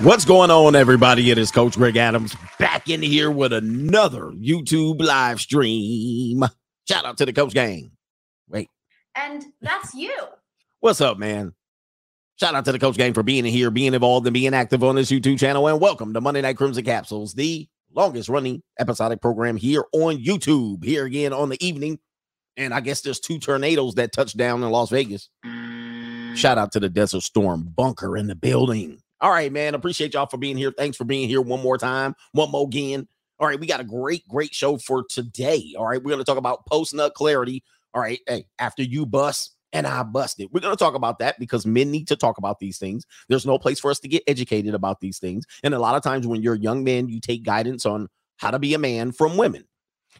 What's going on, everybody? It is Coach Greg Adams back in here with another YouTube live stream. Shout out to the Coach Gang. Wait. And that's you. What's up, man? Shout out to the Coach Gang for being here, being involved, and being active on this YouTube channel. And welcome to Monday Night Crimson Capsules, the longest running episodic program here on YouTube. Here again on the evening. And I guess there's two tornadoes that touched down in Las Vegas. Shout out to the Desert Storm bunker in the building. All right, man. Appreciate y'all for being here. Thanks for being here one more time, one more again. All right, we got a great, great show for today. All right, we're going to talk about post nut clarity. All right, hey, after you bust and I busted, we're going to talk about that because men need to talk about these things. There's no place for us to get educated about these things. And a lot of times when you're a young man, you take guidance on how to be a man from women.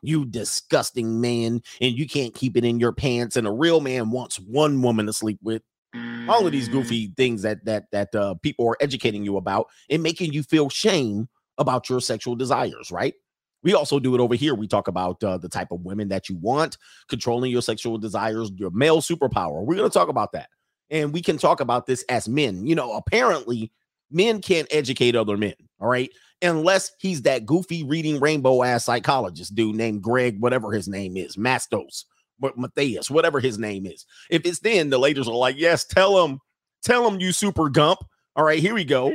You disgusting man, and you can't keep it in your pants. And a real man wants one woman to sleep with all of these goofy things that that that uh, people are educating you about and making you feel shame about your sexual desires right? We also do it over here. We talk about uh, the type of women that you want controlling your sexual desires your male superpower. We're going to talk about that. And we can talk about this as men. You know apparently men can't educate other men all right? Unless he's that goofy reading rainbow ass psychologist dude named greg whatever his name is mastos Matthias, whatever his name is. If it's then, the ladies are like, yes, tell him, tell him you super gump. All right, here we go.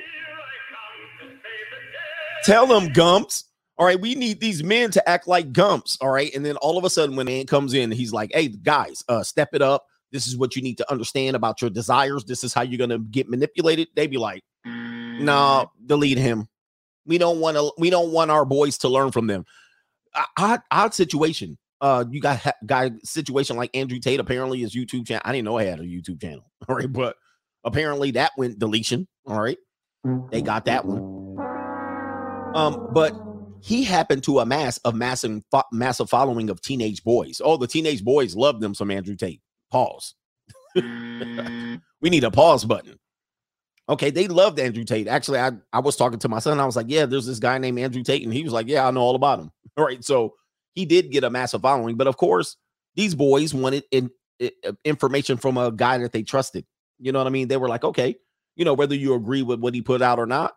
Tell them gumps. All right, we need these men to act like gumps. All right, and then all of a sudden, when man comes in, he's like, "Hey, guys, uh, step it up. This is what you need to understand about your desires. This is how you're gonna get manipulated." They be like, "No, nah, delete him. We don't want to. We don't want our boys to learn from them." Odd, odd situation uh you got ha- guy situation like Andrew Tate apparently his YouTube channel. I didn't know I had a YouTube channel. All right, but apparently that went deletion. All right. They got that one. Um, but he happened to amass a massive fo- massive following of teenage boys. Oh, the teenage boys love them some Andrew Tate. Pause. we need a pause button. Okay, they loved Andrew Tate. Actually, I, I was talking to my son. I was like, Yeah, there's this guy named Andrew Tate. And he was like, Yeah, I know all about him. All right. So he did get a massive following. But of course, these boys wanted in, in, information from a guy that they trusted. You know what I mean? They were like, okay, you know, whether you agree with what he put out or not,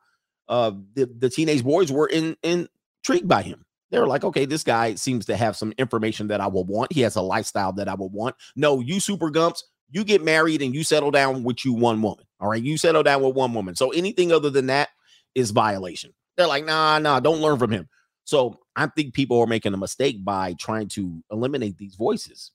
uh, the, the teenage boys were in, intrigued by him. They were like, okay, this guy seems to have some information that I will want. He has a lifestyle that I will want. No, you super gumps, you get married and you settle down with you one woman. All right. You settle down with one woman. So anything other than that is violation. They're like, nah, nah, don't learn from him. So I think people are making a mistake by trying to eliminate these voices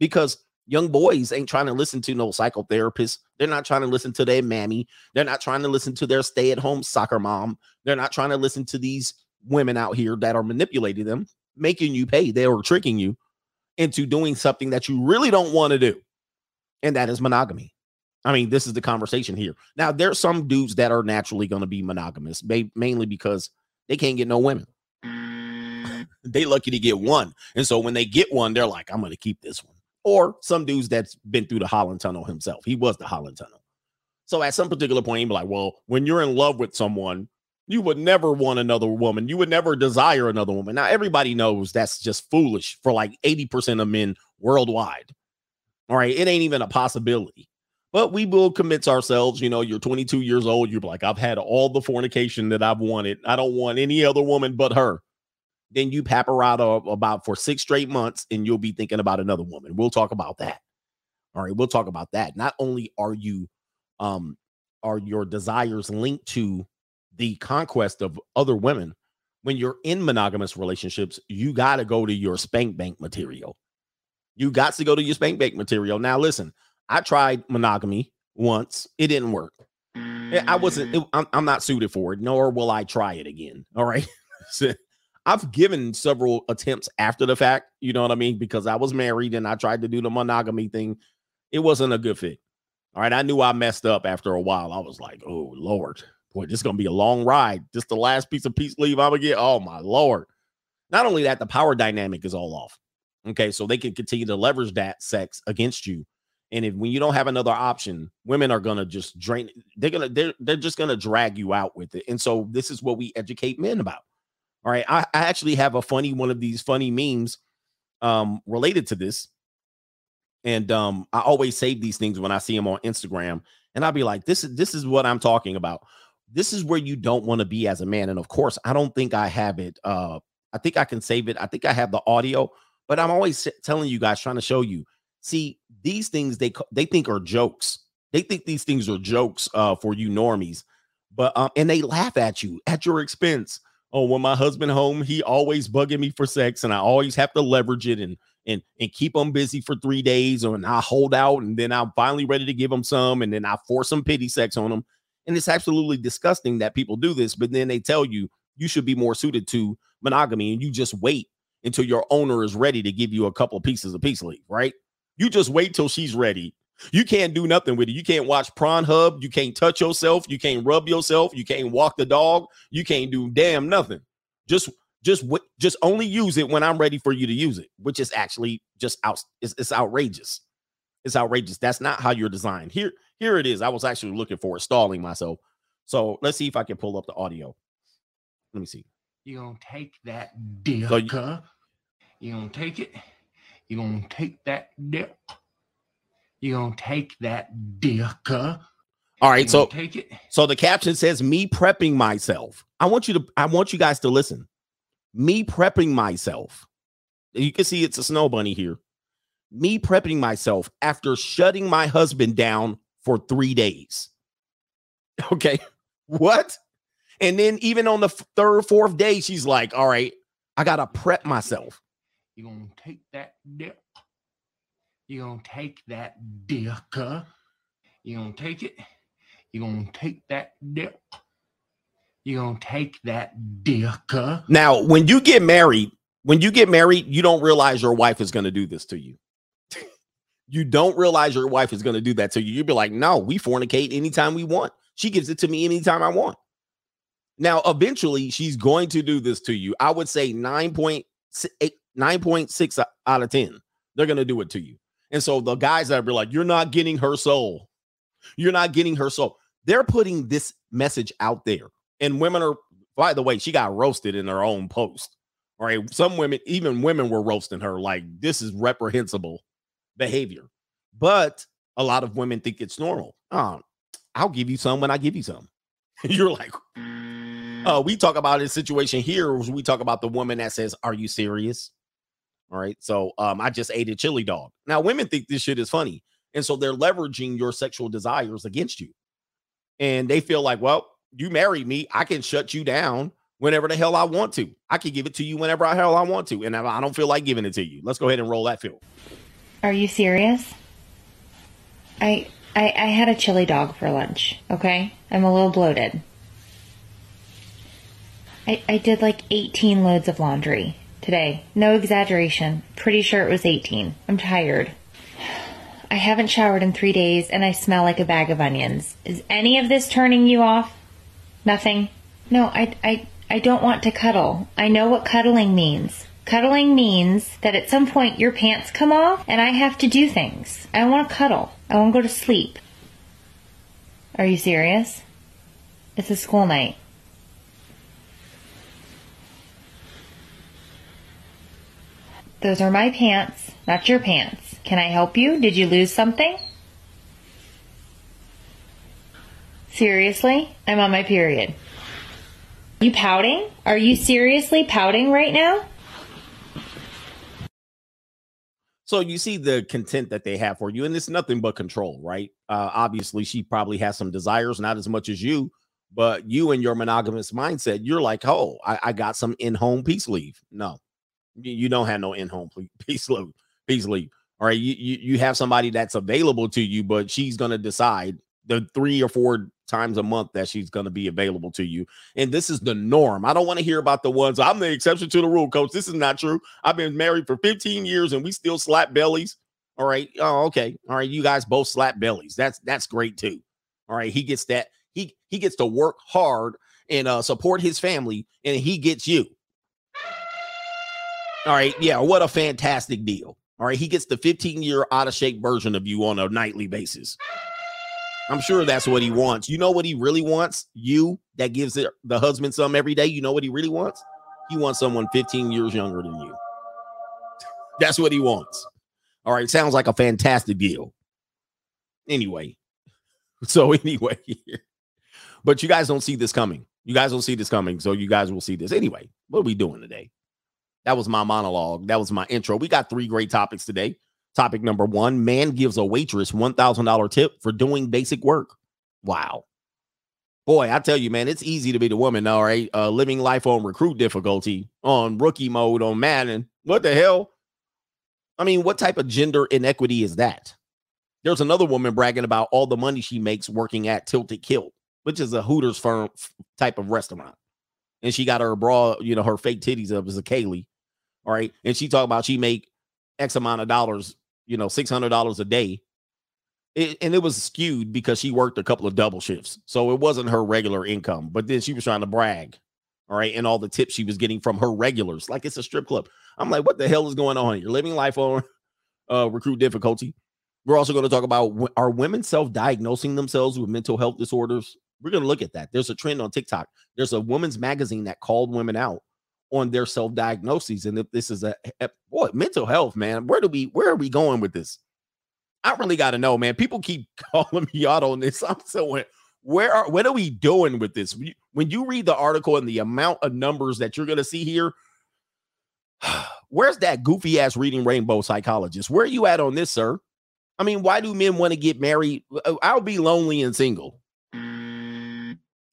because young boys ain't trying to listen to no psychotherapist. They're not trying to listen to their mammy. They're not trying to listen to their stay at home soccer mom. They're not trying to listen to these women out here that are manipulating them, making you pay. They are tricking you into doing something that you really don't want to do. And that is monogamy. I mean, this is the conversation here. Now, there's some dudes that are naturally going to be monogamous, mainly because they can't get no women they lucky to get one. And so when they get one, they're like, I'm going to keep this one. Or some dudes that's been through the Holland Tunnel himself. He was the Holland Tunnel. So at some particular point, you be like, well, when you're in love with someone, you would never want another woman. You would never desire another woman. Now, everybody knows that's just foolish for like 80% of men worldwide. All right. It ain't even a possibility. But we will commit ourselves. You know, you're 22 years old. You're like, I've had all the fornication that I've wanted. I don't want any other woman but her then you paparata about for six straight months and you'll be thinking about another woman. We'll talk about that. All right, we'll talk about that. Not only are you um are your desires linked to the conquest of other women, when you're in monogamous relationships, you got to go to your spank bank material. You got to go to your spank bank material. Now listen, I tried monogamy once. It didn't work. I wasn't it, I'm, I'm not suited for it, nor will I try it again. All right. I've given several attempts after the fact, you know what I mean? Because I was married and I tried to do the monogamy thing. It wasn't a good fit. All right. I knew I messed up after a while. I was like, oh, Lord, boy, this is going to be a long ride. Just the last piece of peace leave I'm going to get. Oh, my Lord. Not only that, the power dynamic is all off. Okay. So they can continue to leverage that sex against you. And if when you don't have another option, women are gonna just drain. They're gonna they're they're just gonna drag you out with it. And so this is what we educate men about. All right. I, I actually have a funny one of these funny memes um related to this. And um, I always save these things when I see them on Instagram, and I'll be like, this is this is what I'm talking about. this is where you don't want to be as a man. And of course, I don't think I have it. Uh, I think I can save it. I think I have the audio, but I'm always telling you guys, trying to show you. See, these things they they think are jokes. They think these things are jokes uh, for you normies, but um, and they laugh at you at your expense. Oh, when my husband home, he always bugging me for sex, and I always have to leverage it and and and keep him busy for three days, and I hold out, and then I'm finally ready to give him some, and then I force some pity sex on him. And it's absolutely disgusting that people do this, but then they tell you you should be more suited to monogamy, and you just wait until your owner is ready to give you a couple pieces of peace leave, right? You just wait till she's ready. You can't do nothing with it. You can't watch Porn Hub. You can't touch yourself. You can't rub yourself. You can't walk the dog. You can't do damn nothing. Just just just only use it when I'm ready for you to use it, which is actually just out. It's, it's outrageous. It's outrageous. That's not how you're designed. Here, here it is. I was actually looking for it, stalling myself. So let's see if I can pull up the audio. Let me see. You're gonna take that dick. So you, you're gonna take it. You're gonna take that dick. You're gonna take that dick. All right, so take it. So the caption says, "Me prepping myself." I want you to. I want you guys to listen. Me prepping myself. You can see it's a snow bunny here. Me prepping myself after shutting my husband down for three days. Okay, what? And then even on the third, fourth day, she's like, "All right, I gotta prep myself." You're gonna take that dick. You're gonna take that dick. Huh? You're gonna take it. You're gonna take that dick. You're gonna take that dick. Huh? Now, when you get married, when you get married, you don't realize your wife is gonna do this to you. you don't realize your wife is gonna do that to you. You'd be like, no, we fornicate anytime we want. She gives it to me anytime I want. Now, eventually, she's going to do this to you. I would say 9.8 9.6 out of 10. They're going to do it to you. And so the guys that be like, you're not getting her soul. You're not getting her soul. They're putting this message out there. And women are, by the way, she got roasted in her own post. All right. Some women, even women were roasting her like this is reprehensible behavior. But a lot of women think it's normal. Oh, I'll give you some when I give you some. You're like, uh, we talk about a situation here. We talk about the woman that says, Are you serious? All right. So um, I just ate a chili dog. Now, women think this shit is funny. And so they're leveraging your sexual desires against you. And they feel like, well, you married me. I can shut you down whenever the hell I want to. I can give it to you whenever the hell I want to. And I don't feel like giving it to you. Let's go ahead and roll that film. Are you serious? I, I I had a chili dog for lunch. Okay, I'm a little bloated. I, I did like 18 loads of laundry today. No exaggeration. Pretty sure it was 18. I'm tired. I haven't showered in three days and I smell like a bag of onions. Is any of this turning you off? Nothing? No, I, I, I don't want to cuddle. I know what cuddling means. Cuddling means that at some point your pants come off and I have to do things. I want to cuddle. I want to go to sleep. Are you serious? It's a school night. Those are my pants, not your pants. Can I help you? Did you lose something? Seriously? I'm on my period. You pouting? Are you seriously pouting right now? So you see the content that they have for you, and it's nothing but control, right? Uh, obviously, she probably has some desires, not as much as you, but you and your monogamous mindset, you're like, oh, I, I got some in-home peace leave. No, you don't have no in-home peace leave. Peace leave. All right, you, you you have somebody that's available to you, but she's gonna decide the three or four times a month that she's gonna be available to you. And this is the norm. I don't want to hear about the ones I'm the exception to the rule, coach. This is not true. I've been married for 15 years and we still slap bellies. All right. Oh, okay. All right. You guys both slap bellies. That's that's great too. All right. He gets that. He he gets to work hard and uh, support his family, and he gets you. All right. Yeah. What a fantastic deal. All right. He gets the 15 year out of shape version of you on a nightly basis. I'm sure that's what he wants. You know what he really wants? You that gives it, the husband some every day. You know what he really wants? He wants someone 15 years younger than you. That's what he wants. All right. Sounds like a fantastic deal. Anyway. So, anyway, But you guys don't see this coming. You guys don't see this coming. So you guys will see this. Anyway, what are we doing today? That was my monologue. That was my intro. We got three great topics today. Topic number one man gives a waitress $1,000 tip for doing basic work. Wow. Boy, I tell you, man, it's easy to be the woman, all right? Uh, living life on recruit difficulty, on rookie mode, on Madden. What the hell? I mean, what type of gender inequity is that? There's another woman bragging about all the money she makes working at Tilted Kilt, which is a Hooters firm type of restaurant. And she got her bra, you know, her fake titties up as a Kaylee. All right. And she talked about she make X amount of dollars, you know, $600 a day. It, and it was skewed because she worked a couple of double shifts. So it wasn't her regular income, but then she was trying to brag. All right. And all the tips she was getting from her regulars, like it's a strip club. I'm like, what the hell is going on? You're living life on uh, recruit difficulty. We're also going to talk about are women self diagnosing themselves with mental health disorders? We're going to look at that. There's a trend on TikTok. There's a women's magazine that called women out on their self diagnoses. And if this is a, a boy, mental health, man, where do we, where are we going with this? I really got to know, man. People keep calling me out on this. I'm so where are what are we doing with this? When you read the article and the amount of numbers that you're going to see here, where's that goofy ass reading rainbow psychologist? Where are you at on this, sir? I mean, why do men want to get married? Uh, I'll be lonely and single.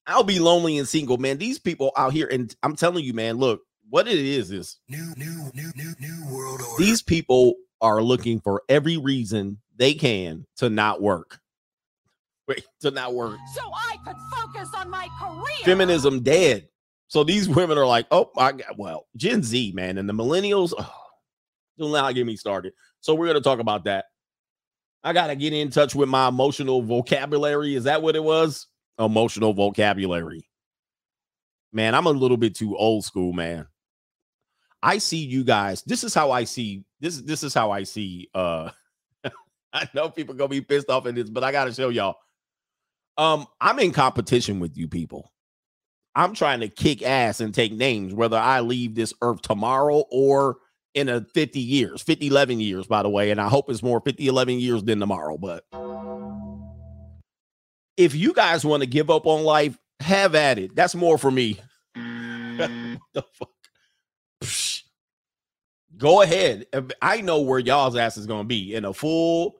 I'll be lonely and single, man. These people out here, and I'm telling you, man, look, what it is is new, new, new, new, new world order. These people are looking for every reason they can to not work. Wait, to not work. So I could focus on my career. Feminism dead. So these women are like, oh, I got well, Gen Z, man, and the millennials. Oh, do not get me started. So we're gonna talk about that. I gotta get in touch with my emotional vocabulary. Is that what it was? Emotional vocabulary. Man, I'm a little bit too old school, man. I see you guys. This is how I see this. This is how I see. Uh, I know people gonna be pissed off at this, but I gotta show y'all. Um, I'm in competition with you people. I'm trying to kick ass and take names, whether I leave this earth tomorrow or in a 50 years, 50, 11 years, by the way. And I hope it's more 50, 11 years than tomorrow. But if you guys want to give up on life, have at it. That's more for me. the fuck? Go ahead. I know where y'all's ass is going to be in a full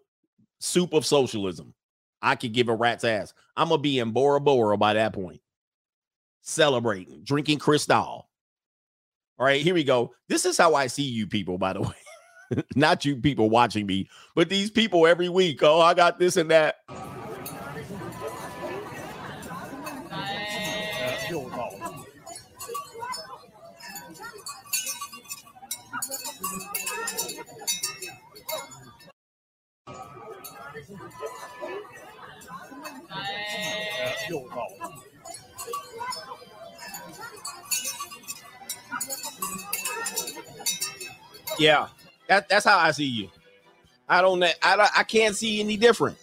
soup of socialism. I could give a rat's ass. I'm going to be in Bora Bora by that point celebrating, drinking Cristal. All right, here we go. This is how I see you people, by the way. Not you people watching me, but these people every week. Oh, I got this and that. Yeah, that, that's how I see you. I don't, I don't, I can't see any different.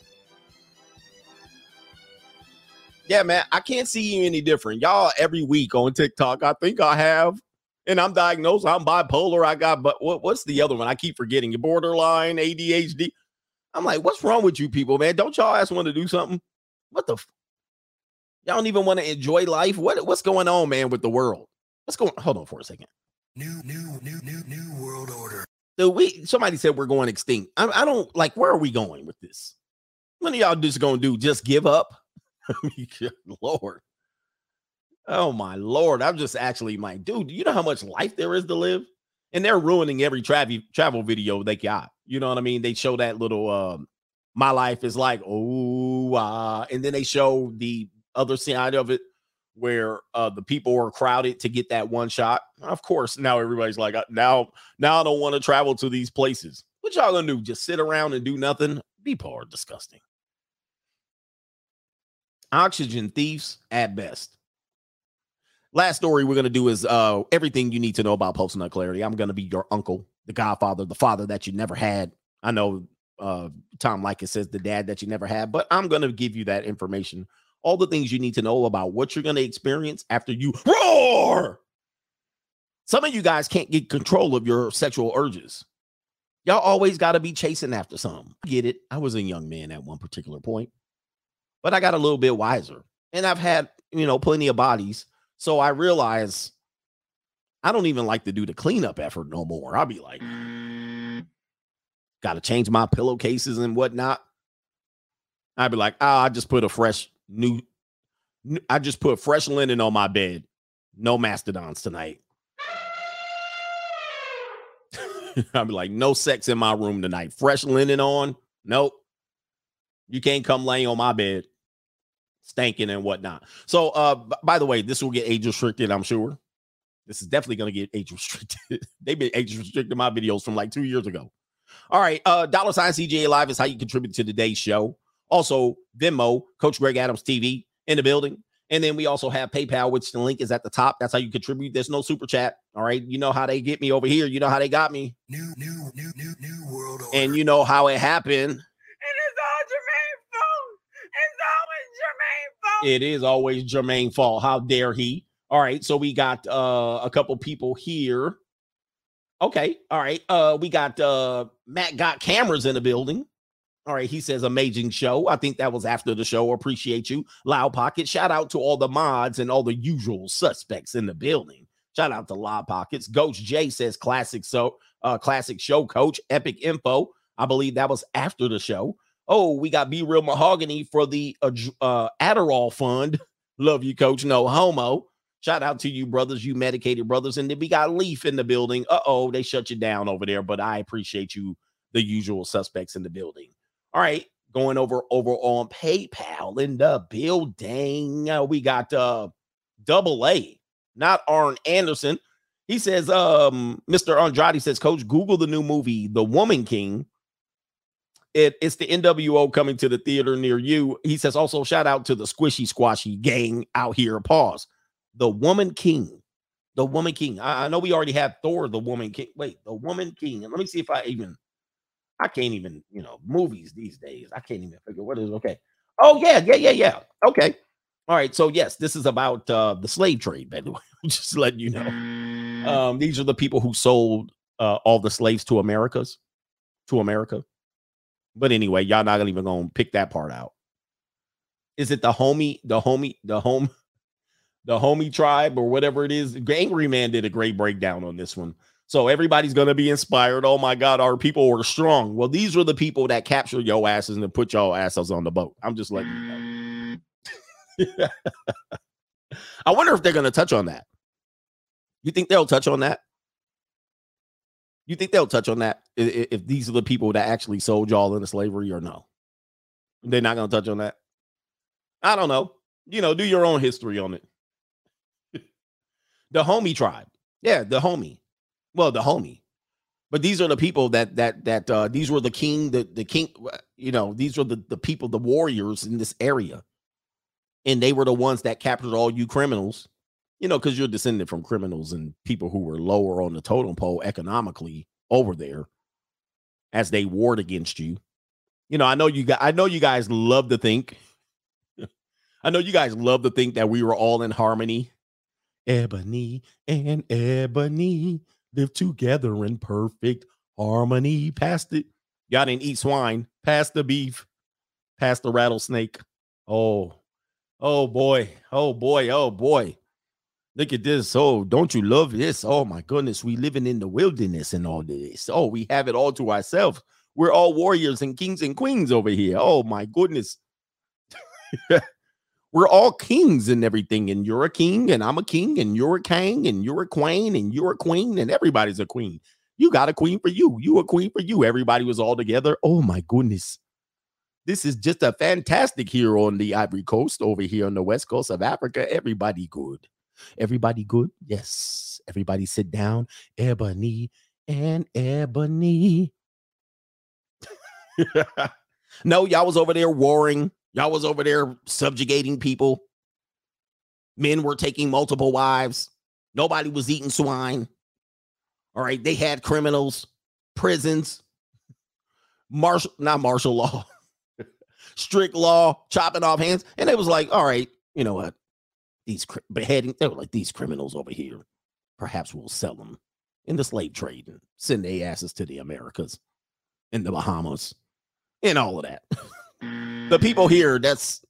Yeah, man, I can't see you any different. Y'all every week on TikTok, I think I have, and I'm diagnosed. I'm bipolar. I got, but what, what's the other one? I keep forgetting. Borderline, ADHD. I'm like, what's wrong with you people, man? Don't y'all ask want to do something? What the? F- y'all don't even want to enjoy life. What what's going on, man, with the world? What's going? Hold on for a second. New, new, new, new, new world order. So we somebody said we're going extinct. I, I don't like. Where are we going with this? What are y'all just gonna do? Just give up? Lord. Oh my lord. I'm just actually my dude. You know how much life there is to live? And they're ruining every travel travel video they got. You know what I mean? They show that little um my life is like, oh, uh, and then they show the other side of it where uh, the people were crowded to get that one shot. Of course, now everybody's like, uh, now, now I don't want to travel to these places. What y'all gonna do? Just sit around and do nothing? People are disgusting. Oxygen thieves at best. Last story we're gonna do is uh, everything you need to know about post nut clarity. I'm gonna be your uncle, the godfather, the father that you never had. I know uh, Tom Leykis says the dad that you never had, but I'm gonna give you that information all the things you need to know about what you're going to experience after you roar. Some of you guys can't get control of your sexual urges. Y'all always got to be chasing after something. I get it. I was a young man at one particular point, but I got a little bit wiser. And I've had you know, plenty of bodies. So I realize I don't even like to do the cleanup effort no more. I'll be like, got to change my pillowcases and whatnot. I'd be like, ah, I just put a fresh new, I just put fresh linen on my bed. No mastodons tonight. I'd be like, no sex in my room tonight. Fresh linen on. Nope. You can't come lay on my bed, stanking and whatnot. So, uh, b- by the way, this will get age restricted, I'm sure. This is definitely going to get age restricted. They've been age restricted my videos from like two years ago. All right. Uh, dollar sign CGA Live is how you contribute to today's show. Also, Venmo, Coach Greg Adams TV in the building. And then we also have PayPal, which the link is at the top. That's how you contribute. There's no super chat. All right. You know how they get me over here. You know how they got me. New, new, new, new, new world order. And you know how it happened. And it's all Jermaine's fault. It's always Jermaine's fault. It is always Jermaine fault. How dare he? All right. So we got uh a couple people here. Okay. All right. Uh we got uh Matt got cameras in the building. All right, he says amazing show. I think that was after the show. Appreciate you. Loud Pocket. Shout out to all the mods and all the usual suspects in the building. Shout out to Loud Pockets. Ghost J says classic so uh classic show coach. Epic info. I believe that was after the show. Oh, we got Be Real Mahogany for the uh, uh Adderall Fund. Love you, coach. No homo. Shout out to you, brothers, you medicated brothers. And then we got Leaf in the building. Uh oh, they shut you down over there, but I appreciate you, the usual suspects in the building. All right, going over over on PayPal in the building. Uh, we got uh double A, not Arn Anderson. He says, um, Mr. Andrade says, Coach, Google the new movie, The Woman King. It, it's the NWO coming to the theater near you. He says, also shout out to the squishy squashy gang out here. Pause. The Woman King. The Woman King. I, I know we already have Thor, the Woman King. Wait, the Woman King. And let me see if I even I can't even, you know, movies these days. I can't even figure what is okay. Oh, yeah, yeah, yeah, yeah. Okay. All right. So, yes, this is about uh the slave trade, by the way. Just letting you know. Um, these are the people who sold uh all the slaves to Americas, to America. But anyway, y'all not even gonna pick that part out. Is it Dahomey, the homie, the home, Dahomey tribe or whatever it is? Angry Man did a great breakdown on this one. So everybody's gonna be inspired. Oh my God, our people were strong. Well, these were the people that captured your asses and put your asses on the boat. I'm just letting you know. I wonder if they're gonna touch on that. You think they'll touch on that? You think they'll touch on that i- i- if these are the people that actually sold y'all into slavery or no? They're not gonna touch on that. I don't know. You know, do your own history on it. Dahomey tribe. Yeah, Dahomey. Well, Dahomey. But these are the people that that that uh these were the king, the the king, uh, you know, these were the the people, the warriors in this area. And they were the ones that captured all you criminals, you know, because you're descended from criminals and people who were lower on the totem pole economically over there as they warred against you. You know, I know you guys, I know you guys love to think. I know you guys love to think that we were all in harmony. Ebony and ebony live together in perfect harmony. Past it. Y'all didn't eat swine. Past the beef. Past the rattlesnake. Oh, oh boy. Oh boy. Oh boy. Look at this. Oh, don't you love this? Oh my goodness. We living in the wilderness and all this. Oh, we have it all to ourselves. We're all warriors and kings and queens over here. Oh my goodness. We're all kings and everything. And you're a king, and I'm a king, and you're a king, and you're a queen, and you're a queen, and everybody's a queen. You got a queen for you. You a queen for you. Everybody was all together. Oh my goodness. This is just a fantastic here on the Ivory Coast, over here on the west coast of Africa. Everybody good. Everybody good? Yes. Everybody sit down. Ebony and ebony. no, y'all was over there warring. Y'all was over there subjugating people. Men were taking multiple wives. Nobody was eating swine. All right. They had criminals, prisons, martial, not martial law, strict law, chopping off hands. And it was like, all right, you know what? These beheading, they were like, these criminals over here, perhaps we'll sell them in the slave trade and send their asses to the Americas and the Bahamas and all of that. the people here, that's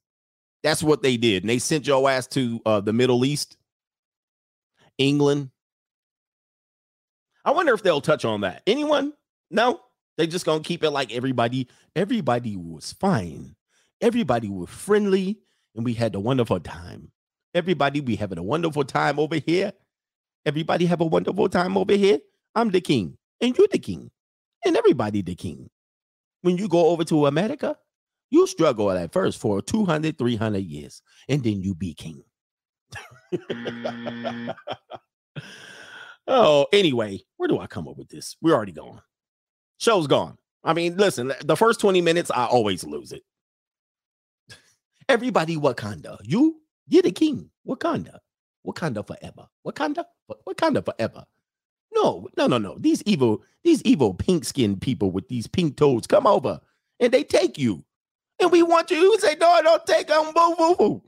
That's what they did. And they sent your ass to uh, the Middle East, England. I wonder if they'll touch on that. Anyone? No, they just gonna keep it like everybody. Everybody was fine. Everybody was friendly, and we had a wonderful time. Everybody, we having a wonderful time over here. Everybody have a wonderful time over here. I'm the king, and you're the king, and everybody the king. When you go over to America, you struggle at first for 200, 300 years, and then you be king. Mm. oh, anyway, where do I come up with this? We're already gone. Show's gone. I mean, listen, the first 20 minutes, I always lose it. Everybody Wakanda. You, you're the king. Wakanda. Wakanda forever. Wakanda? Wakanda forever. No, no, no, no. These evil, these evil pink skinned people with these pink toes come over and they take you. And we want you to say, no, don't take on boo boo boo.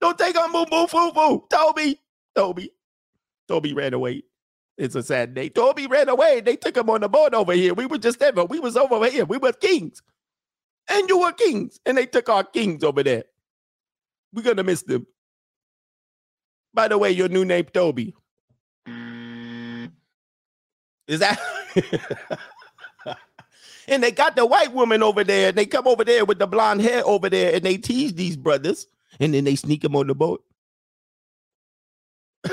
Don't take on boo boo boo boo. Toby, Toby, Toby ran away. It's a sad day. Toby ran away. They took him on the boat over here. We were just there, but we was over here. We were kings. And you were kings. And they took our kings over there. We're gonna miss them. By the way, your new name Toby. Is that and they got the white woman over there, and they come over there with the blonde hair over there, and they tease these brothers, and then they sneak them on the boat.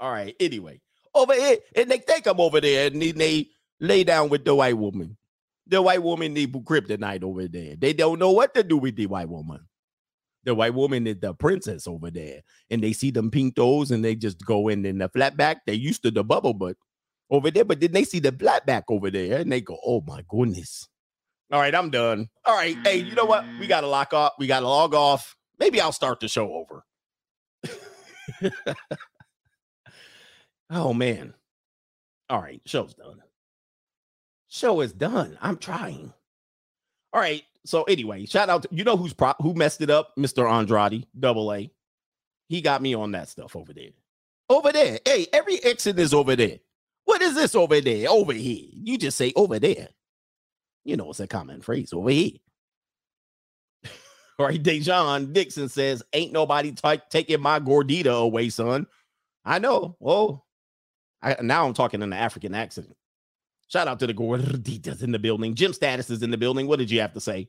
All right. Anyway, over here, and they take them over there, and then they lay down with the white woman. The white woman need kryptonite over there. They don't know what to do with the white woman. The white woman is the princess over there, and they see them pink toes, and they just go in in the flat back. They used to the bubble butt over there, but then they see the flat back over there, and they go, "Oh my goodness!" All right, I'm done. All right, hey, you know what? We got to lock off. We got to log off. Maybe I'll start the show over. oh man. All right, show's done. Show is done. I'm trying. All right. So anyway, shout out to you know who's pro- who messed it up, Mr. Andrade, double A. He got me on that stuff over there. Over there. Hey, every exit is over there. What is this over there? Over here. You just say over there. You know, it's a common phrase over here. All right, Dejan Dixon says, Ain't nobody t- taking my gordita away, son. I know. Well, I, now I'm talking in the African accent. Shout out to the gorditas in the building. Jim Status is in the building. What did you have to say?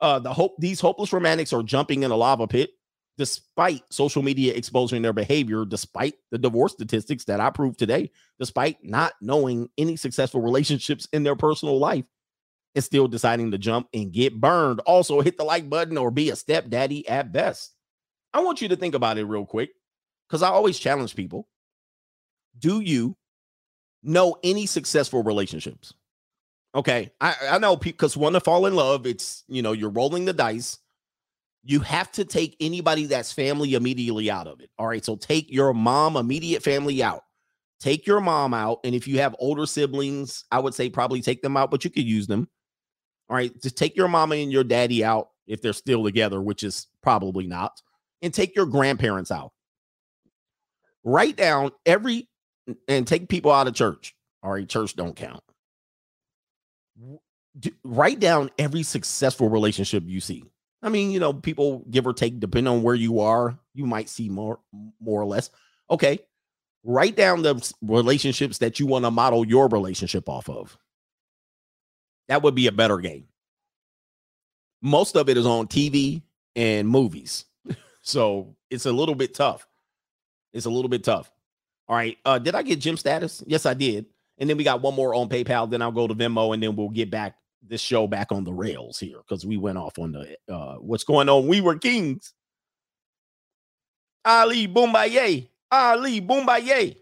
Uh, the hope these hopeless romantics are jumping in a lava pit despite social media exposing their behavior, despite the divorce statistics that I proved today, despite not knowing any successful relationships in their personal life, and still deciding to jump and get burned. Also, hit the like button or be a stepdaddy at best. I want you to think about it real quick because I always challenge people. Do you know any successful relationships? Okay, I, I know because when to fall in love, it's you know, you're rolling the dice. You have to take anybody that's family immediately out of it. All right, so take your mom, immediate family out. Take your mom out. And if you have older siblings, I would say probably take them out, but you could use them. All right, just take your mama and your daddy out if they're still together, which is probably not, and take your grandparents out. Write down every and take people out of church. All right, church don't count. write down every successful relationship you see. I mean, you know, people give or take, depending on where you are, you might see more, more or less. Okay, write down the relationships that you want to model your relationship off of. That would be a better game. Most of it is on TV and movies. so it's a little bit tough. It's a little bit tough. All right. Uh, did I get Jim status? Yes, I did. And then we got one more on PayPal. Then I'll go to Venmo and then we'll get back this show back on the rails here because we went off on the uh what's going on. We were kings. Ali Bomaye. Ali Bomaye.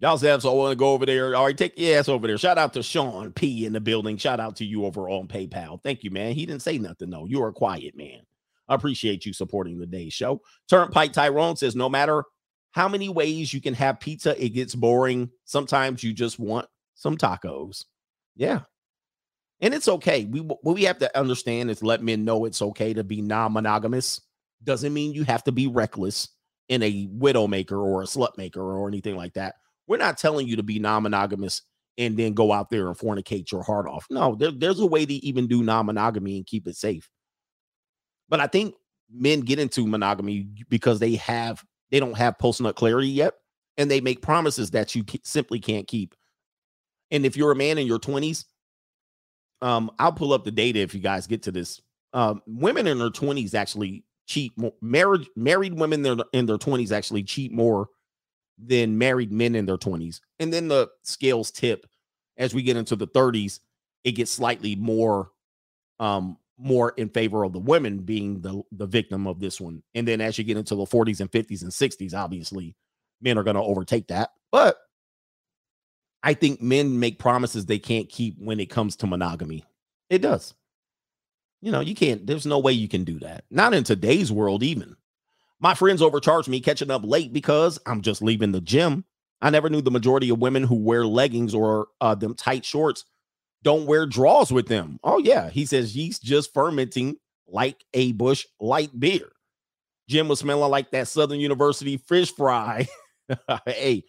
Y'all so I want to go over there. All right, take your ass over there. Shout out to Sean P in the building. Shout out to you over on PayPal. Thank you, man. He didn't say nothing, though. You are a quiet man. I appreciate you supporting the day's show. Turnpike Tyrone says, no matter how many ways you can have pizza, it gets boring. Sometimes you just want some tacos. Yeah. And it's okay. We what we have to understand is let men know it's okay to be non-monogamous. Doesn't mean you have to be reckless in a widow maker or a slut maker or anything like that. We're not telling you to be non-monogamous and then go out there and fornicate your heart off. No, there, there's a way to even do non-monogamy and keep it safe. But I think men get into monogamy because they have they don't have post nut clarity yet, and they make promises that you simply can't keep. And if you're a man in your 20s, um, I'll pull up the data if you guys get to this. Um, women in their 20s actually cheat more. Married married women in their, in their 20s actually cheat more than married men in their 20s. And then the scales tip as we get into the 30s, it gets slightly more um more in favor of the women being the the victim of this one. And then as you get into the 40s and 50s and 60s, obviously men are going to overtake that. But I think men make promises they can't keep when it comes to monogamy. It does. You know, you can't, there's no way you can do that. Not in today's world, even. My friends overcharged me catching up late because I'm just leaving the gym. I never knew the majority of women who wear leggings or uh, them tight shorts don't wear draws with them. Oh, yeah. He says yeast just fermenting like a Busch Light beer. Jim was smelling like that Southern University fish fry. hey,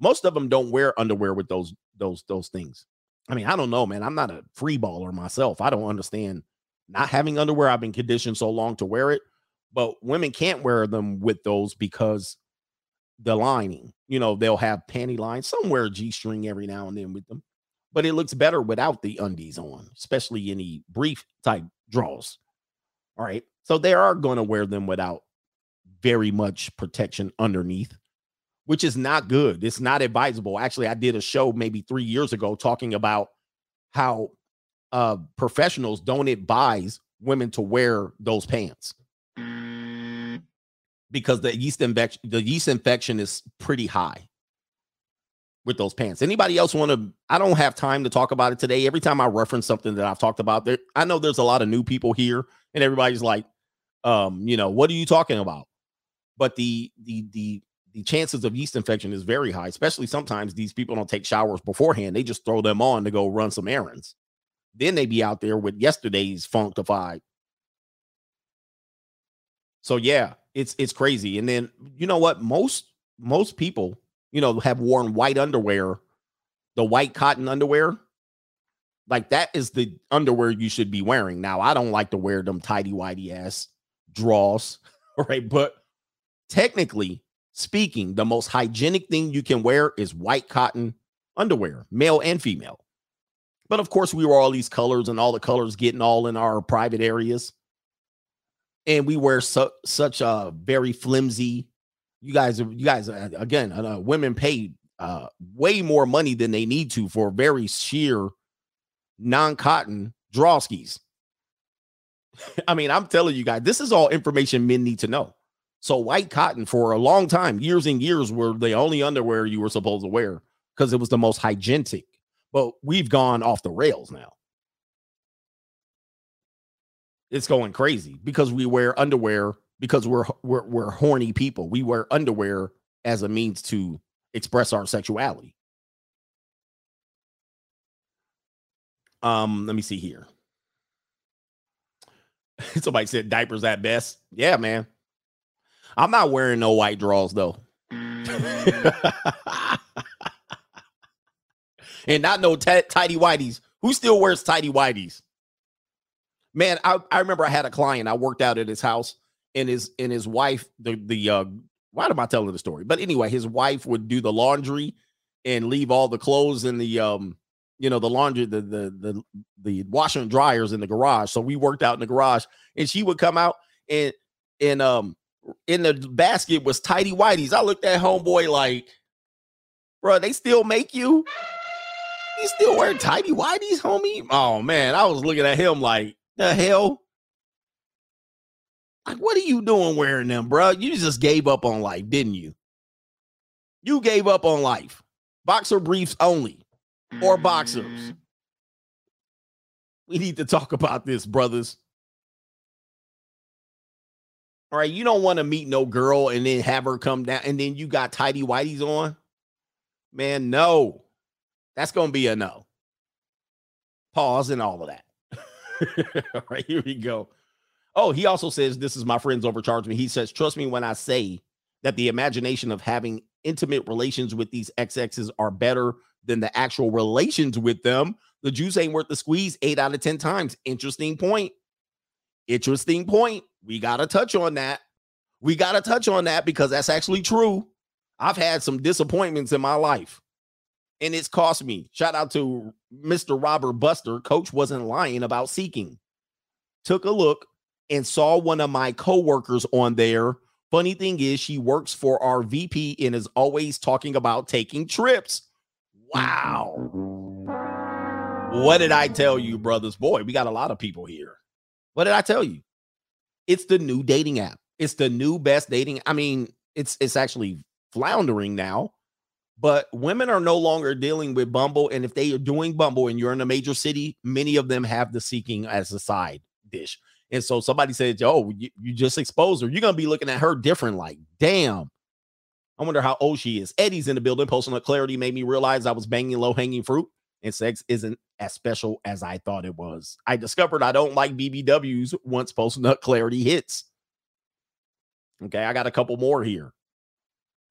most of them don't wear underwear with those those those things. I mean, I don't know, man. I'm not a free baller myself. I don't understand not having underwear. I've been conditioned so long to wear it, but women can't wear them with those because the lining, you know, they'll have panty lines, somewhere G string every now and then with them but it looks better without the undies on, especially any brief type draws. All right. So they are going to wear them without very much protection underneath, which is not good. It's not advisable. Actually, I did a show maybe three years ago talking about how uh, professionals don't advise women to wear those pants because the yeast infection the yeast infection is pretty high with those pants. Anybody else want to? I don't have time to talk about it today. Every time I reference something that I've talked about, there, I know there's a lot of new people here, and everybody's like, um, you know, what are you talking about? But the the the the chances of yeast infection is very high, especially sometimes these people don't take showers beforehand. They just throw them on to go run some errands. Then they be out there with yesterday's funkified. So yeah, it's it's crazy. And then you know what? Most most people you know, have worn white underwear, the white cotton underwear, like that is the underwear you should be wearing. Now, I don't like to wear them tidy whitey ass draws, right? But technically speaking, the most hygienic thing you can wear is white cotton underwear, male and female. But of course, we wear all these colors and all the colors getting all in our private areas. And we wear su- such a very flimsy, you guys you guys uh, again uh, women paid uh, way more money than they need to for very sheer non-cotton drawskis. I mean, I'm telling you guys, this is all information men need to know. So white cotton for a long time, years and years, were the only underwear you were supposed to wear because it was the most hygienic. But we've gone off the rails now. It's going crazy because we wear underwear because we're we're we're horny people. We wear underwear as a means to express our sexuality. Um, let me see here. Somebody said diapers at best. Yeah, man. I'm not wearing no white draws though. And not no t- tidy whiteys. Who still wears tidy whiteys? Man, I, I remember I had a client. I worked out at his house, and his and his wife the the uh why am I telling the story? But anyway, his wife would do the laundry and leave all the clothes in the um you know the laundry the the the the washer and dryers in the garage. So we worked out in the garage and she would come out and and um in the basket was tidy whiteys. I looked at homeboy like, bro, they still make you? You still wear tidy whiteys, homie? Oh man, I was looking at him like, the hell? Like, what are you doing wearing them, bro? You just gave up on life, didn't you? You gave up on life. Boxer briefs only, or boxers. Mm-hmm. We need to talk about this, brothers. All right, you don't want to meet no girl and then have her come down, and then you got tidy whiteys on. Man, no, that's gonna be a no. Pause and all of that. all right, here we go. Oh, he also says, This is my friends overcharge me. He says, Trust me when I say that the imagination of having intimate relations with these XXs are better than the actual relations with them. The juice ain't worth the squeeze eight out of 10 times. Interesting point. Interesting point. We got to touch on that. We got to touch on that because that's actually true. I've had some disappointments in my life and it's cost me. Shout out to Mr. Robert Buster. Coach wasn't lying about seeking. Took a look and saw one of my coworkers on there. Funny thing is, she works for our VP and is always talking about taking trips. Wow. What did I tell you, brothers? Boy, we got a lot of people here. What did I tell you? It's the new dating app. It's the new best dating. I mean, it's it's actually floundering now but women are no longer dealing with Bumble. And if they are doing Bumble and you're in a major city, many of them have the seeking as a side dish. And so somebody said, Oh, you, you just exposed her. You're to be looking at her different. Like, damn. I wonder how old she is. Eddie's in the building. Posting a clarity made me realize I was banging low hanging fruit and sex isn't as special as I thought it was. I discovered I don't like BBWs once post nut clarity hits. Okay, I got a couple more here.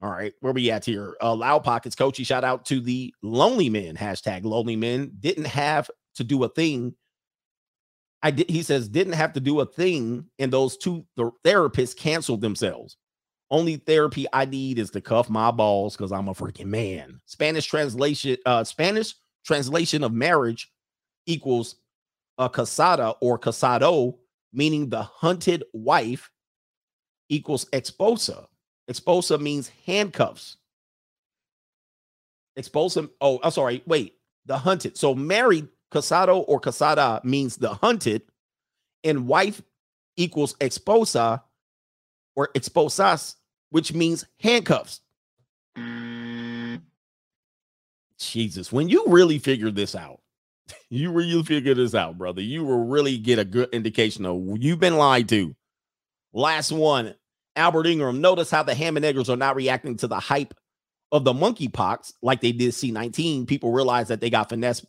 All right, where we at here? Uh, Loud Pockets, coachy. Shout out to the Lonely Men hashtag Lonely Men. Didn't have to do a thing. I did. He says didn't have to do a thing, and those two the therapists canceled themselves. Only therapy I need is to cuff my balls because I'm a freaking man. Spanish translation. Uh, Spanish translation of marriage equals a casada or casado, meaning the hunted wife, equals exposa. Exposa means handcuffs. Esposa, oh, I'm sorry, wait, the hunted. So married, casado or casada means the hunted, and wife equals esposa or esposas, which means handcuffs. Jesus, when you really figure this out, you really figure this out, brother, you will really get a good indication of you've been lied to. Last one Albert Ingram, notice how the ham and eggers are not reacting to the hype of the monkeypox like they did C19. People realize that they got finessed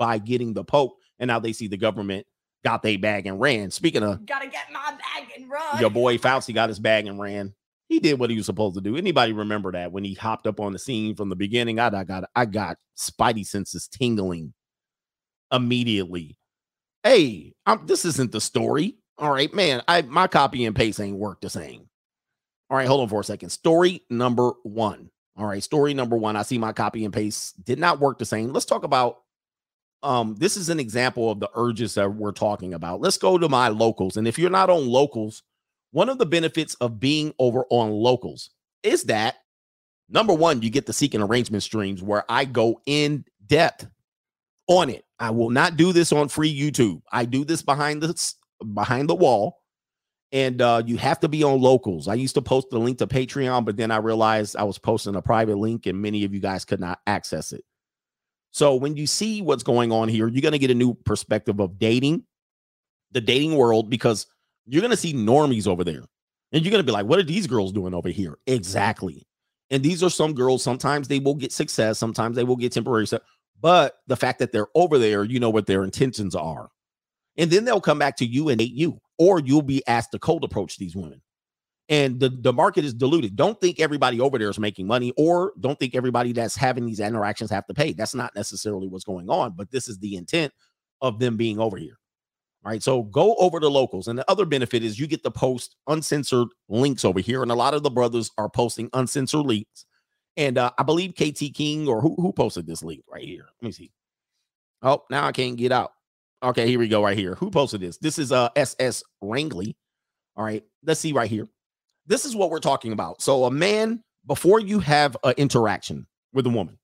by getting the Pope, and now they see the government got their bag and ran. Speaking of, Gotta get my bag and run. your boy Fauci got his bag and ran. He did what he was supposed to do. Anybody remember that when he hopped up on the scene from the beginning? I, I got I got spidey senses tingling immediately. Hey, I'm, this isn't the story. All right, man. I my copy and paste ain't work the same. All right, hold on for a second. Story number one. All right, story number one. I see my copy and paste did not work the same. Let's talk about um this is an example of the urges that we're talking about. Let's go to my locals. And if you're not on locals, one of the benefits of being over on locals is that number one, you get the seeking arrangement streams where I go in depth on it. I will not do this on free YouTube. I do this behind the behind the wall and uh, you have to be on locals. I used to post the link to Patreon, but then I realized I was posting a private link and many of you guys could not access it. So when you see what's going on here, you're going to get a new perspective of dating, the dating world, because you're going to see normies over there. And you're going to be like, what are these girls doing over here? Exactly. And these are some girls, sometimes they will get success, sometimes they will get temporary stuff. But the fact that they're over there, you know what their intentions are. And then they'll come back to you and hate you or you'll be asked to cold approach these women. And the, the market is diluted. Don't think everybody over there is making money, or don't think everybody that's having these interactions have to pay. That's not necessarily what's going on, but this is the intent of them being over here. All right. So go over to locals. And the other benefit is you get to post uncensored links over here. And a lot of the brothers are posting uncensored links. And uh, I believe KT King or who, who posted this link right here? Let me see. Oh, now I can't get out. Okay, here we go right here. Who posted this? This is uh SS Wrangley. All right, let's see right here. This is what we're talking about. So a man before you have an interaction with a woman,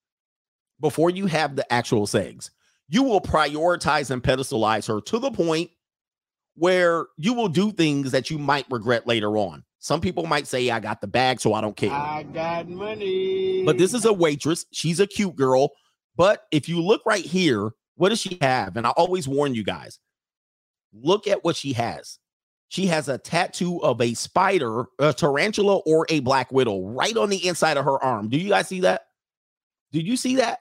before you have the actual sex, you will prioritize and pedestalize her to the point where you will do things that you might regret later on. Some people might say, I got the bag, so I don't care. I got money. But this is a waitress. She's a cute girl. But if you look right here, what does she have? And I always warn you guys look at what she has. She has a tattoo of a spider, a tarantula, or a black widow right on the inside of her arm. Do you guys see that? Did you see that?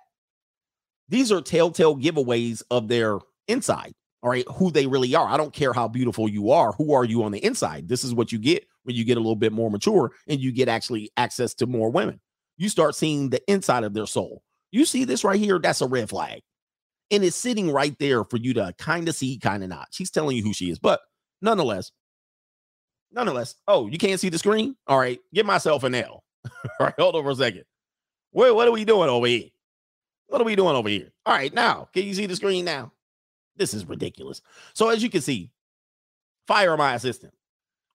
These are telltale giveaways of their inside, all right, who they really are. I don't care how beautiful you are. Who are you on the inside? This is what you get when you get a little bit more mature and you get actually access to more women. You start seeing the inside of their soul. You see this right here? That's a red flag and it's sitting right there for you to kind of see, kind of not. She's telling you who she is, but nonetheless, nonetheless. Oh, you can't see the screen? All right, give myself an L. All right, hold on for a second. Wait, what are we doing over here? What are we doing over here? All right, now, can you see the screen now? This is ridiculous. So, as you can see, fire my assistant.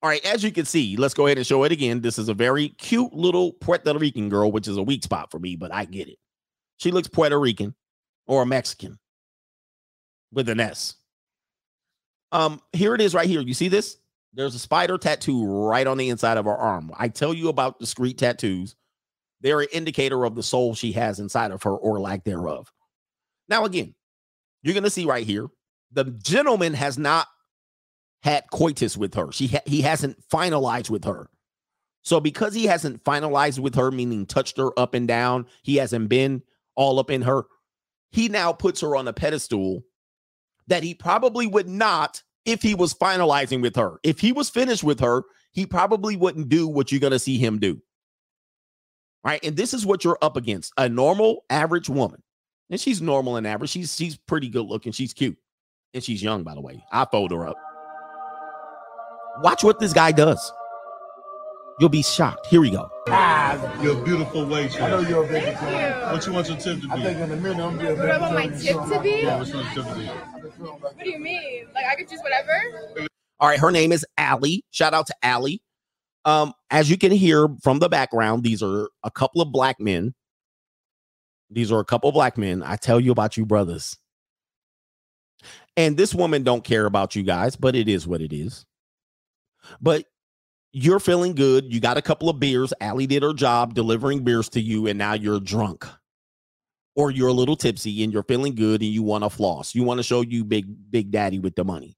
All right, as you can see, let's go ahead and show it again. This is a very cute little Puerto Rican girl, which is a weak spot for me, but I get it. She looks Puerto Rican or Mexican with an S. Um, here it is right here. You see this? There's a spider tattoo right on the inside of her arm. I tell you about discreet tattoos. They're an indicator of the soul she has inside of her or lack thereof. Now, again, you're going to see right here the gentleman has not had coitus with her. She ha- he hasn't finalized with her. So because he hasn't finalized with her, meaning touched her up and down, he hasn't been all up in her. He now puts her on a pedestal that he probably would not if he was finalizing with her. If he was finished with her, he probably wouldn't do what you're going to see him do. Right? And this is what you're up against, a normal average woman. And she's normal and average. She's she's pretty good looking. She's cute. And she's young, by the way. I fold her up. Watch what this guy does. You'll be shocked. Here we go. You're a beautiful waitress. I know you're a big Thank you. What you want your tip to be? I think in a minute I'm gonna be a What about my tip to be? Yeah, what you want your tip to be? What do you mean? Like I could choose whatever? All right, her name is Allie. Shout out to Allie. Um, as you can hear from the background, these are a couple of black men. These are a couple of black men. I tell you about you brothers. And this woman don't care about you guys, but it is what it is. But you're feeling good. You got a couple of beers. Allie did her job delivering beers to you, and now you're drunk. Or you're a little tipsy and you're feeling good and you want to floss. You want to show you big, big daddy with the money.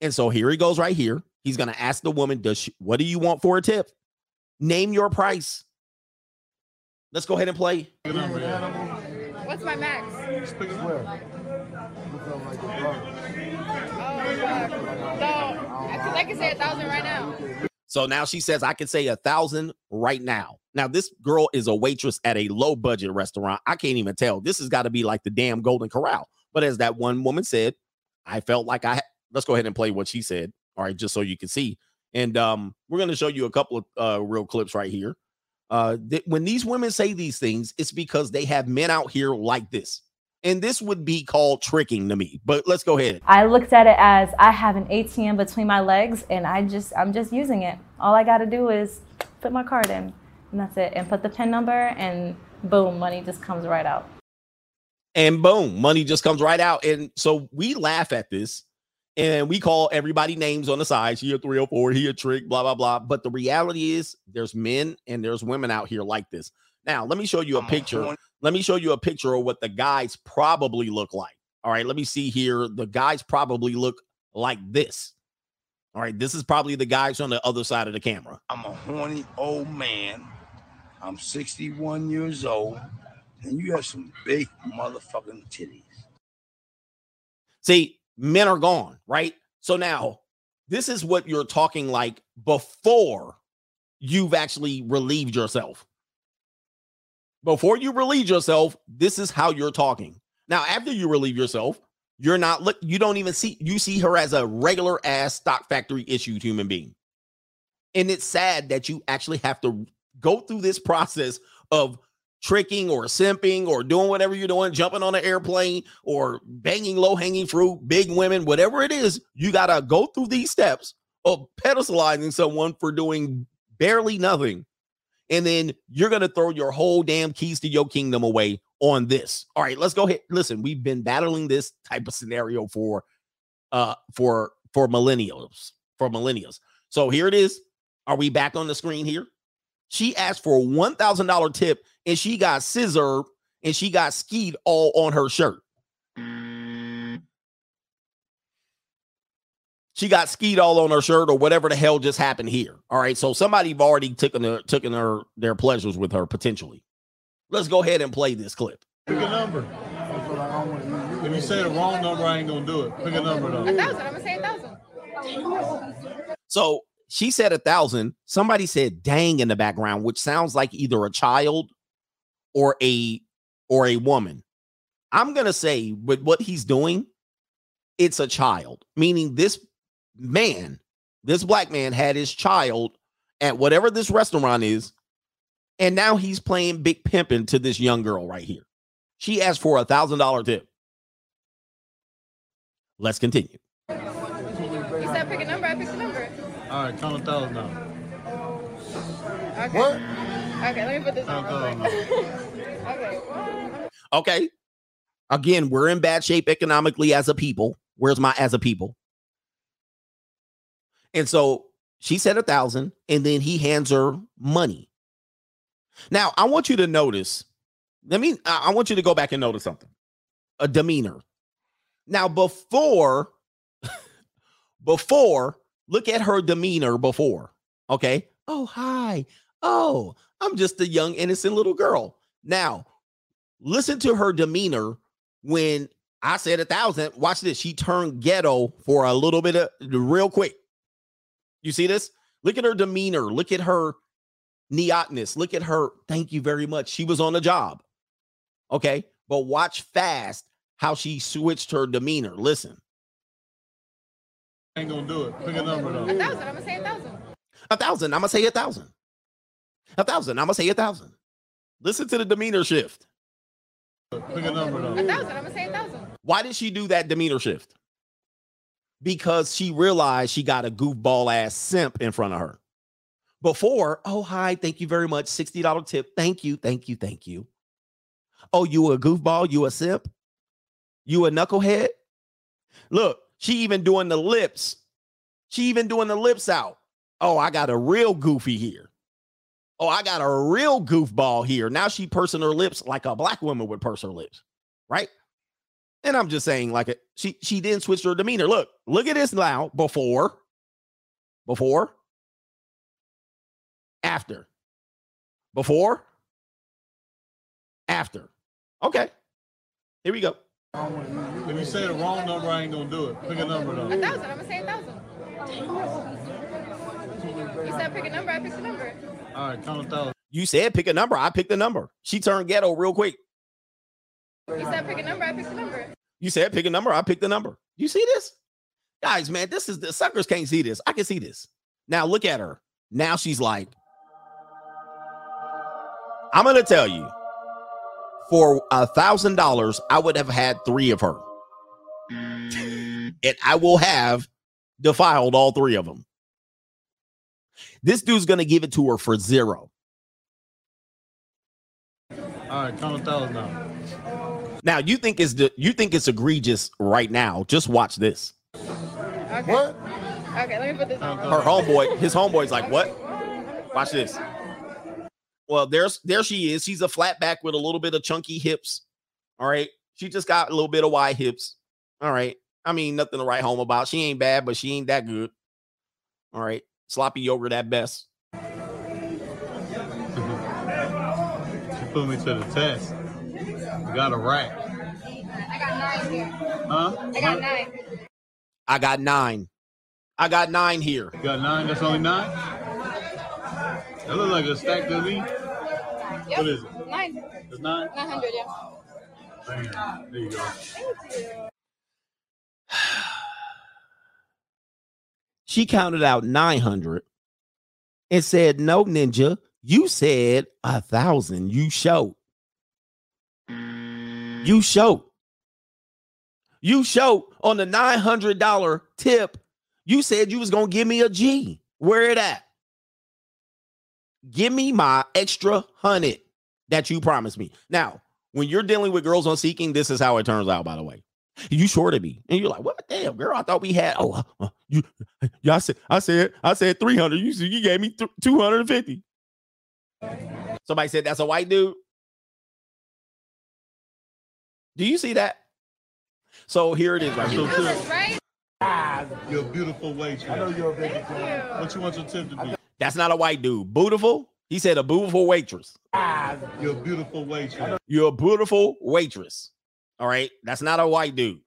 And so here he goes right here. He's going to ask the woman, "Does she, what do you want for a tip? Name your price." Let's go ahead and play. Pick a number, yeah. What's my max? I I can say a thousand right now. So now she says, "I can say a thousand right now." Now this girl is a waitress at a low budget restaurant. I can't even tell. This has got to be like the damn Golden Corral. But as that one woman said, I felt like I. Let's go ahead and play what she said. All right, just so you can see. And um, we're going to show you a couple of uh, real clips right here. Uh, th- when these women say these things, it's because they have men out here like this. And this would be called tricking to me. But let's go ahead. I looked at it as I have an ATM between my legs and I just I'm just using it. All I got to do is put my card in and that's it and put the pin number and boom, money just comes right out. and boom, money just comes right out. And so we laugh at this and we call everybody names on the side. She a 304, he a trick, blah, blah, blah. But the reality is there's men and there's women out here like this. Now, let me show you a picture. Let me show you a picture of what the guys probably look like. All right, let me see here. The guys probably look like this. All right, this is probably the guys on the other side of the camera. I'm a horny old man. I'm 61 years old, and you have some big motherfucking titties. See, men are gone, right? So now this is what you're talking like before you've actually relieved yourself. Before you relieve yourself, this is how you're talking. Now, after you relieve yourself, you're not look, you don't even see you see her as a regular ass stock factory issued human being. And it's sad that you actually have to go through this process of tricking or simping or doing whatever you're doing, jumping on an airplane or banging low hanging fruit, big women, whatever it is, you got to go through these steps of pedestalizing someone for doing barely nothing. And then you're going to throw your whole damn keys to your kingdom away on this. All right, let's go ahead. Listen, we've been battling this type of scenario for uh for for millennials, for millennials. So here it is. Are we back on the screen here? She asked for a $1,000 tip and she got scissor and she got skied all on her shirt. She got skied all on her shirt or whatever the hell just happened here. All right. So somebody've already taken their taken her their pleasures with her potentially. Let's go ahead and play this clip. Pick a number. I feel like I don't want to use you. If you say the wrong number, I ain't gonna do it. Pick a number though. A thousand. I'm gonna say a thousand. So she said a thousand. Somebody said dang in the background, which sounds like either a child or a or a woman. I'm gonna say with what he's doing, it's a child, meaning this man, this black man had his child at whatever this restaurant is, and now he's playing big pimping to this young girl right here. She asked for a thousand dollar tip. Let's continue. You said pick a number. I picked a number. All right, count a thousand now. Okay. What? Okay, let me put this on Count real a quick. thousand now. okay. Okay. Again, we're in bad shape economically as a people. Where's my as a people? And so she said a thousand, and then he hands her money. Now, I want you to notice. Let me, I want you to go back and notice something. A demeanor. Now, before, before, look at her demeanor before. Okay. Oh, hi. Oh, I'm just a young, innocent little girl. Now, listen to her demeanor when I said a thousand. Watch this. She turned ghetto for a little bit of real quick. You see this? Look at her demeanor. Look at her neotness. Look at her. Thank you very much. She was on the job. Okay. But watch fast how she switched her demeanor. Listen. Ain't gonna do it. Pick a number though. A thousand. I'm gonna say a thousand. A thousand. I'm gonna say a thousand. A thousand. I'm gonna say a thousand. Listen to the demeanor shift. Pick a number though. A thousand. I'm gonna say a thousand. Why did she do that demeanor shift? Because she realized she got a goofball ass simp in front of her. Before, oh, hi, thank you very much. $60 tip. Thank you, thank you, thank you. Oh, you a goofball? You a simp? You a knucklehead? Look, she even doing the lips. She even doing the lips out. Oh, I got a real goofy here. Oh, I got a real goofball here. Now she pursing her lips like a black woman would purse her lips, right? And I'm just saying, like, uh, she she didn't switch her demeanor. Look, look at this now. Before, before, after, before, after. Okay, here we go. If you say the wrong number, I ain't gonna do it. Pick a number though. A though. thousand. I'm gonna say a thousand. You said pick a number. I picked a number. All right, count a thousand. You said pick a number. I picked the number. She turned ghetto real quick. You said pick a number. I picked a number. You said pick a number. I picked the number. You see this? Guys, man, this is the suckers can't see this. I can see this. Now look at her. Now she's like, I'm gonna tell you, for a thousand dollars, I would have had three of her. and I will have defiled all three of them. This dude's gonna give it to her for zero. All right, count a thousand now. Now you think it's the you think it's egregious right now. Just watch this. Okay. What? Okay, let me put this on. her homeboy, his homeboy's like, what? Watch this. Well, there's there she is. She's a flat back with a little bit of chunky hips. All right. She just got a little bit of wide hips. All right. I mean, nothing to write home about. She ain't bad, but she ain't that good. All right. Sloppy yogurt at best. She put me to the test. You got a rack. I got nine here. Huh? I got nine. I got nine. I got nine here. You got nine? That's only nine? That look like a stack to me. Yep. What is it? Nine. It's nine? Nine hundred. Yeah. Bam. There you go. She counted out 900 and said, No, Ninja, you said a thousand. You showed. You showed. You showed on the $900 tip. You said you was to give me a G. Where it at? Give me my extra hundred that you promised me. Now, when you're dealing with girls on seeking, this is how it turns out, by the way. You shorted me. And you're like, what? the Damn, girl, I thought we had. Oh, uh, you, yeah, I said, I said, I said 300. You said you gave me th- 250. Somebody said that's a white dude. Do you see that? So here it is right So here. good. That's right. You're a beautiful waitress. I know you're a vegetarian. What you want your tip to be? That's not a white dude. Beautiful. He said a beautiful waitress. You're a beautiful waitress. You're a beautiful waitress. All right. That's not a white dude.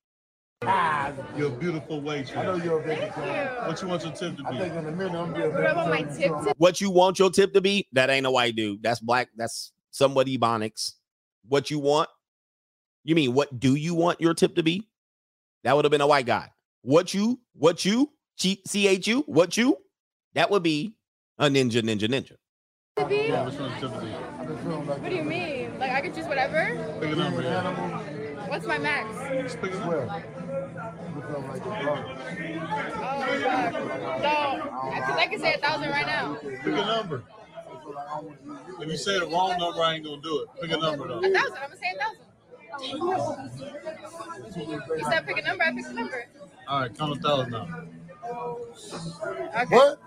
You're a beautiful I know you're a vegetarian. What you want your tip to be? I be? think in a minute I'm gonna be a What about my vegetarian. tip? tip? What you want your tip to be? That ain't a white dude. That's black. That's somewhat ebonics. What you want? You mean what do you want your tip to be? That would have been a white guy. What you, what you, C H U, what you? That would be a ninja, ninja, ninja. Yeah, which one's Timothy? What do you mean? Like I could choose whatever? Pick a number. What's my max? Just pick a number. Oh fuck. So, because I can say a thousand right now. Pick a number. If you say the wrong number, I ain't gonna do it. Pick a number though. A thousand. I'm gonna say a thousand. You said pick a number. I picked a number. All right, count a thousand now. Okay. What?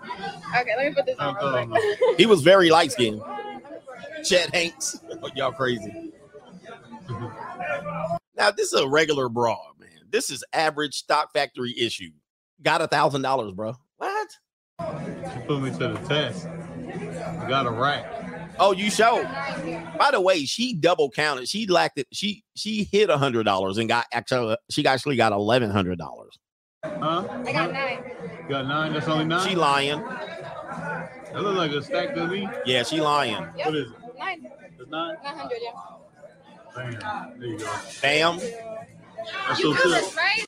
Okay, let me put this on real quick. He was very light skinned. Chet Hanks. Oh, y'all crazy. Now, this is a regular bra, man. This is average stock factory issue. Got a thousand dollars, bro. What? You put me to the test. I got a rack. Oh, you showed. By the way, she double counted. She lacked it. She she hit a hundred dollars and got actually she actually got eleven hundred dollars. Huh? I got nine. You got nine? That's only nine? She lying. That look like a stack to me. Yeah, she lying. What is it? Nine. It's nine? Nine hundred. Yeah. Bam. There you go. Bam. That's You so know this, right?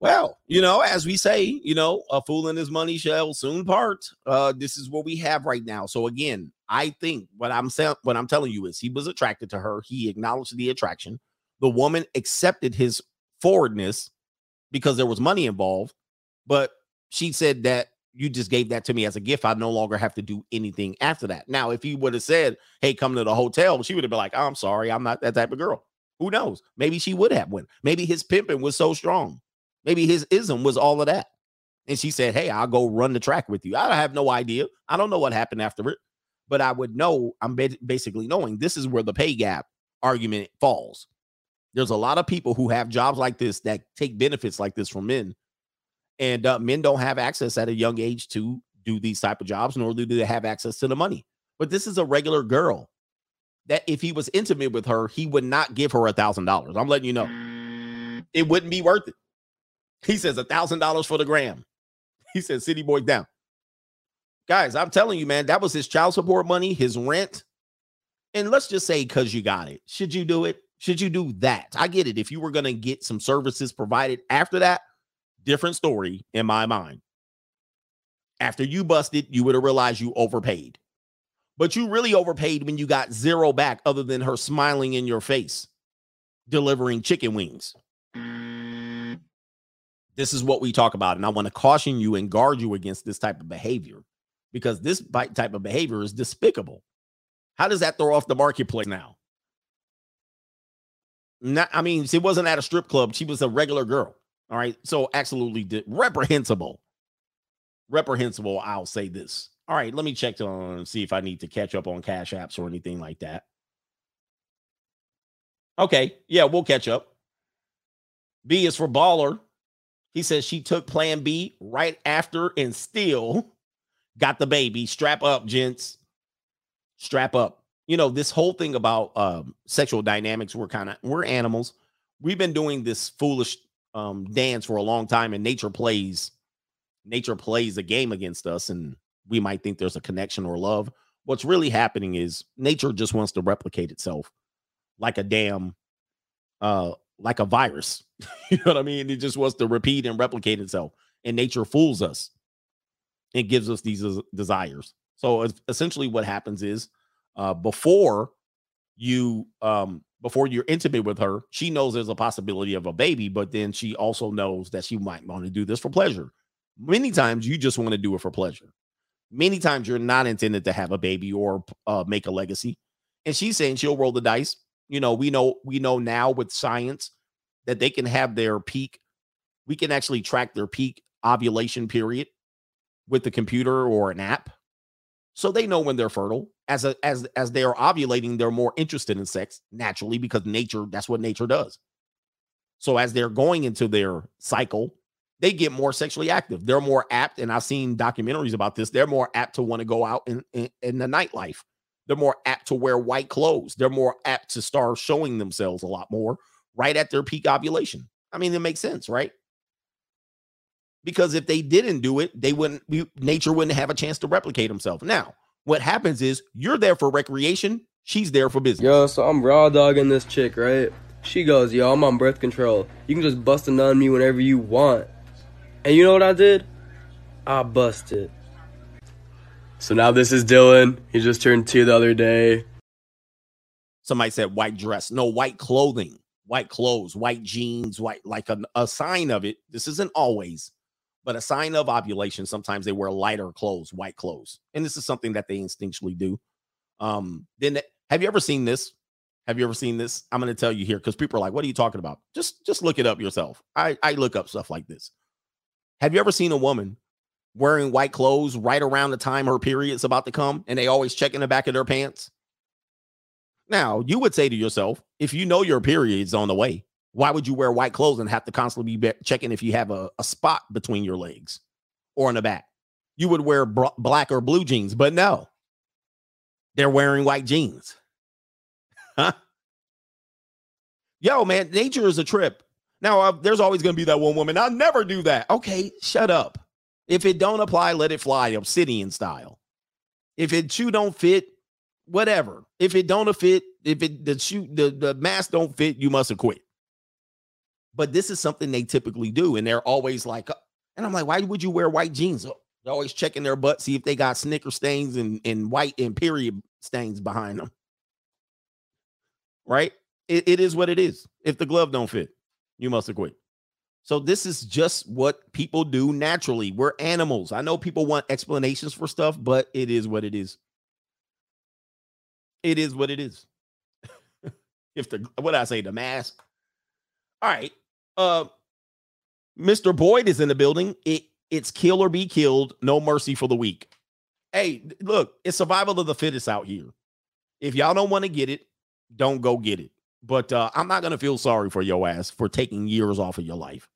Well, you know, as we say, you know, a fool and his money shall soon part. Uh, this is what we have right now. So again, I think what I'm saying, what I'm telling you is he was attracted to her. He acknowledged the attraction. The woman accepted his forwardness because there was money involved, but she said that you just gave that to me as a gift. I no longer have to do anything after that. Now, if he would have said, "Hey, come to the hotel," she would have been like, "I'm sorry, I'm not that type of girl." Who knows? Maybe she would have went. Maybe his pimping was so strong. Maybe his ism was all of that. And she said, Hey, I'll go run the track with you. I have no idea. I don't know what happened after it, but I would know. I'm basically knowing this is where the pay gap argument falls. There's a lot of people who have jobs like this that take benefits like this from men. And uh, men don't have access at a young age to do these type of jobs, nor do they have access to the money. But this is a regular girl that if he was intimate with her, he would not give her a thousand dollars. I'm letting you know. It wouldn't be worth it. He says a thousand dollars for the gram. He says city boy down. Guys, I'm telling you, man, that was his child support money, his rent. And let's just say because you got it. Should you do it? Should you do that? I get it. If you were going to get some services provided after that, different story in my mind. After you busted, you would have realized you overpaid. But you really overpaid when you got zero back other than her smiling in your face, delivering chicken wings. This is what we talk about. And I want to caution you and guard you against this type of behavior because this type of behavior is despicable. How does that throw off the marketplace now? Not, I mean, she wasn't at a strip club. She was a regular girl. All right. So, absolutely di- reprehensible. Reprehensible. I'll say this. All right. Let me check on um, see if I need to catch up on cash apps or anything like that. Okay. Yeah, we'll catch up. B is for baller. He says she took plan B right after and still got the baby. Strap up, gents. Strap up. You know, this whole thing about um, sexual dynamics, we're kind of we're animals. We've been doing this foolish um dance for a long time, and nature plays nature plays a game against us, and we might think there's a connection or love. What's really happening is nature just wants to replicate itself like a damn uh like a virus. you know what I mean? It just wants to repeat and replicate itself. And nature fools us. It gives us these desires. So essentially what happens is uh before you um before you're intimate with her, she knows there's a possibility of a baby, but then she also knows that she might want to do this for pleasure. Many times you just want to do it for pleasure. Many times you're not intended to have a baby or uh, make a legacy. And she's saying she'll roll the dice. You know, we know we know now with science that they can have their peak. We can actually track their peak ovulation period with the computer or an app. So they know when they're fertile. As a, as as they are ovulating, they're more interested in sex naturally because nature that's what nature does. So as they're going into their cycle, they get more sexually active. They're more apt, and I've seen documentaries about this. They're more apt to want to go out in, in, in the nightlife. They're more apt to wear white clothes. They're more apt to start showing themselves a lot more right at their peak ovulation. I mean, it makes sense, right? Because if they didn't do it, they wouldn't. Nature wouldn't have a chance to replicate himself. Now, what happens is you're there for recreation. She's there for business. Yo, so I'm raw dogging this chick, right? She goes, yo, I'm on birth control. You can just bust a nut on me whenever you want. And you know what I did? I busted. So now this is Dylan. He just turned two the other day. Somebody said white dress. No, white clothing, white clothes, white jeans, white, like a, a sign of it. This isn't always, but a sign of ovulation. Sometimes they wear lighter clothes, white clothes. And this is something that they instinctually do. Um, then have you ever seen this? Have you ever seen this? I'm going to tell you here because people are like, "What are you talking about?" Just just look it up yourself. I I look up stuff like this. Have you ever seen a woman wearing white clothes right around the time her period's about to come, and they always check in the back of their pants? Now you would say to yourself, if you know your period's on the way, why would you wear white clothes and have to constantly be checking if you have a, a spot between your legs or in the back? You would wear br- black or blue jeans, but no, they're wearing white jeans. Huh? Yo, man, nature is a trip. Now, uh, there's always going to be that one woman. I'll never do that. Okay, shut up. If it don't apply, let it fly, obsidian style. If it shoe don't fit, whatever. If it don't fit, if it the shoe the, the mask don't fit, you must have quit. But this is something they typically do, and they're always like, and I'm like, why would you wear white jeans? They're always checking their butt, see if they got snicker stains and, and white and period stains behind them. Right? It, it is what it is. If the glove don't fit, you must have quit. So this is just what people do naturally. We're animals. I know people want explanations for stuff, but it is what it is. It is what it is. if the what I say, the mask. All right. Uh Mr. Boyd is in the building. It it's kill or be killed. No mercy for the weak. Hey, look, it's survival of the fittest out here. If y'all don't want to get it, don't go get it. But uh, I'm not gonna feel sorry for your ass for taking years off of your life.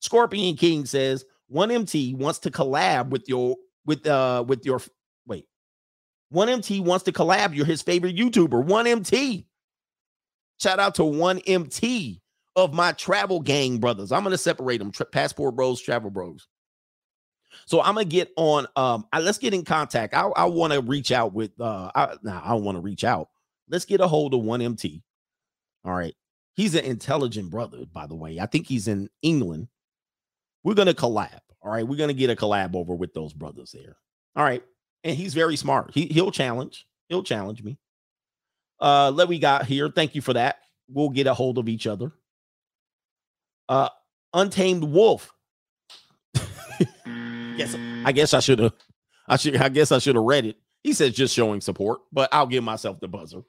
Scorpion King says one MT wants to collab with your with uh with your wait. One MT wants to collab. You're his favorite YouTuber. One MT. Shout out to one MT of my travel gang brothers. I'm gonna separate them. Tra- Passport Bros, Travel Bros. So I'm gonna get on. Um, I, let's get in contact. I, I want to reach out with. Uh, I, nah, I don't want to reach out. Let's get a hold of one MT. All right, he's an intelligent brother, by the way. I think he's in England. We're gonna collab. All right, we're gonna get a collab over with those brothers there. All right, and he's very smart. He he'll challenge. He'll challenge me. Uh, let we got here. Thank you for that. We'll get a hold of each other. Uh, Untamed Wolf. guess I guess I should have. I should. I guess I should have read it. He says just showing support, but I'll give myself the buzzer.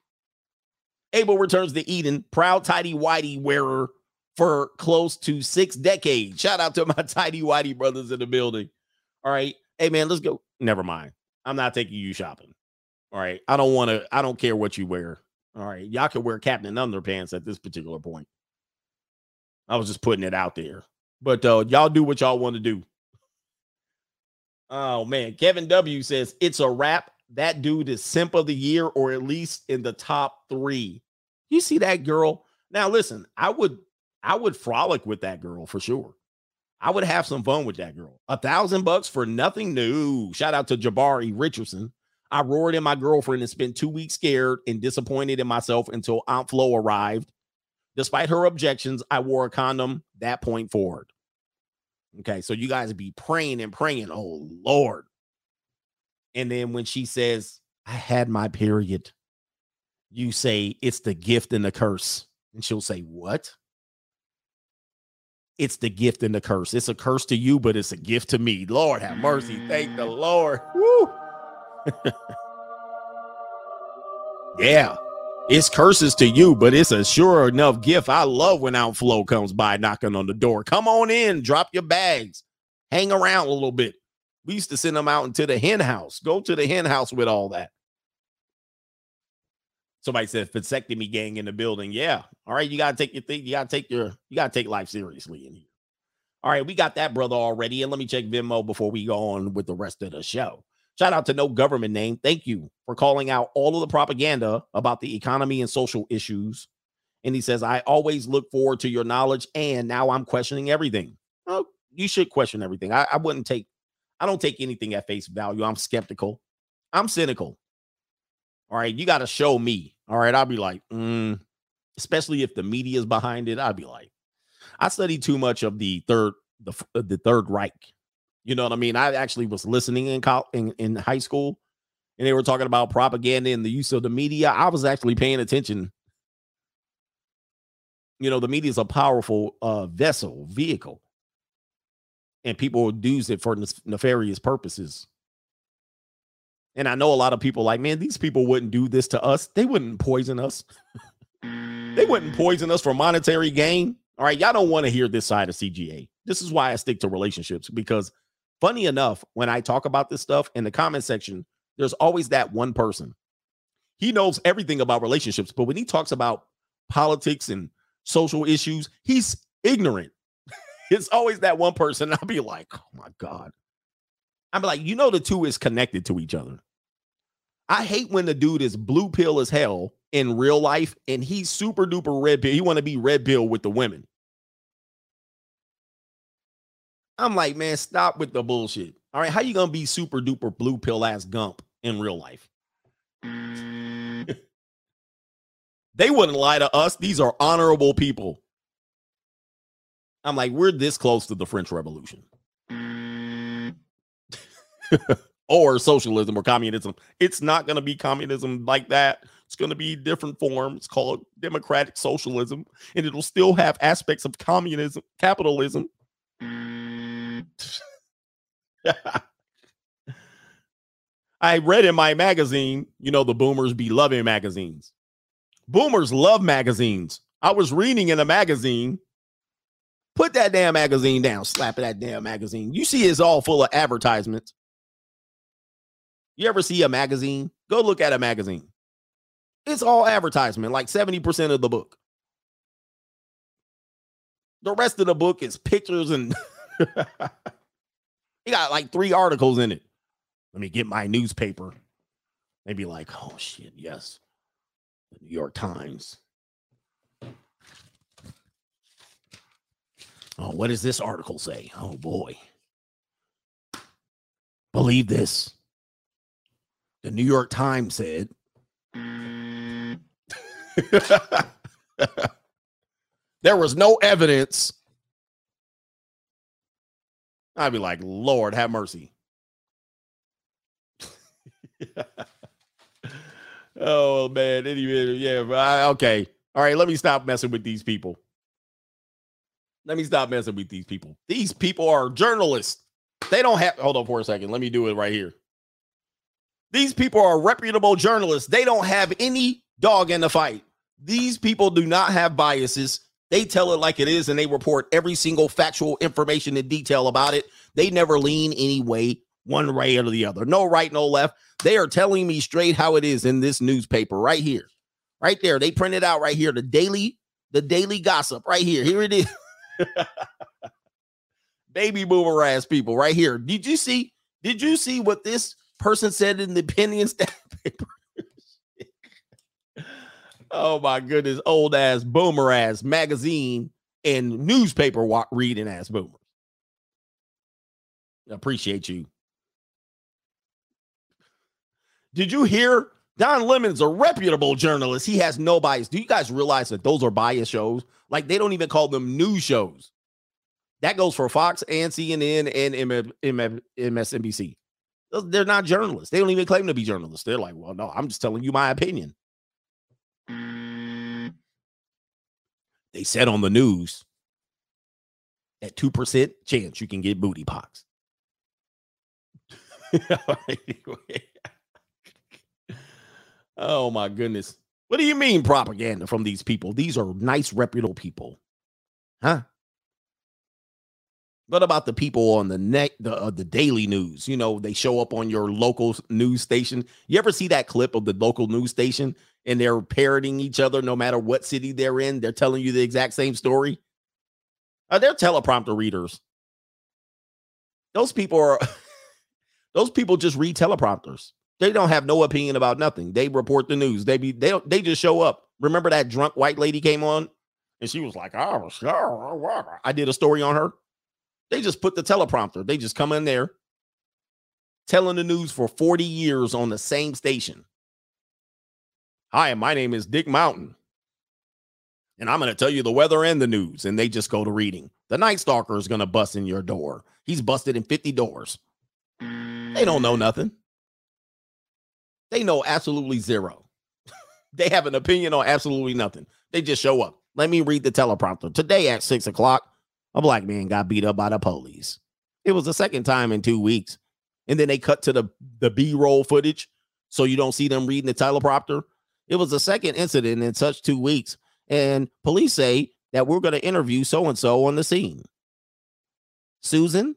Abel returns to Eden, proud tidy whitey wearer for close to six decades. Shout out to my tidy whitey brothers in the building. All right, hey man, let's go. Never mind. I'm not taking you shopping. All right, I don't want to. I don't care what you wear. All right, y'all can wear Captain Underpants at this particular point. I was just putting it out there. But uh, y'all do what y'all want to do. Oh man, Kevin W says it's a wrap. That dude is simp of the year, or at least in the top three. You see that girl? Now listen, I would I would frolic with that girl for sure. I would have some fun with that girl. A thousand bucks for nothing new. Shout out to Jabari Richardson. I roared in my girlfriend and spent two weeks scared and disappointed in myself until Aunt Flo arrived. Despite her objections, I wore a condom that point forward. Okay, so you guys be praying and praying, oh Lord. And then when she says, I had my period, you say it's the gift and the curse. And she'll say, What? It's the gift and the curse. It's a curse to you, but it's a gift to me. Lord have mercy. Thank the Lord. Woo. yeah. It's curses to you, but it's a sure enough gift. I love when Aunt Flo comes by knocking on the door. Come on in, drop your bags, hang around a little bit. We used to send them out into the hen house. Go to the hen house with all that. Somebody said vasectomy gang in the building. Yeah. All right. You gotta take your thing. You gotta take your you gotta take life seriously in here. All right, we got that brother already. And let me check Venmo before we go on with the rest of the show. Shout out to no government name. Thank you for calling out all of the propaganda about the economy and social issues. And he says, I always look forward to your knowledge, and now I'm questioning everything. Oh, you should question everything. I, I wouldn't take, I don't take anything at face value. I'm skeptical. I'm cynical. All right, you got to show me. All right, I'll be like, mm, especially if the media is behind it. I'd be like, I study too much of the third the the Third Reich. You know what I mean? I actually was listening in col- in, in high school, and they were talking about propaganda and the use of the media. I was actually paying attention. You know, the media is a powerful uh, vessel, vehicle, and people use it for nefarious purposes. And I know a lot of people like, man, these people wouldn't do this to us. They wouldn't poison us. they wouldn't poison us for monetary gain. All right, y'all don't want to hear this side of CGA. This is why I stick to relationships because, funny enough, when I talk about this stuff in the comment section, there's always that one person. He knows everything about relationships, but when he talks about politics and social issues, he's ignorant. it's always that one person. I'll be like, oh my God. I'm like, you know, the two is connected to each other. I hate when the dude is blue pill as hell in real life and he's super duper red pill. He want to be red pill with the women. I'm like, man, stop with the bullshit. All right, how you gonna be super duper blue pill ass gump in real life? Mm. they wouldn't lie to us. These are honorable people. I'm like, we're this close to the French Revolution. Mm. or socialism or communism. It's not going to be communism like that. It's going to be different form. It's called democratic socialism, and it'll still have aspects of communism, capitalism. Mm. I read in my magazine, you know, the boomers be loving magazines. Boomers love magazines. I was reading in a magazine. Put that damn magazine down. Slap that damn magazine. You see, it's all full of advertisements. You ever see a magazine? Go look at a magazine. It's all advertisement, like 70% of the book. The rest of the book is pictures and he got like three articles in it. Let me get my newspaper. Maybe like, oh shit, yes. The New York Times. Oh, what does this article say? Oh boy. Believe this. The New York Times said. there was no evidence. I'd be like, Lord, have mercy. oh man, anyway, yeah, I, okay, all right. Let me stop messing with these people. Let me stop messing with these people. These people are journalists. They don't have. Hold on for a second. Let me do it right here. These people are reputable journalists. They don't have any dog in the fight. These people do not have biases. They tell it like it is and they report every single factual information in detail about it. They never lean any way, one way or the other. No right, no left. They are telling me straight how it is in this newspaper right here. Right there. They print it out right here. The daily, the daily gossip right here. Here it is. Baby boomer ass people right here. Did you see? Did you see what this person said in the opinion stat paper? Oh my goodness, old ass boomer ass magazine and newspaper reading ass boomers. Appreciate you. Did you hear? Don Lemon's a reputable journalist. He has no bias. Do you guys realize that those are bias shows? Like they don't even call them news shows. That goes for Fox and CNN and MSNBC. They're not journalists. They don't even claim to be journalists. They're like, well, no, I'm just telling you my opinion. They said on the news at 2% chance you can get booty pox. oh my goodness. What do you mean propaganda from these people? These are nice, reputable people. Huh? What about the people on the net, the uh, the daily news? You know, they show up on your local news station. You ever see that clip of the local news station and they're parroting each other no matter what city they're in? They're telling you the exact same story. Uh, they're teleprompter readers. Those people are those people just read teleprompters. They don't have no opinion about nothing. They report the news. They be they don't they just show up. Remember that drunk white lady came on and she was like, "Oh, sure." I did a story on her. They just put the teleprompter. They just come in there telling the news for 40 years on the same station. Hi, my name is Dick Mountain. And I'm going to tell you the weather and the news. And they just go to reading. The Night Stalker is going to bust in your door. He's busted in 50 doors. They don't know nothing. They know absolutely zero. they have an opinion on absolutely nothing. They just show up. Let me read the teleprompter. Today at six o'clock, a black man got beat up by the police. It was the second time in two weeks. And then they cut to the, the B roll footage so you don't see them reading the teleprompter. It was the second incident in such two weeks. And police say that we're going to interview so and so on the scene. Susan?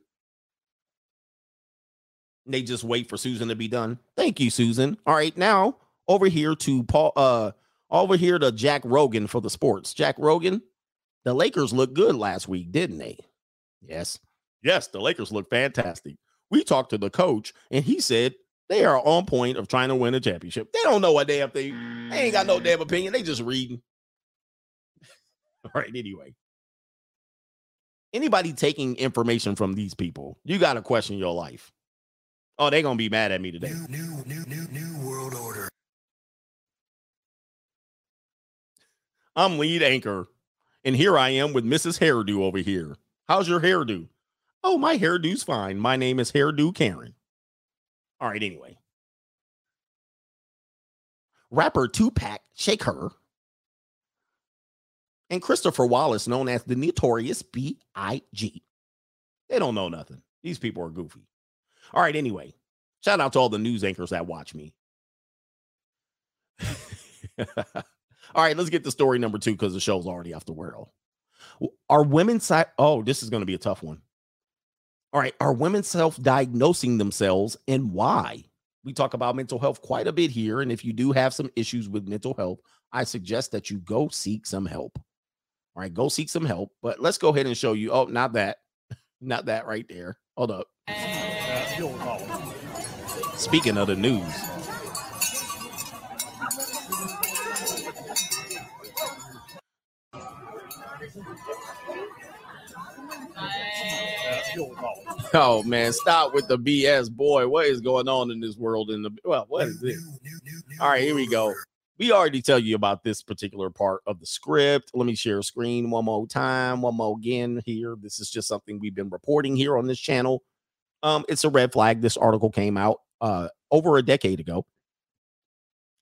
They just wait for Susan to be done. Thank you, Susan. All right, now over here to Paul, uh, over here to Jack Rogan for the sports. Jack Rogan, the Lakers looked good last week, didn't they? Yes. Yes, the Lakers look fantastic. We talked to the coach, and he said they are on point of trying to win a championship. They don't know what damn thing. They ain't got no mm. damn opinion. They just reading. All right, anyway. Anybody taking information from these people, you got to question your life. Oh, they're gonna be mad at me today. New, new, new, new, new world order. I'm lead anchor, and here I am with Mrs. Hairdo over here. How's your hairdo? Oh, my hairdo's fine. My name is Hairdo Karen. All right, anyway. Rapper Tupac Shakur and Christopher Wallace, known as the notorious B.I.G. They don't know nothing. These people are goofy. All right, anyway. Shout out to all the news anchors that watch me. all right, let's get to story number two because the show's already off the world. Are women side? Oh, this is going to be a tough one. All right, are women self-diagnosing themselves and why? We talk about mental health quite a bit here, and if you do have some issues with mental health, I suggest that you go seek some help. All right, go seek some help. But let's go ahead and show you. Oh, not that, not that right there. Hold up. Speaking of the news, oh man, stop with the BS, boy. What is going on in this world? In the well, what is this? All right, here we go. We already tell you about this particular part of the script. Let me share a screen one more time, one more again here. This is just something we've been reporting here on this channel. Um, it's a red flag. This article came out uh over a decade ago.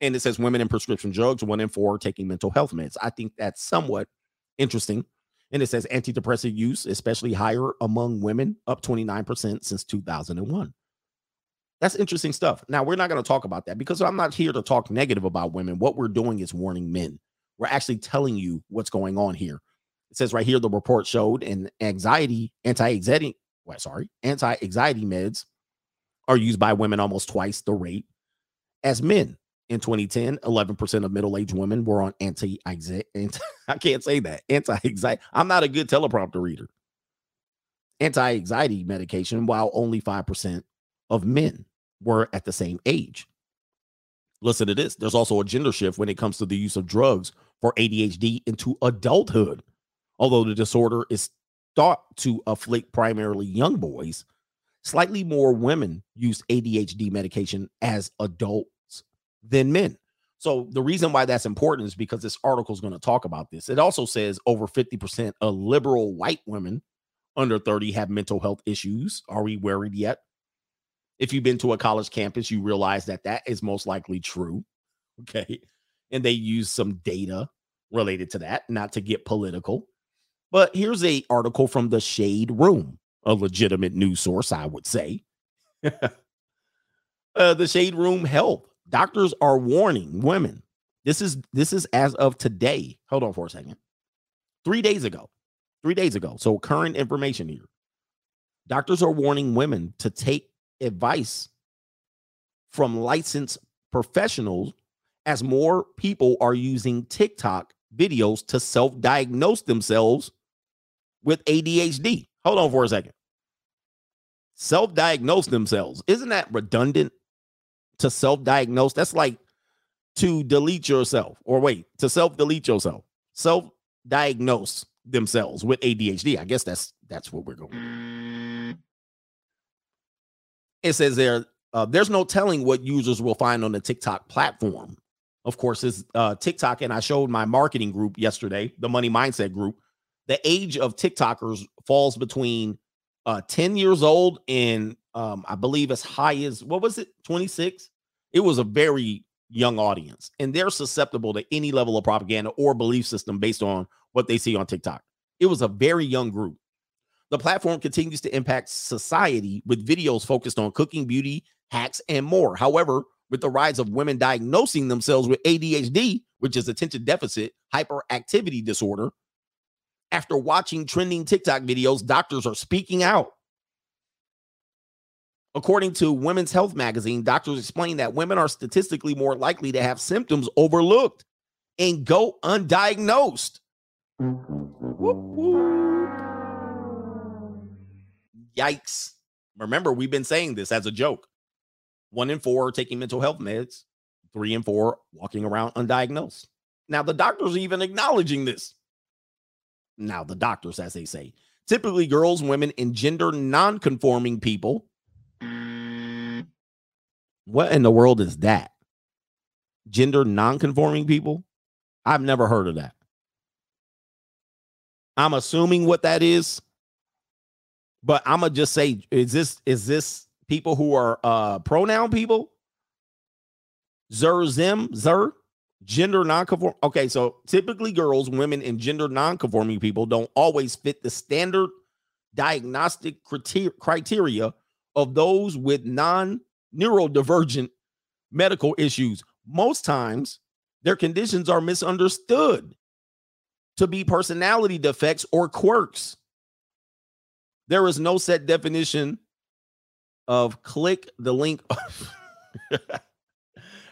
And it says women in prescription drugs, one in four taking mental health meds. I think that's somewhat interesting. And it says antidepressant use, especially higher among women, up 29% since 2001. That's interesting stuff. Now, we're not going to talk about that because I'm not here to talk negative about women. What we're doing is warning men. We're actually telling you what's going on here. It says right here the report showed an anxiety, anti-anxiety, well, sorry, anti-anxiety meds are used by women almost twice the rate as men. In 2010, 11% of middle-aged women were on anti-anxiety. I can't say that. Anti-anxiety. I'm not a good teleprompter reader. Anti-anxiety medication, while only 5% of men were at the same age. Listen to this. There's also a gender shift when it comes to the use of drugs for ADHD into adulthood. Although the disorder is thought to afflict primarily young boys, slightly more women use ADHD medication as adults than men. So the reason why that's important is because this article is going to talk about this. It also says over 50% of liberal white women under 30 have mental health issues. Are we worried yet? If you've been to a college campus, you realize that that is most likely true. Okay. And they use some data related to that, not to get political. But here's a article from the Shade Room, a legitimate news source, I would say. uh, the Shade Room Health doctors are warning women. This is this is as of today. Hold on for a second. Three days ago, three days ago. So current information here. Doctors are warning women to take advice from licensed professionals as more people are using TikTok videos to self-diagnose themselves with ADHD. Hold on for a second. Self-diagnose themselves. Isn't that redundant? To self diagnose. That's like to delete yourself, or wait, to self delete yourself, self diagnose themselves with ADHD. I guess that's that's what we're going. It says there, uh, there's no telling what users will find on the TikTok platform. Of course, it's uh, TikTok, and I showed my marketing group yesterday, the Money Mindset group, the age of TikTokers falls between uh 10 years old and um I believe as high as what was it 26 it was a very young audience and they're susceptible to any level of propaganda or belief system based on what they see on TikTok. It was a very young group. The platform continues to impact society with videos focused on cooking beauty hacks and more. However with the rise of women diagnosing themselves with ADHD which is attention deficit hyperactivity disorder after watching trending TikTok videos, doctors are speaking out. According to Women's Health magazine, doctors explain that women are statistically more likely to have symptoms overlooked and go undiagnosed. Whoop, whoop. Yikes. Remember, we've been saying this as a joke. One in four are taking mental health meds, three in four walking around undiagnosed. Now, the doctors are even acknowledging this now the doctors as they say typically girls women and gender non-conforming people what in the world is that? Gender non-conforming people? I've never heard of that. I'm assuming what that is but i'm gonna just say is this is this people who are uh pronoun people? Zer zim zer? Gender nonconform okay so typically girls women and gender nonconforming people don't always fit the standard diagnostic criteria criteria of those with non neurodivergent medical issues most times their conditions are misunderstood to be personality defects or quirks there is no set definition of click the link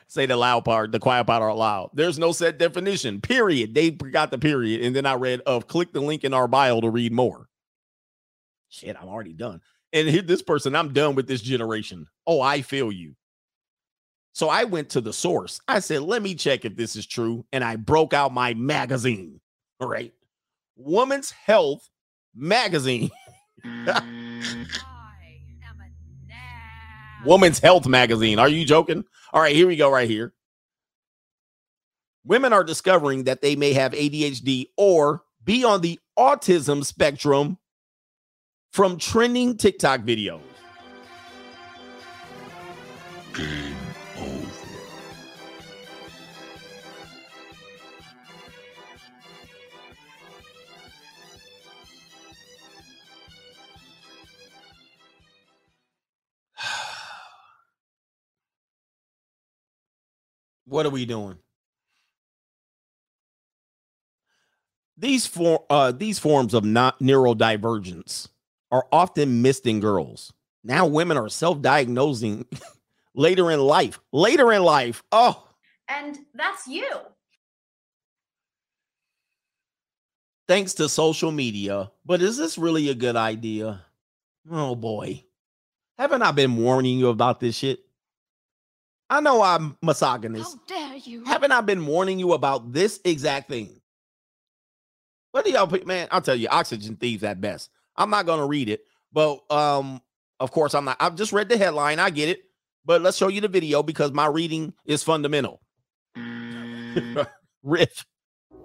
say the loud part, the quiet part out loud. There's no set definition, period. They forgot the period. And then I read of click the link in our bio to read more. Shit, I'm already done. And here, this person, I'm done with this generation. Oh, I feel you. So I went to the source. I said, let me check if this is true. And I broke out my magazine. All right. Woman's Health Magazine. Woman's Health Magazine. Are you joking? All right, here we go, right here. Women are discovering that they may have ADHD or be on the autism spectrum from trending TikTok videos. Game over. What are we doing? These for uh these forms of not neurodivergence are often missed in girls. Now women are self-diagnosing later in life. Later in life. Oh, And that's you. thanks to social media. But is this really a good idea? Oh boy. Haven't I been warning you about this shit? I know I'm misogynist. How dare you? Haven't I been warning you about this exact thing? What do y'all man? I'll tell you, oxygen thieves at best. I'm not gonna read it, but um, of course, I'm not. I've just read the headline. I get it, but let's show you the video because my reading is fundamental. Riff.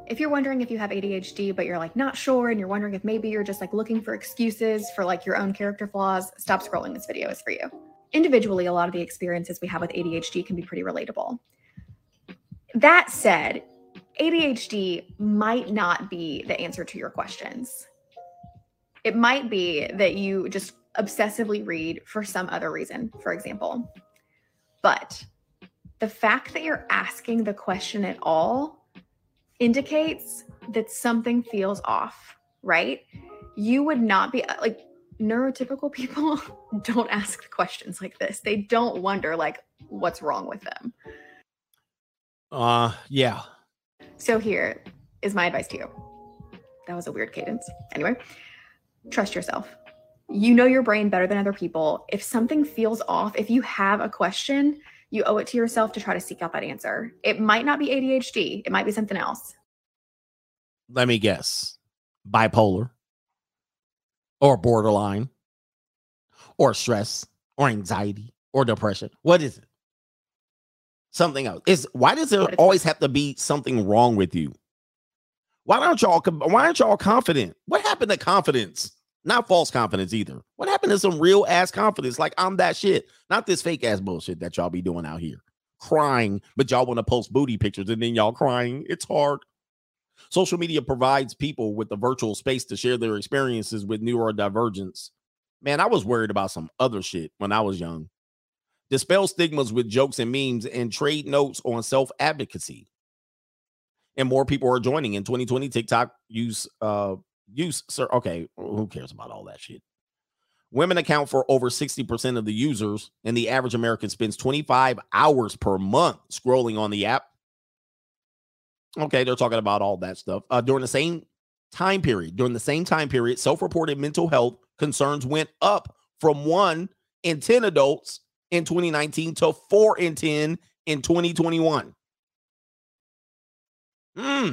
If you're wondering if you have ADHD, but you're like not sure, and you're wondering if maybe you're just like looking for excuses for like your own character flaws, stop scrolling. This video is for you. Individually, a lot of the experiences we have with ADHD can be pretty relatable. That said, ADHD might not be the answer to your questions. It might be that you just obsessively read for some other reason, for example. But the fact that you're asking the question at all indicates that something feels off, right? You would not be like neurotypical people don't ask questions like this. They don't wonder like what's wrong with them. Uh, yeah. So here is my advice to you. That was a weird cadence. Anyway, trust yourself. You know your brain better than other people. If something feels off, if you have a question, you owe it to yourself to try to seek out that answer. It might not be ADHD, it might be something else. Let me guess. Bipolar, or borderline, or stress, or anxiety, or depression. What is it? Something else. Is why does there always have to be something wrong with you? Why aren't y'all why aren't y'all confident? What happened to confidence? Not false confidence either. What happened to some real ass confidence? Like I'm that shit. Not this fake ass bullshit that y'all be doing out here. Crying, but y'all want to post booty pictures and then y'all crying. It's hard. Social media provides people with the virtual space to share their experiences with neurodivergence. Man, I was worried about some other shit when I was young. Dispel stigmas with jokes and memes and trade notes on self advocacy. And more people are joining in 2020. TikTok use uh use sir. Okay, who cares about all that shit? Women account for over 60% of the users, and the average American spends 25 hours per month scrolling on the app. Okay, they're talking about all that stuff. Uh, during the same time period, during the same time period, self-reported mental health concerns went up from one in 10 adults in 2019 to four in 10 in 2021. Hmm.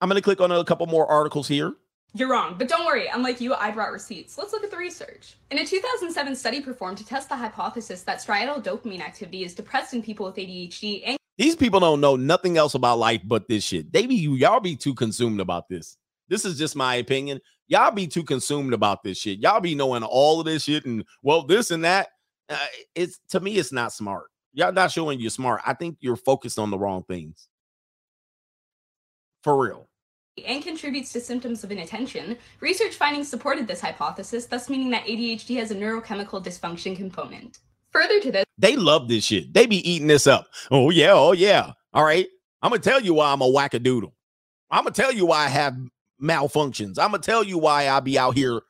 I'm going to click on a couple more articles here. You're wrong, but don't worry. Unlike you, I brought receipts. Let's look at the research. In a 2007 study performed to test the hypothesis that striatal dopamine activity is depressed in people with ADHD and These people don't know nothing else about life but this shit. They be y'all be too consumed about this. This is just my opinion. Y'all be too consumed about this shit. Y'all be knowing all of this shit and well, this and that. Uh, it's to me, it's not smart. Y'all not showing you're smart. I think you're focused on the wrong things. For real. and contributes to symptoms of inattention, research findings supported this hypothesis, thus meaning that ADHD has a neurochemical dysfunction component. Further to this, They love this shit. They be eating this up. Oh yeah, oh yeah. All right. I'm gonna tell you why I'm a wackadoodle. I'm gonna tell you why I have malfunctions. I'm gonna tell you why I be out here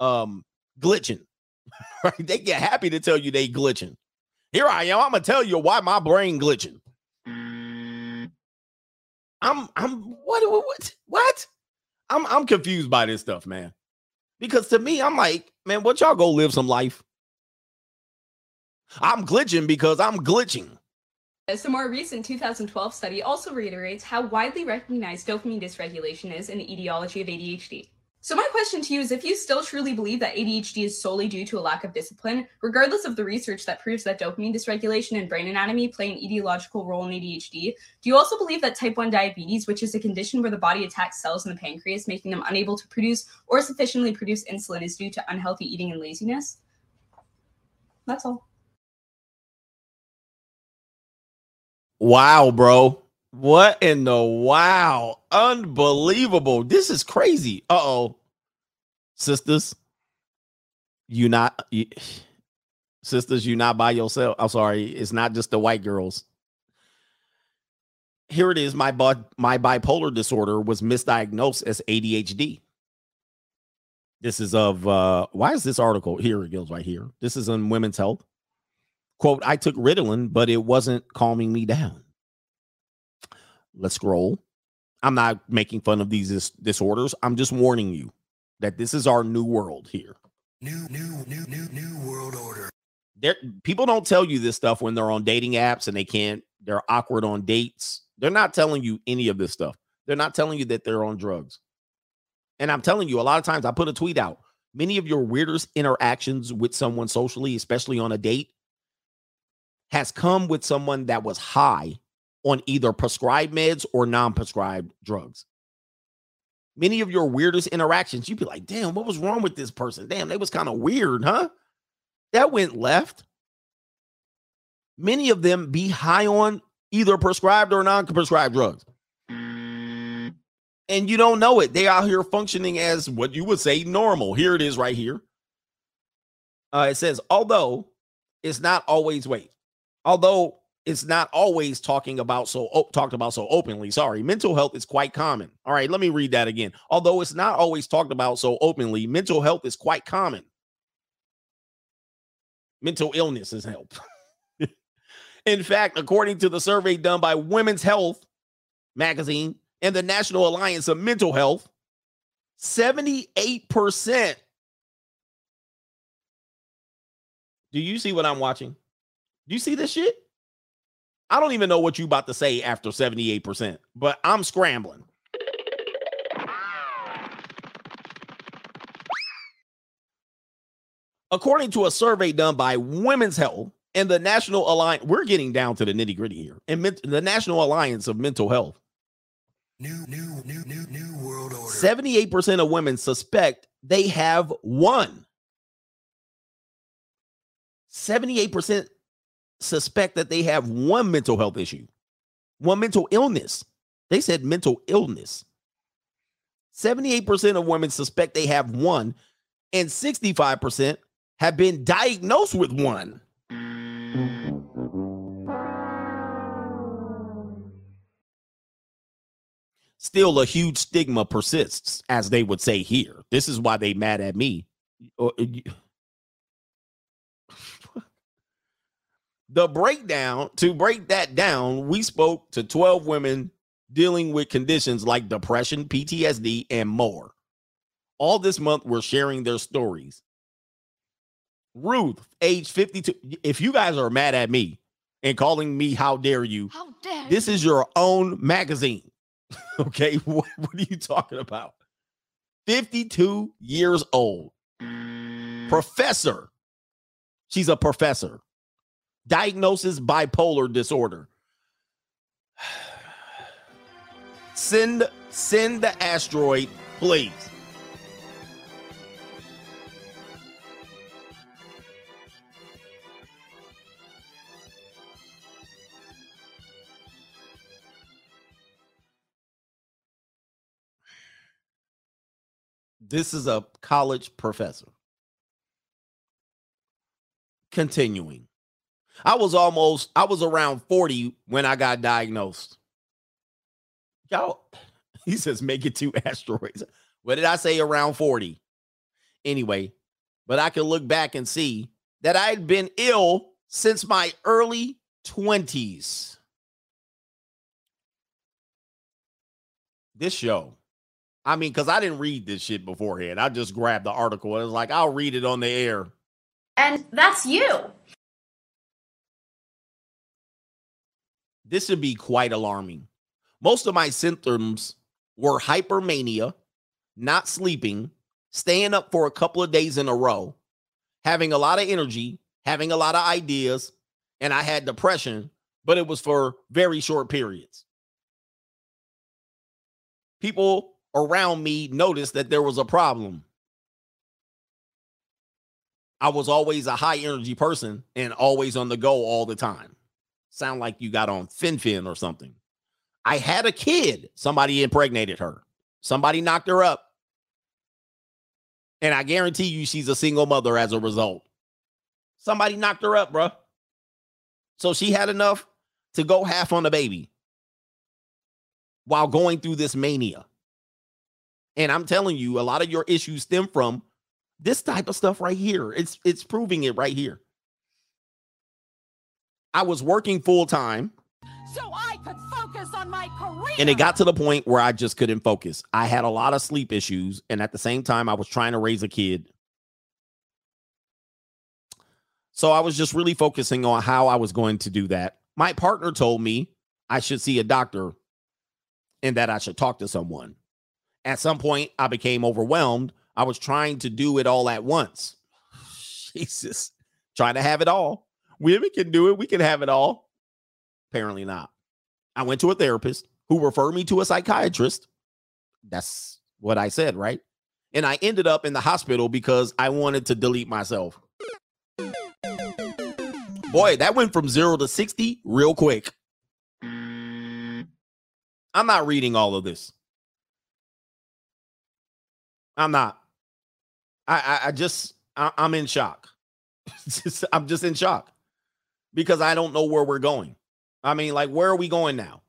um glitching. right? They get happy to tell you they glitching. Here I am. I'm gonna tell you why my brain glitching. I'm I'm what what what? I'm I'm confused by this stuff, man. Because to me, I'm like, man, what y'all go live some life? I'm glitching because I'm glitching. As a more recent 2012 study also reiterates how widely recognized dopamine dysregulation is in the etiology of ADHD. So, my question to you is if you still truly believe that ADHD is solely due to a lack of discipline, regardless of the research that proves that dopamine dysregulation and brain anatomy play an etiological role in ADHD, do you also believe that type 1 diabetes, which is a condition where the body attacks cells in the pancreas, making them unable to produce or sufficiently produce insulin, is due to unhealthy eating and laziness? That's all. Wow, bro. What in the wow? Unbelievable. This is crazy. Uh-oh. Sisters, you not you, sisters, you not by yourself. I'm sorry. It's not just the white girls. Here it is. My my bipolar disorder was misdiagnosed as ADHD. This is of uh why is this article here it goes right here. This is on women's health. Quote, I took Ritalin, but it wasn't calming me down. Let's scroll. I'm not making fun of these dis- disorders. I'm just warning you that this is our new world here. New, new, new, new, new world order. There, people don't tell you this stuff when they're on dating apps and they can't, they're awkward on dates. They're not telling you any of this stuff. They're not telling you that they're on drugs. And I'm telling you, a lot of times I put a tweet out. Many of your weirdest interactions with someone socially, especially on a date, has come with someone that was high on either prescribed meds or non-prescribed drugs. Many of your weirdest interactions, you'd be like, damn, what was wrong with this person? Damn, they was kind of weird, huh? That went left. Many of them be high on either prescribed or non-prescribed drugs. And you don't know it. They out here functioning as what you would say normal. Here it is right here. Uh, it says, although it's not always wait, although it's not always talking about so oh, talked about so openly. Sorry, mental health is quite common. All right, let me read that again. Although it's not always talked about so openly, mental health is quite common. Mental illness is help. In fact, according to the survey done by Women's Health magazine and the National Alliance of Mental Health, 78%. Do you see what I'm watching? Do you see this shit? I don't even know what you about to say after 78%, but I'm scrambling. According to a survey done by Women's Health and the National Alliance, we're getting down to the nitty gritty here, and the National Alliance of Mental Health. New, new, new, new, new world order. 78% of women suspect they have one. 78% suspect that they have one mental health issue, one mental illness. They said mental illness. 78% of women suspect they have one, and 65% have been diagnosed with one. Still, a huge stigma persists, as they would say here. This is why they mad at me. Uh, Uh, you- The breakdown, to break that down, we spoke to 12 women dealing with conditions like depression, PTSD, and more. All this month, we're sharing their stories. Ruth, age 52. If you guys are mad at me and calling me, how dare you? How dare This is your own magazine. okay. What, what are you talking about? 52 years old. Professor. She's a professor. Diagnosis bipolar disorder. Send send the asteroid, please. This is a college professor. Continuing. I was almost, I was around 40 when I got diagnosed. Y'all, he says, make it two asteroids. What did I say? Around 40. Anyway, but I can look back and see that I had been ill since my early 20s. This show, I mean, because I didn't read this shit beforehand. I just grabbed the article and was like, I'll read it on the air. And that's you. This would be quite alarming. Most of my symptoms were hypermania, not sleeping, staying up for a couple of days in a row, having a lot of energy, having a lot of ideas, and I had depression, but it was for very short periods. People around me noticed that there was a problem. I was always a high energy person and always on the go all the time sound like you got on fin or something. I had a kid. Somebody impregnated her. Somebody knocked her up. And I guarantee you she's a single mother as a result. Somebody knocked her up, bruh. So she had enough to go half on the baby while going through this mania. And I'm telling you, a lot of your issues stem from this type of stuff right here. It's it's proving it right here. I was working full time So I could focus on my career. and it got to the point where I just couldn't focus. I had a lot of sleep issues and at the same time I was trying to raise a kid. So I was just really focusing on how I was going to do that. My partner told me I should see a doctor and that I should talk to someone. At some point I became overwhelmed. I was trying to do it all at once. Jesus, trying to have it all. Women can do it. We can have it all. Apparently not. I went to a therapist who referred me to a psychiatrist. That's what I said, right? And I ended up in the hospital because I wanted to delete myself. Boy, that went from zero to 60 real quick. I'm not reading all of this. I'm not. I I, I just I, I'm in shock. I'm just in shock because I don't know where we're going. I mean, like, where are we going now?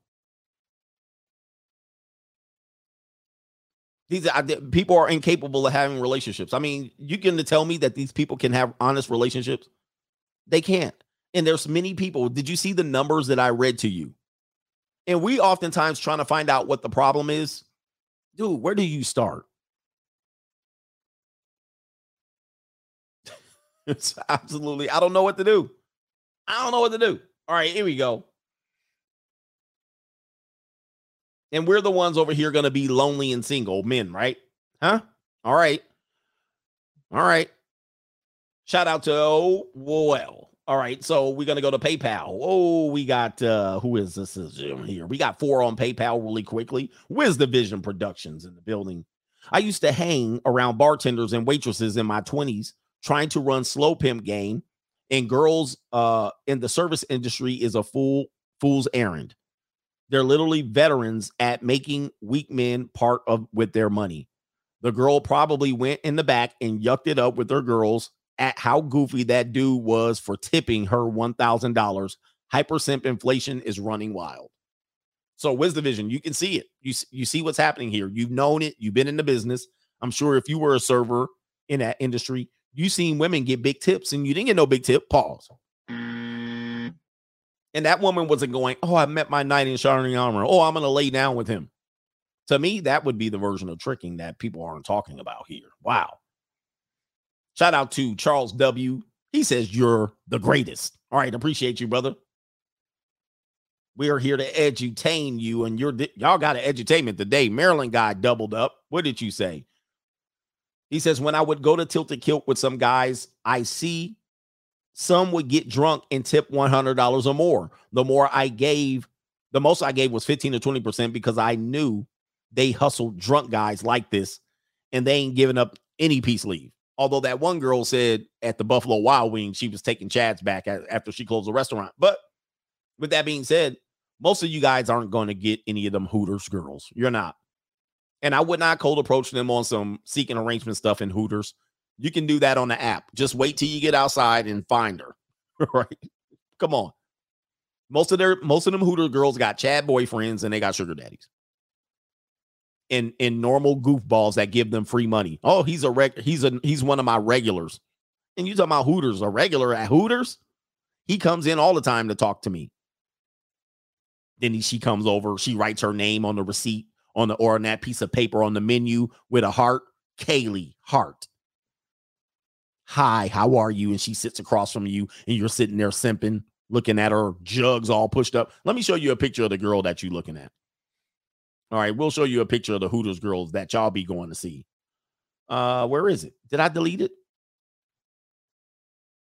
These are, people are incapable of having relationships. I mean, you can tell me that these people can have honest relationships. They can't. And there's many people. Did you see the numbers that I read to you? And we oftentimes trying to find out what the problem is. Dude, where do you start? it's absolutely, I don't know what to do. I don't know what to do. All right, here we go. And we're the ones over here going to be lonely and single men, right? Huh? All right. All right. Shout out to oh well. All right, so we're gonna go to PayPal. Oh, we got uh who is this is here? We got four on PayPal really quickly. Wisdom Vision Productions in the building? I used to hang around bartenders and waitresses in my 20s trying to run slow pimp game, and girls uh in the service industry is a fool fool's errand. They're literally veterans at making weak men part of with their money. The girl probably went in the back and yucked it up with her girls at how goofy that dude was for tipping her $1,000. Hyper simp inflation is running wild. So, Wisdom Vision, you can see it. You, you see what's happening here. You've known it. You've been in the business. I'm sure if you were a server in that industry, you seen women get big tips and you didn't get no big tip. Pause. Mm. And that woman wasn't going, Oh, I met my knight in shining armor. Oh, I'm going to lay down with him. To me, that would be the version of tricking that people aren't talking about here. Wow. Shout out to Charles W. He says you're the greatest. All right, appreciate you, brother. We are here to edutain you, and you're y'all got an edutainment today. Maryland guy doubled up. What did you say? He says when I would go to Tilted Kilt with some guys, I see some would get drunk and tip one hundred dollars or more. The more I gave, the most I gave was fifteen to twenty percent because I knew they hustled drunk guys like this, and they ain't giving up any peace leave. Although that one girl said at the Buffalo Wild Wings she was taking Chad's back after she closed the restaurant. But with that being said, most of you guys aren't going to get any of them Hooters girls. You're not. And I would not cold approach them on some seeking arrangement stuff in Hooters. You can do that on the app. Just wait till you get outside and find her. right? Come on. Most of their most of them Hooter girls got Chad boyfriends and they got sugar daddies in in normal goofballs that give them free money. Oh, he's a reg he's a he's one of my regulars. And you talking about Hooters, a regular at Hooters? He comes in all the time to talk to me. Then he, she comes over, she writes her name on the receipt on the or on that piece of paper on the menu with a heart. Kaylee Hart. Hi, how are you? And she sits across from you, and you're sitting there simping, looking at her jugs all pushed up. Let me show you a picture of the girl that you're looking at. All right, we'll show you a picture of the Hooters girls that y'all be going to see. Uh, where is it? Did I delete it?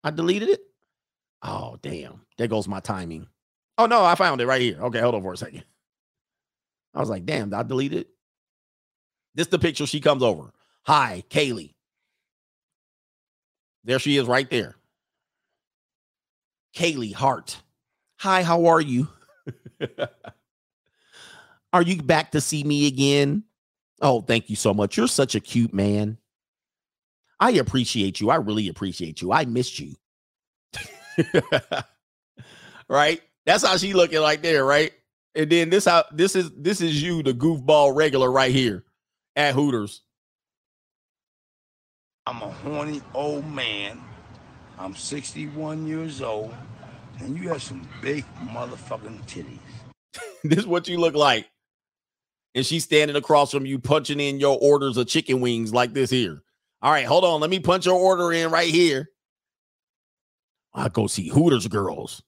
I deleted it. Oh, damn. There goes my timing. Oh no, I found it right here. Okay, hold on for a second. I was like, damn, did I delete it? This the picture she comes over. Hi, Kaylee. There she is right there. Kaylee Hart. Hi, how are you? Are you back to see me again? Oh, thank you so much. You're such a cute man. I appreciate you. I really appreciate you. I missed you. right? That's how she looking like there, right? And then this how this is this is you, the goofball regular right here at Hooters. I'm a horny old man. I'm 61 years old, and you have some big motherfucking titties. this is what you look like and she's standing across from you punching in your orders of chicken wings like this here. All right, hold on. Let me punch your order in right here. I go see Hooters girls.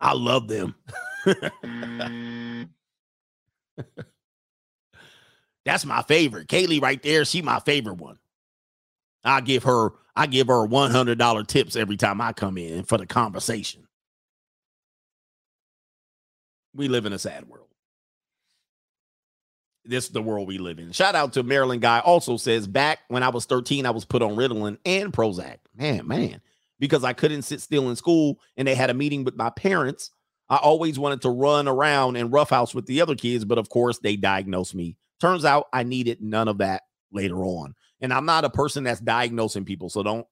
I love them. That's my favorite. Kaylee right there, she my favorite one. I give her I give her $100 tips every time I come in for the conversation. We live in a sad world this is the world we live in. Shout out to Maryland guy. Also says back when I was 13, I was put on Ritalin and Prozac. Man, man, because I couldn't sit still in school and they had a meeting with my parents. I always wanted to run around and roughhouse with the other kids, but of course they diagnosed me. Turns out I needed none of that later on. And I'm not a person that's diagnosing people, so don't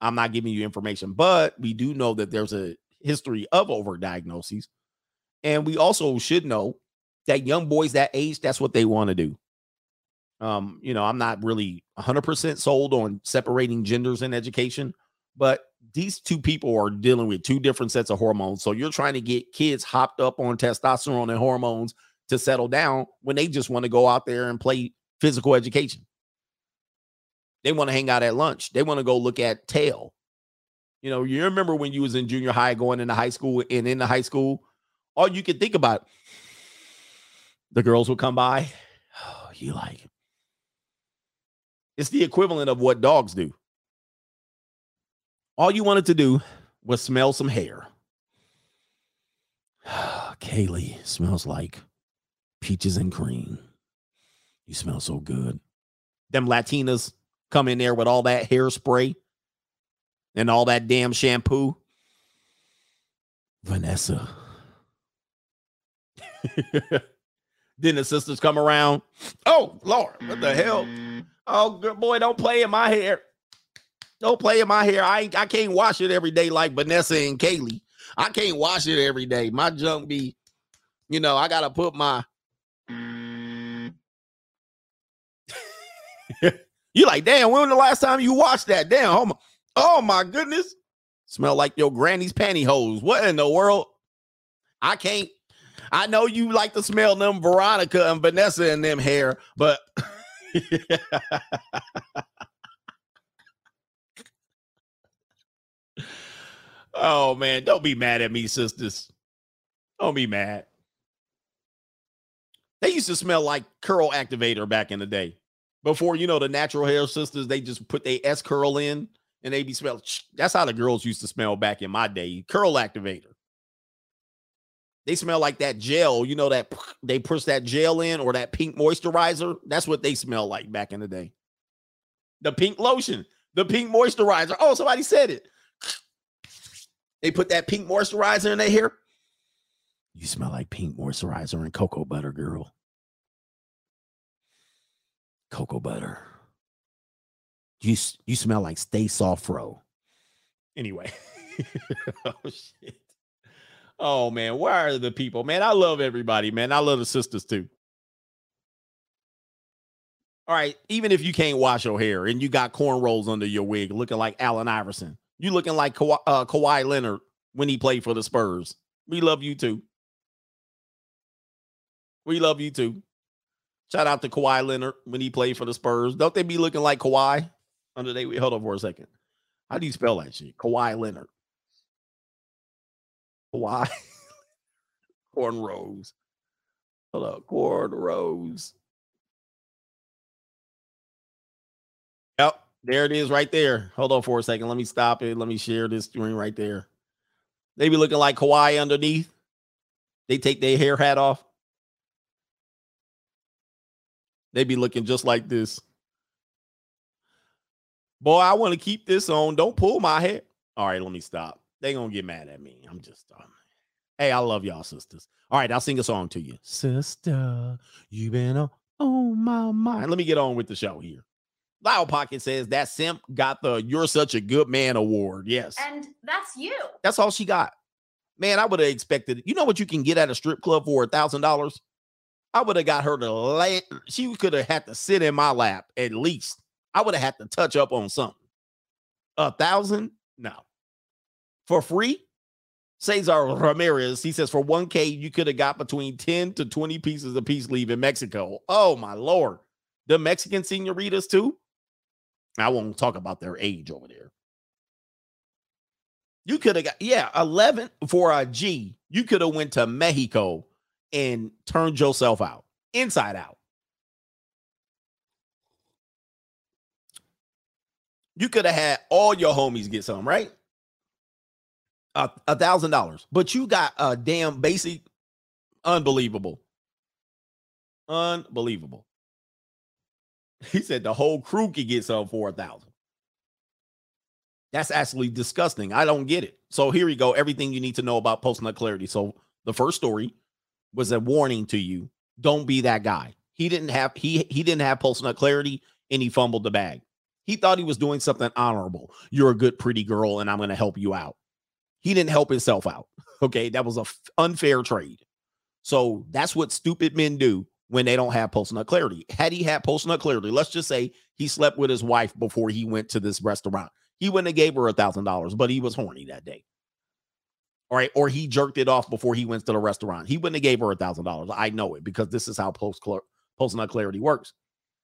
I'm not giving you information, but we do know that there's a history of overdiagnoses. And we also should know that young boys that age, that's what they want to do. Um, you know, I'm not really 100% sold on separating genders in education, but these two people are dealing with two different sets of hormones. So you're trying to get kids hopped up on testosterone and hormones to settle down when they just want to go out there and play physical education. They want to hang out at lunch. They want to go look at tail. You know, you remember when you was in junior high going into high school and in the high school, all you could think about the girls would come by. Oh, you like It's the equivalent of what dogs do. All you wanted to do was smell some hair. Kaylee smells like peaches and cream. You smell so good. Them Latinas come in there with all that hairspray and all that damn shampoo. Vanessa. then the sisters come around. Oh, Lord, what the hell? Oh, good boy, don't play in my hair. Don't play in my hair. I I can't wash it every day like Vanessa and Kaylee. I can't wash it every day. My junk be, you know, I gotta put my. you like, damn, when was the last time you washed that? Damn, oh my, oh my goodness. Smell like your granny's pantyhose. What in the world? I can't. I know you like to smell them Veronica and Vanessa and them hair, but oh man, don't be mad at me, sisters. Don't be mad. They used to smell like curl activator back in the day. Before you know the natural hair sisters, they just put their S curl in and they be smell. That's how the girls used to smell back in my day. Curl activator. They smell like that gel, you know that they push that gel in or that pink moisturizer. That's what they smell like back in the day. The pink lotion, the pink moisturizer. Oh, somebody said it. They put that pink moisturizer in their hair. You smell like pink moisturizer and cocoa butter, girl. Cocoa butter. You you smell like Stay Sof Fro. Anyway. oh shit. Oh man, where are the people? Man, I love everybody, man. I love the sisters too. All right, even if you can't wash your hair and you got cornrows under your wig, looking like Allen Iverson, you looking like Kawhi, uh, Kawhi Leonard when he played for the Spurs. We love you too. We love you too. Shout out to Kawhi Leonard when he played for the Spurs. Don't they be looking like Kawhi? Under they hold on for a second. How do you spell that shit? Kawhi Leonard. Kawhi cornrows. Hold up, cornrows. There it is right there. Hold on for a second. Let me stop it. Let me share this screen right there. They be looking like Kawhi underneath. They take their hair hat off. They be looking just like this. Boy, I want to keep this on. Don't pull my hair. All right, let me stop. They gonna get mad at me. I'm just um, Hey, I love y'all, sisters. All right, I'll sing a song to you. Sister, you been on, on my mind. Let me get on with the show here. Loud Pocket says that simp got the You're Such a Good Man award. Yes. And that's you. That's all she got. Man, I would have expected. You know what you can get at a strip club for a thousand dollars? I would have got her to lay. She could have had to sit in my lap at least. I would have had to touch up on something. A thousand? No. For free? Cesar Ramirez, he says for 1K, you could have got between 10 to 20 pieces of peace leave in Mexico. Oh my lord. The Mexican senoritas too? I won't talk about their age over there. You could have got yeah, 11 for a G. You could have went to Mexico and turned yourself out inside out. You could have had all your homies get some, right? A thousand dollars, but you got a damn basic, unbelievable, unbelievable. He said the whole crew could get some for a thousand. That's actually disgusting. I don't get it. So here we go. Everything you need to know about post nut clarity. So the first story was a warning to you. Don't be that guy. He didn't have he he didn't have post nut clarity and he fumbled the bag. He thought he was doing something honorable. You're a good pretty girl and I'm going to help you out. He didn't help himself out. Okay, that was a f- unfair trade. So that's what stupid men do when they don't have post nut clarity. Had he had post nut clarity, let's just say he slept with his wife before he went to this restaurant. He wouldn't have gave her a thousand dollars, but he was horny that day. All right, or he jerked it off before he went to the restaurant. He wouldn't have gave her a thousand dollars. I know it because this is how post post nut clarity works.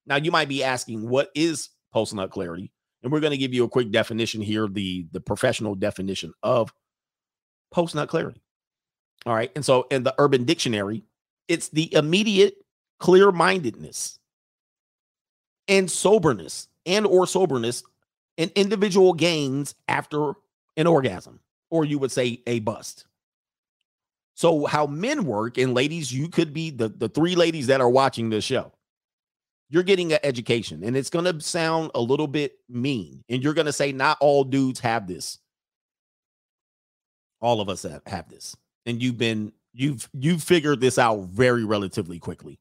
Now you might be asking, what is post nut clarity? And we're going to give you a quick definition here, the the professional definition of post nut clarity. All right. And so in the urban dictionary, it's the immediate clear mindedness and soberness and or soberness and individual gains after an orgasm. or you would say a bust. So, how men work, and ladies, you could be the, the three ladies that are watching this show. You're getting an education, and it's going to sound a little bit mean. And you're going to say, not all dudes have this. All of us have, have this. And you've been, you've, you've figured this out very relatively quickly.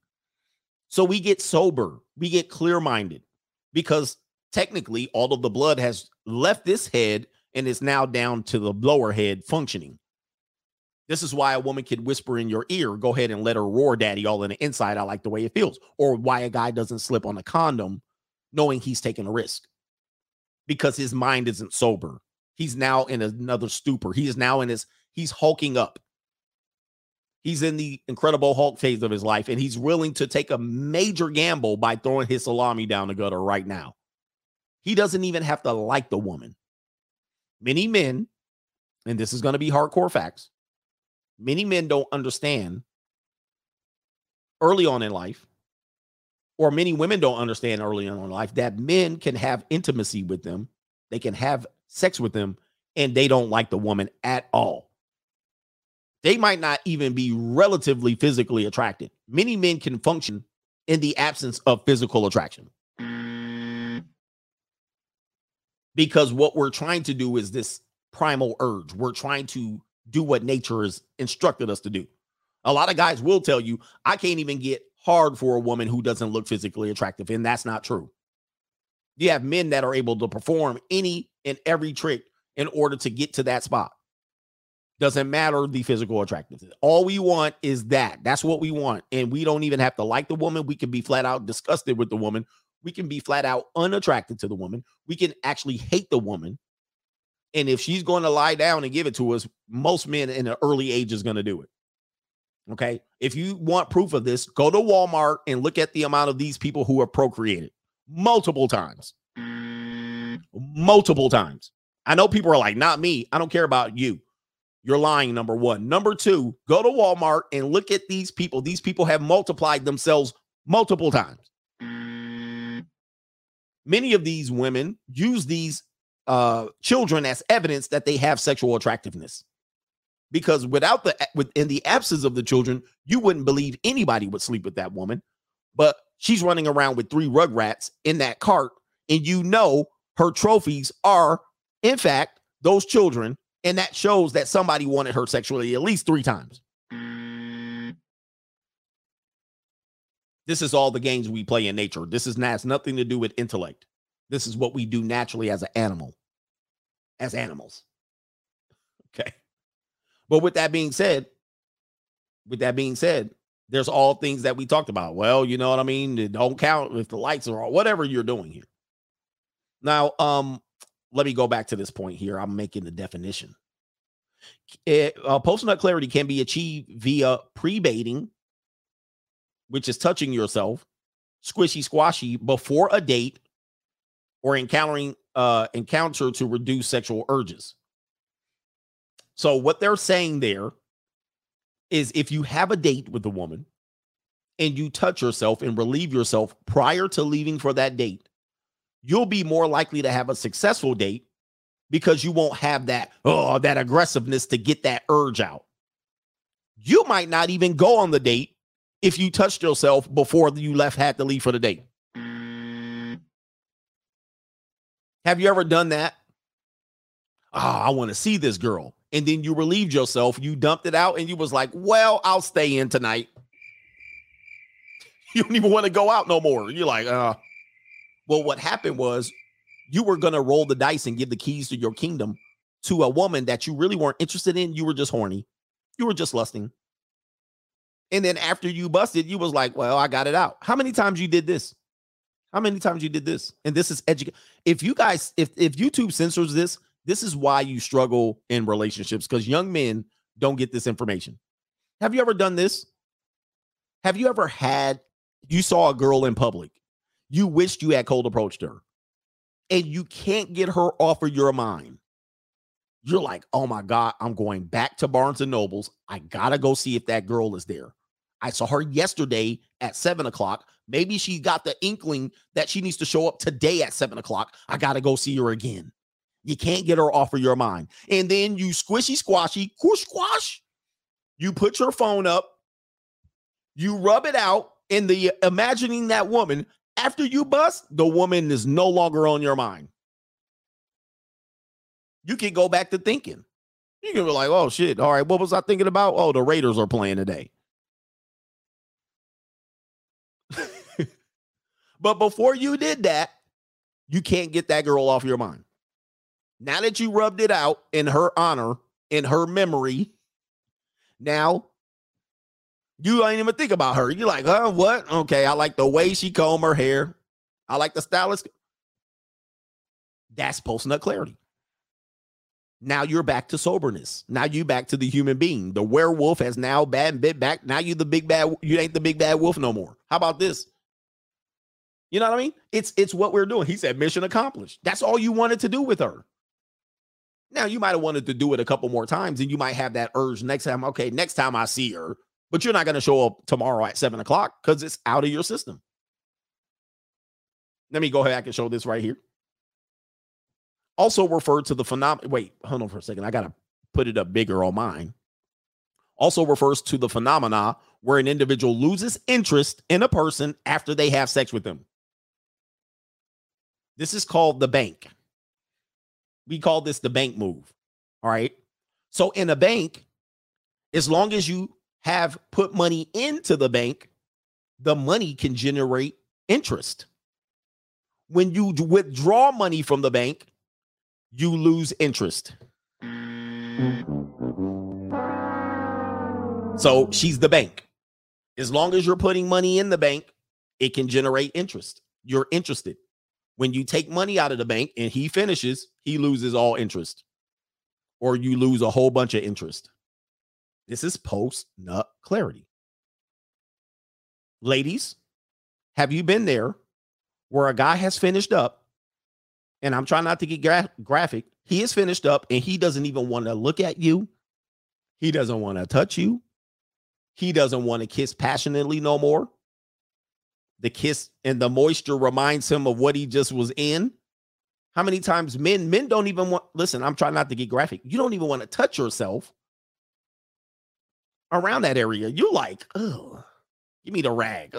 So we get sober, we get clear minded because technically all of the blood has left this head and is now down to the lower head functioning. This is why a woman can whisper in your ear, go ahead and let her roar daddy all in the inside. I like the way it feels. Or why a guy doesn't slip on a condom knowing he's taking a risk because his mind isn't sober. He's now in another stupor. He is now in his, he's hulking up. He's in the incredible Hulk phase of his life, and he's willing to take a major gamble by throwing his salami down the gutter right now. He doesn't even have to like the woman. Many men, and this is going to be hardcore facts, many men don't understand early on in life, or many women don't understand early on in life that men can have intimacy with them, they can have sex with them, and they don't like the woman at all. They might not even be relatively physically attracted. Many men can function in the absence of physical attraction. Because what we're trying to do is this primal urge. We're trying to do what nature has instructed us to do. A lot of guys will tell you, I can't even get hard for a woman who doesn't look physically attractive. And that's not true. You have men that are able to perform any and every trick in order to get to that spot. Doesn't matter the physical attractiveness. All we want is that. That's what we want. And we don't even have to like the woman. We can be flat out disgusted with the woman. We can be flat out unattracted to the woman. We can actually hate the woman. And if she's going to lie down and give it to us, most men in the early age is going to do it. Okay. If you want proof of this, go to Walmart and look at the amount of these people who are procreated multiple times. Multiple times. I know people are like, not me. I don't care about you. You're lying, number one. Number two, go to Walmart and look at these people. These people have multiplied themselves multiple times. Many of these women use these uh, children as evidence that they have sexual attractiveness. Because without the within the absence of the children, you wouldn't believe anybody would sleep with that woman. But she's running around with three rugrats in that cart, and you know her trophies are, in fact, those children and that shows that somebody wanted her sexually at least three times. This is all the games we play in nature. This is has nothing to do with intellect. This is what we do naturally as an animal, as animals. Okay. But with that being said, with that being said, there's all things that we talked about. Well, you know what I mean? It don't count if the lights are on, whatever you're doing here. Now, um, let me go back to this point here. I'm making the definition. It, uh, post nut clarity can be achieved via pre baiting, which is touching yourself, squishy squashy before a date, or encountering uh, encounter to reduce sexual urges. So what they're saying there is if you have a date with a woman and you touch yourself and relieve yourself prior to leaving for that date, you'll be more likely to have a successful date because you won't have that oh that aggressiveness to get that urge out. You might not even go on the date if you touched yourself before you left had to leave for the date. Have you ever done that? Oh, I want to see this girl. And then you relieved yourself, you dumped it out, and you was like, Well, I'll stay in tonight. You don't even want to go out no more. You're like, uh, well, what happened was you were going to roll the dice and give the keys to your kingdom to a woman that you really weren't interested in. You were just horny. You were just lusting. And then after you busted, you was like, well, I got it out. How many times you did this? How many times you did this? And this is educate. If you guys, if if YouTube censors this, this is why you struggle in relationships because young men don't get this information. Have you ever done this? Have you ever had you saw a girl in public you wished you had cold approached her and you can't get her off of your mind. You're like, oh my God, I'm going back to Barnes and Nobles. I gotta go see if that girl is there. I saw her yesterday at seven o'clock. Maybe she got the inkling that she needs to show up today at seven o'clock. I gotta go see her again. You can't get her off of your mind. And then you squishy squashy, squish squash. You put your phone up, you rub it out, in the uh, imagining that woman after you bust, the woman is no longer on your mind. You can go back to thinking. You can be like, oh shit. All right, what was I thinking about? Oh, the Raiders are playing today. but before you did that, you can't get that girl off your mind. Now that you rubbed it out in her honor, in her memory, now you ain't even think about her. You're like, huh, what? Okay, I like the way she comb her hair. I like the stylist. That's post nut clarity. Now you're back to soberness. Now you back to the human being. The werewolf has now bad bit back. Now you the big bad. You ain't the big bad wolf no more. How about this? You know what I mean? It's it's what we're doing. He said mission accomplished. That's all you wanted to do with her. Now you might have wanted to do it a couple more times, and you might have that urge next time. Okay, next time I see her, but you're not going to show up tomorrow at seven o'clock because it's out of your system. Let me go back and show this right here. Also referred to the phenomenon. Wait, hold on for a second. I got to put it up bigger on mine. Also refers to the phenomena where an individual loses interest in a person after they have sex with them. This is called the bank. We call this the bank move. All right. So in a bank, as long as you have put money into the bank, the money can generate interest. When you withdraw money from the bank, you lose interest. So she's the bank. As long as you're putting money in the bank, it can generate interest. You're interested. When you take money out of the bank and he finishes, he loses all interest, or you lose a whole bunch of interest. This is post nut clarity. Ladies, have you been there where a guy has finished up? And I'm trying not to get gra- graphic. He is finished up and he doesn't even want to look at you. He doesn't want to touch you. He doesn't want to kiss passionately no more. The kiss and the moisture reminds him of what he just was in. How many times men men don't even want listen, I'm trying not to get graphic. You don't even want to touch yourself around that area. You're like, oh, give me the rag.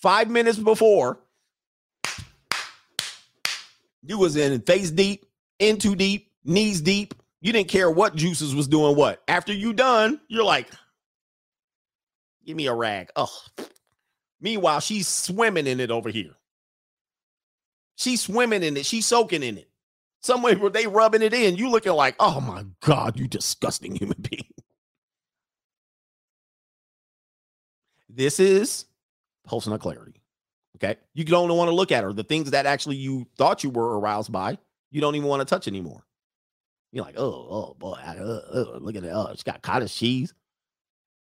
Five minutes before, you was in face deep, in too deep, knees deep. You didn't care what juices was doing what. After you done, you're like, give me a rag. Oh. Meanwhile, she's swimming in it over here. She's swimming in it. She's soaking in it. Somewhere where they rubbing it in. You looking like, oh my God, you disgusting human being. This is nut clarity. Okay. You don't want to look at her. The things that actually you thought you were aroused by, you don't even want to touch anymore. You're like, oh, oh boy, I, uh, uh, look at it. Oh, it's got cottage cheese.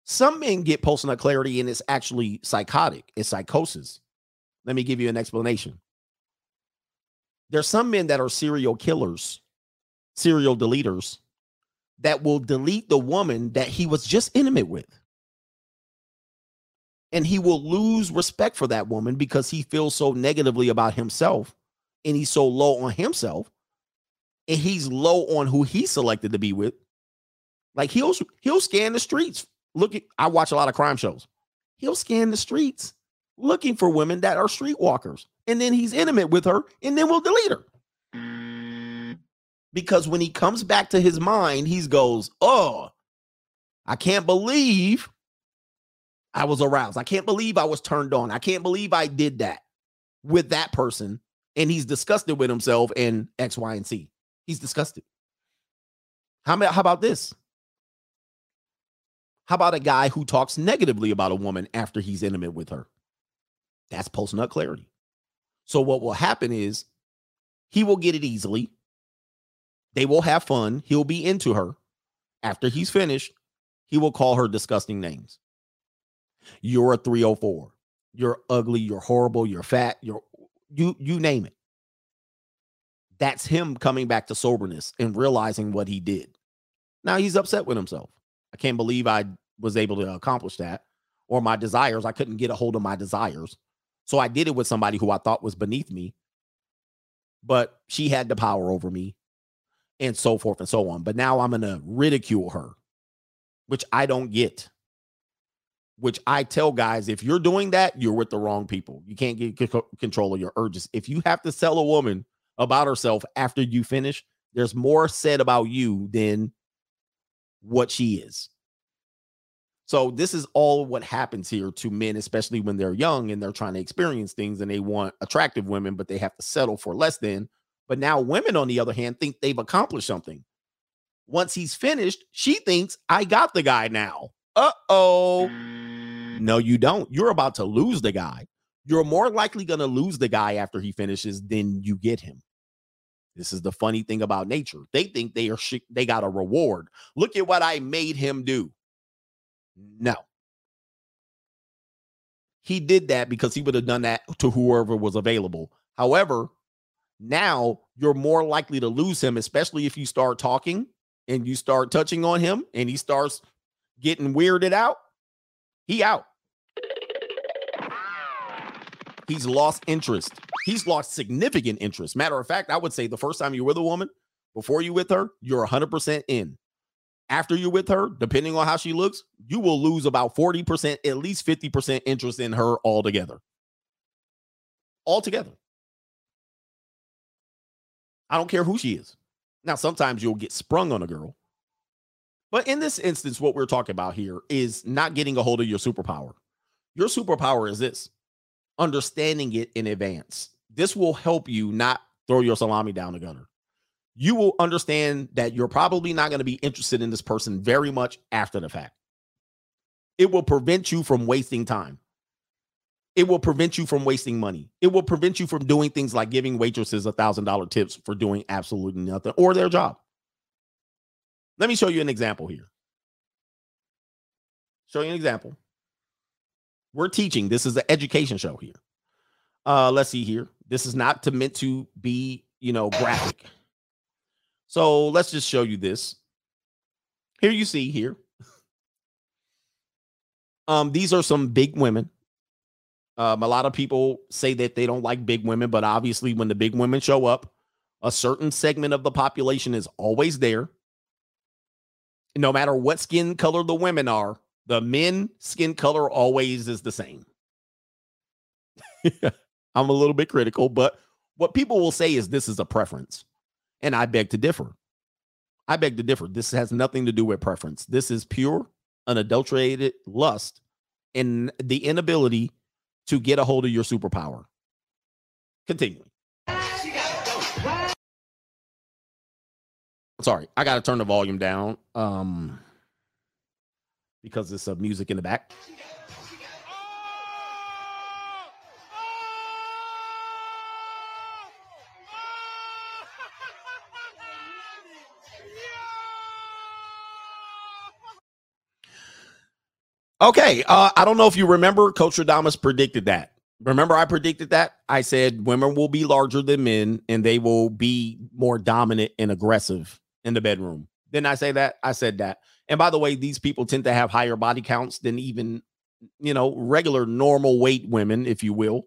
Some men get nut clarity and it's actually psychotic. It's psychosis. Let me give you an explanation. There's some men that are serial killers, serial deleters, that will delete the woman that he was just intimate with. And he will lose respect for that woman because he feels so negatively about himself and he's so low on himself and he's low on who he selected to be with. Like he'll he'll scan the streets. Look, at, I watch a lot of crime shows. He'll scan the streets looking for women that are streetwalkers and then he's intimate with her, and then we'll delete her. Because when he comes back to his mind, he goes, Oh, I can't believe I was aroused. I can't believe I was turned on. I can't believe I did that with that person. And he's disgusted with himself and X, Y, and Z. He's disgusted. How, how about this? How about a guy who talks negatively about a woman after he's intimate with her? That's post nut clarity. So what will happen is he will get it easily. They will have fun. He'll be into her. After he's finished, he will call her disgusting names. You're a 304. You're ugly, you're horrible, you're fat, you're you you name it. That's him coming back to soberness and realizing what he did. Now he's upset with himself. I can't believe I was able to accomplish that or my desires. I couldn't get a hold of my desires. So I did it with somebody who I thought was beneath me. but she had the power over me and so forth and so on. But now I'm going to ridicule her, which I don't get. Which I tell guys, if you're doing that, you're with the wrong people. You can't get c- control of your urges. If you have to sell a woman about herself after you finish, there's more said about you than what she is. So this is all what happens here to men, especially when they're young and they're trying to experience things and they want attractive women, but they have to settle for less than. But now women, on the other hand, think they've accomplished something. Once he's finished, she thinks I got the guy now. Uh oh. No, you don't. You're about to lose the guy. You're more likely going to lose the guy after he finishes than you get him. This is the funny thing about nature. They think they are sh- they got a reward. Look at what I made him do. No. He did that because he would have done that to whoever was available. However, now you're more likely to lose him, especially if you start talking and you start touching on him and he starts getting weirded out. He out. He's lost interest. He's lost significant interest. Matter of fact, I would say the first time you're with a woman, before you with her, you're 100% in. After you're with her, depending on how she looks, you will lose about 40%, at least 50% interest in her altogether. Altogether. I don't care who she is. Now, sometimes you'll get sprung on a girl. But in this instance, what we're talking about here is not getting a hold of your superpower. Your superpower is this understanding it in advance. This will help you not throw your salami down the gutter. You will understand that you're probably not going to be interested in this person very much after the fact. It will prevent you from wasting time. It will prevent you from wasting money. It will prevent you from doing things like giving waitresses a thousand dollar tips for doing absolutely nothing or their job. Let me show you an example here. Show you an example. We're teaching. This is an education show here. Uh, let's see here. This is not to meant to be, you know, graphic. So let's just show you this. Here you see here. Um, these are some big women. Um, a lot of people say that they don't like big women, but obviously, when the big women show up, a certain segment of the population is always there. No matter what skin color the women are, the men skin color always is the same. I'm a little bit critical, but what people will say is this is a preference. And I beg to differ. I beg to differ. This has nothing to do with preference. This is pure, unadulterated lust and the inability to get a hold of your superpower. Continuing. Sorry, I got to turn the volume down um because there's some music in the back. Okay, uh, I don't know if you remember, Coach Radamas predicted that. Remember, I predicted that. I said women will be larger than men and they will be more dominant and aggressive in the bedroom. Didn't I say that? I said that. And by the way, these people tend to have higher body counts than even, you know, regular normal weight women, if you will.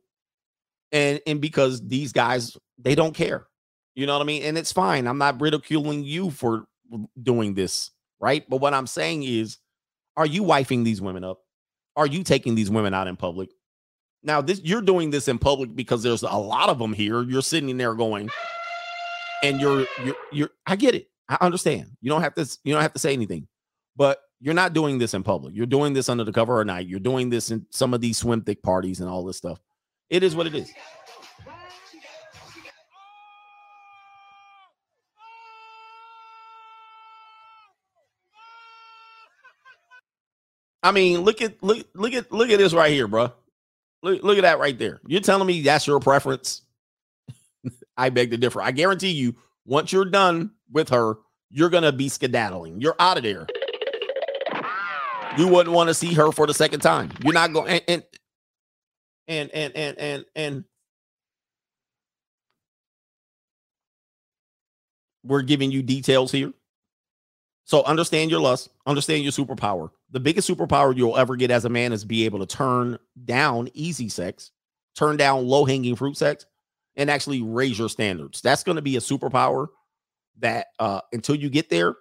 And and because these guys, they don't care. You know what I mean? And it's fine. I'm not ridiculing you for doing this, right? But what I'm saying is, are you wifing these women up? Are you taking these women out in public? Now, this you're doing this in public because there's a lot of them here. You're sitting there going, and you're you're you're I get it. I understand. You don't have to you don't have to say anything. But you're not doing this in public. You're doing this under the cover of night. You're doing this in some of these swim thick parties and all this stuff. It is what it is. I mean, look at look look at look at this right here, bro. Look, look at that right there. You're telling me that's your preference? I beg to differ. I guarantee you, once you're done with her, you're gonna be skedaddling. You're out of there. You wouldn't want to see her for the second time. You're not going and and and and and and, and we're giving you details here. So understand your lust, understand your superpower. The biggest superpower you'll ever get as a man is be able to turn down easy sex, turn down low hanging fruit sex, and actually raise your standards. That's going to be a superpower that uh until you get there,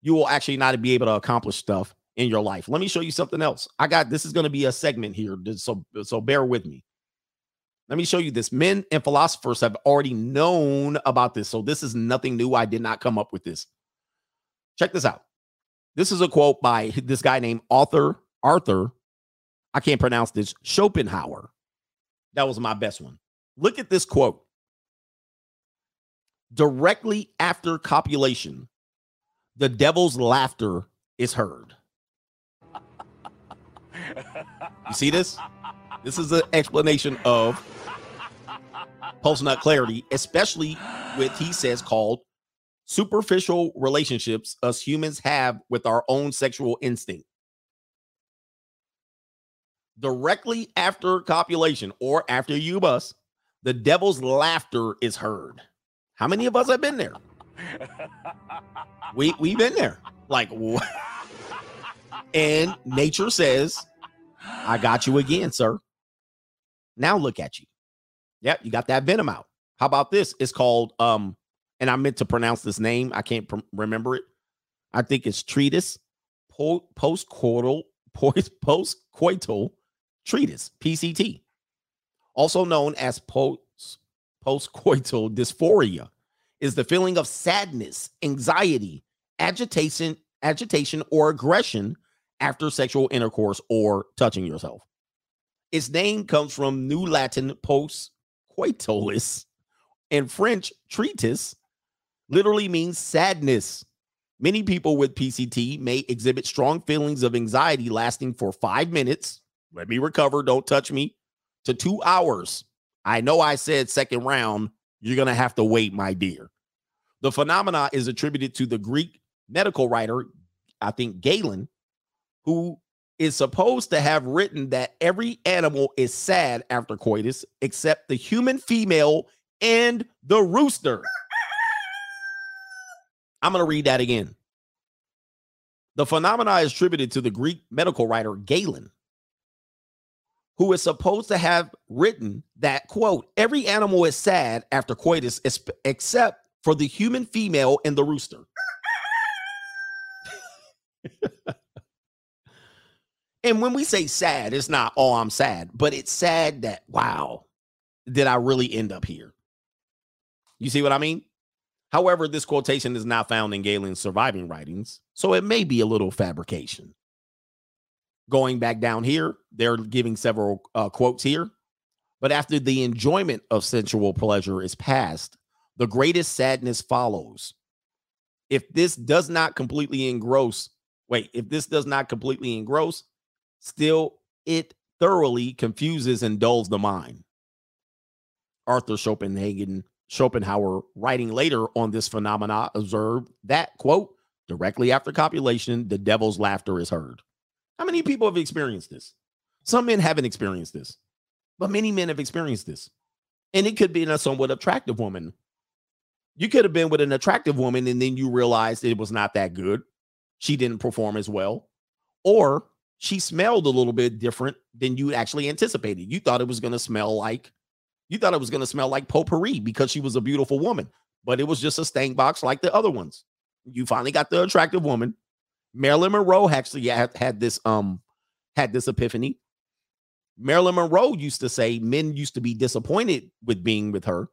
you will actually not be able to accomplish stuff in your life. Let me show you something else. I got this is going to be a segment here, so so bear with me. Let me show you this. Men and philosophers have already known about this, so this is nothing new. I did not come up with this. Check this out. This is a quote by this guy named Arthur Arthur. I can't pronounce this. Schopenhauer. That was my best one. Look at this quote. Directly after copulation, the devil's laughter is heard. You see this? This is an explanation of post nut clarity, especially with he says called superficial relationships us humans have with our own sexual instinct. Directly after copulation or after you bust, the devil's laughter is heard. How many of us have been there? We we've been there. Like what? And nature says, I got you again, sir. Now look at you. Yep, you got that venom out. How about this? It's called um, and I meant to pronounce this name. I can't remember it. I think it's treatise po- postcoital post postcoital treatise PCT, also known as post postcoital dysphoria, is the feeling of sadness, anxiety, agitation, agitation, or aggression after sexual intercourse or touching yourself. Its name comes from New Latin post coitalis and French treatise literally means sadness. Many people with PCT may exhibit strong feelings of anxiety lasting for five minutes. Let me recover, don't touch me, to two hours. I know I said second round. You're going to have to wait, my dear. The phenomena is attributed to the Greek medical writer, I think Galen, who is supposed to have written that every animal is sad after coitus except the human female and the rooster. I'm going to read that again. The phenomena is attributed to the Greek medical writer Galen, who is supposed to have written that, quote, every animal is sad after coitus except for the human female and the rooster. and when we say sad, it's not, oh, I'm sad, but it's sad that, wow, did I really end up here? You see what I mean? However, this quotation is not found in Galen's surviving writings, so it may be a little fabrication. Going back down here, they're giving several uh, quotes here. But after the enjoyment of sensual pleasure is past, the greatest sadness follows. If this does not completely engross, wait, if this does not completely engross, still it thoroughly confuses and dulls the mind. Arthur Schopenhagen Schopenhauer, writing later on this phenomena, observed that, quote, directly after copulation, the devil's laughter is heard. How many people have experienced this? Some men haven't experienced this, but many men have experienced this. And it could be in a somewhat attractive woman. You could have been with an attractive woman and then you realized it was not that good. She didn't perform as well. Or she smelled a little bit different than you actually anticipated. You thought it was going to smell like you thought it was going to smell like potpourri because she was a beautiful woman, but it was just a stank box like the other ones. You finally got the attractive woman. Marilyn Monroe actually had, had this um had this epiphany. Marilyn Monroe used to say men used to be disappointed with being with her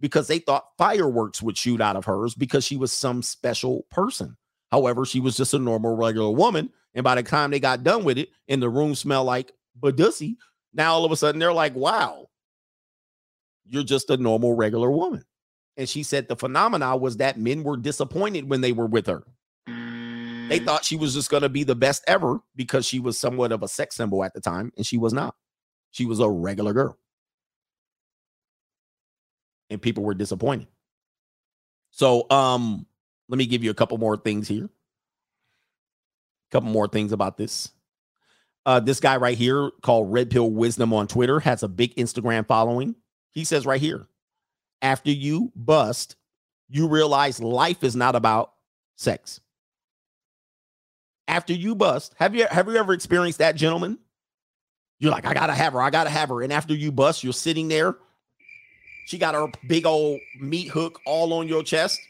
because they thought fireworks would shoot out of hers because she was some special person. However, she was just a normal regular woman. And by the time they got done with it and the room smelled like badussy, now all of a sudden they're like, wow, you're just a normal, regular woman. And she said the phenomena was that men were disappointed when they were with her. They thought she was just going to be the best ever because she was somewhat of a sex symbol at the time, and she was not. She was a regular girl. And people were disappointed. So, um, let me give you a couple more things here. A couple more things about this. Uh, this guy right here called Red Pill Wisdom on Twitter has a big Instagram following. He says right here, after you bust, you realize life is not about sex. After you bust, have you have you ever experienced that, gentlemen? You're like, I gotta have her, I gotta have her. And after you bust, you're sitting there She got her big old meat hook all on your chest.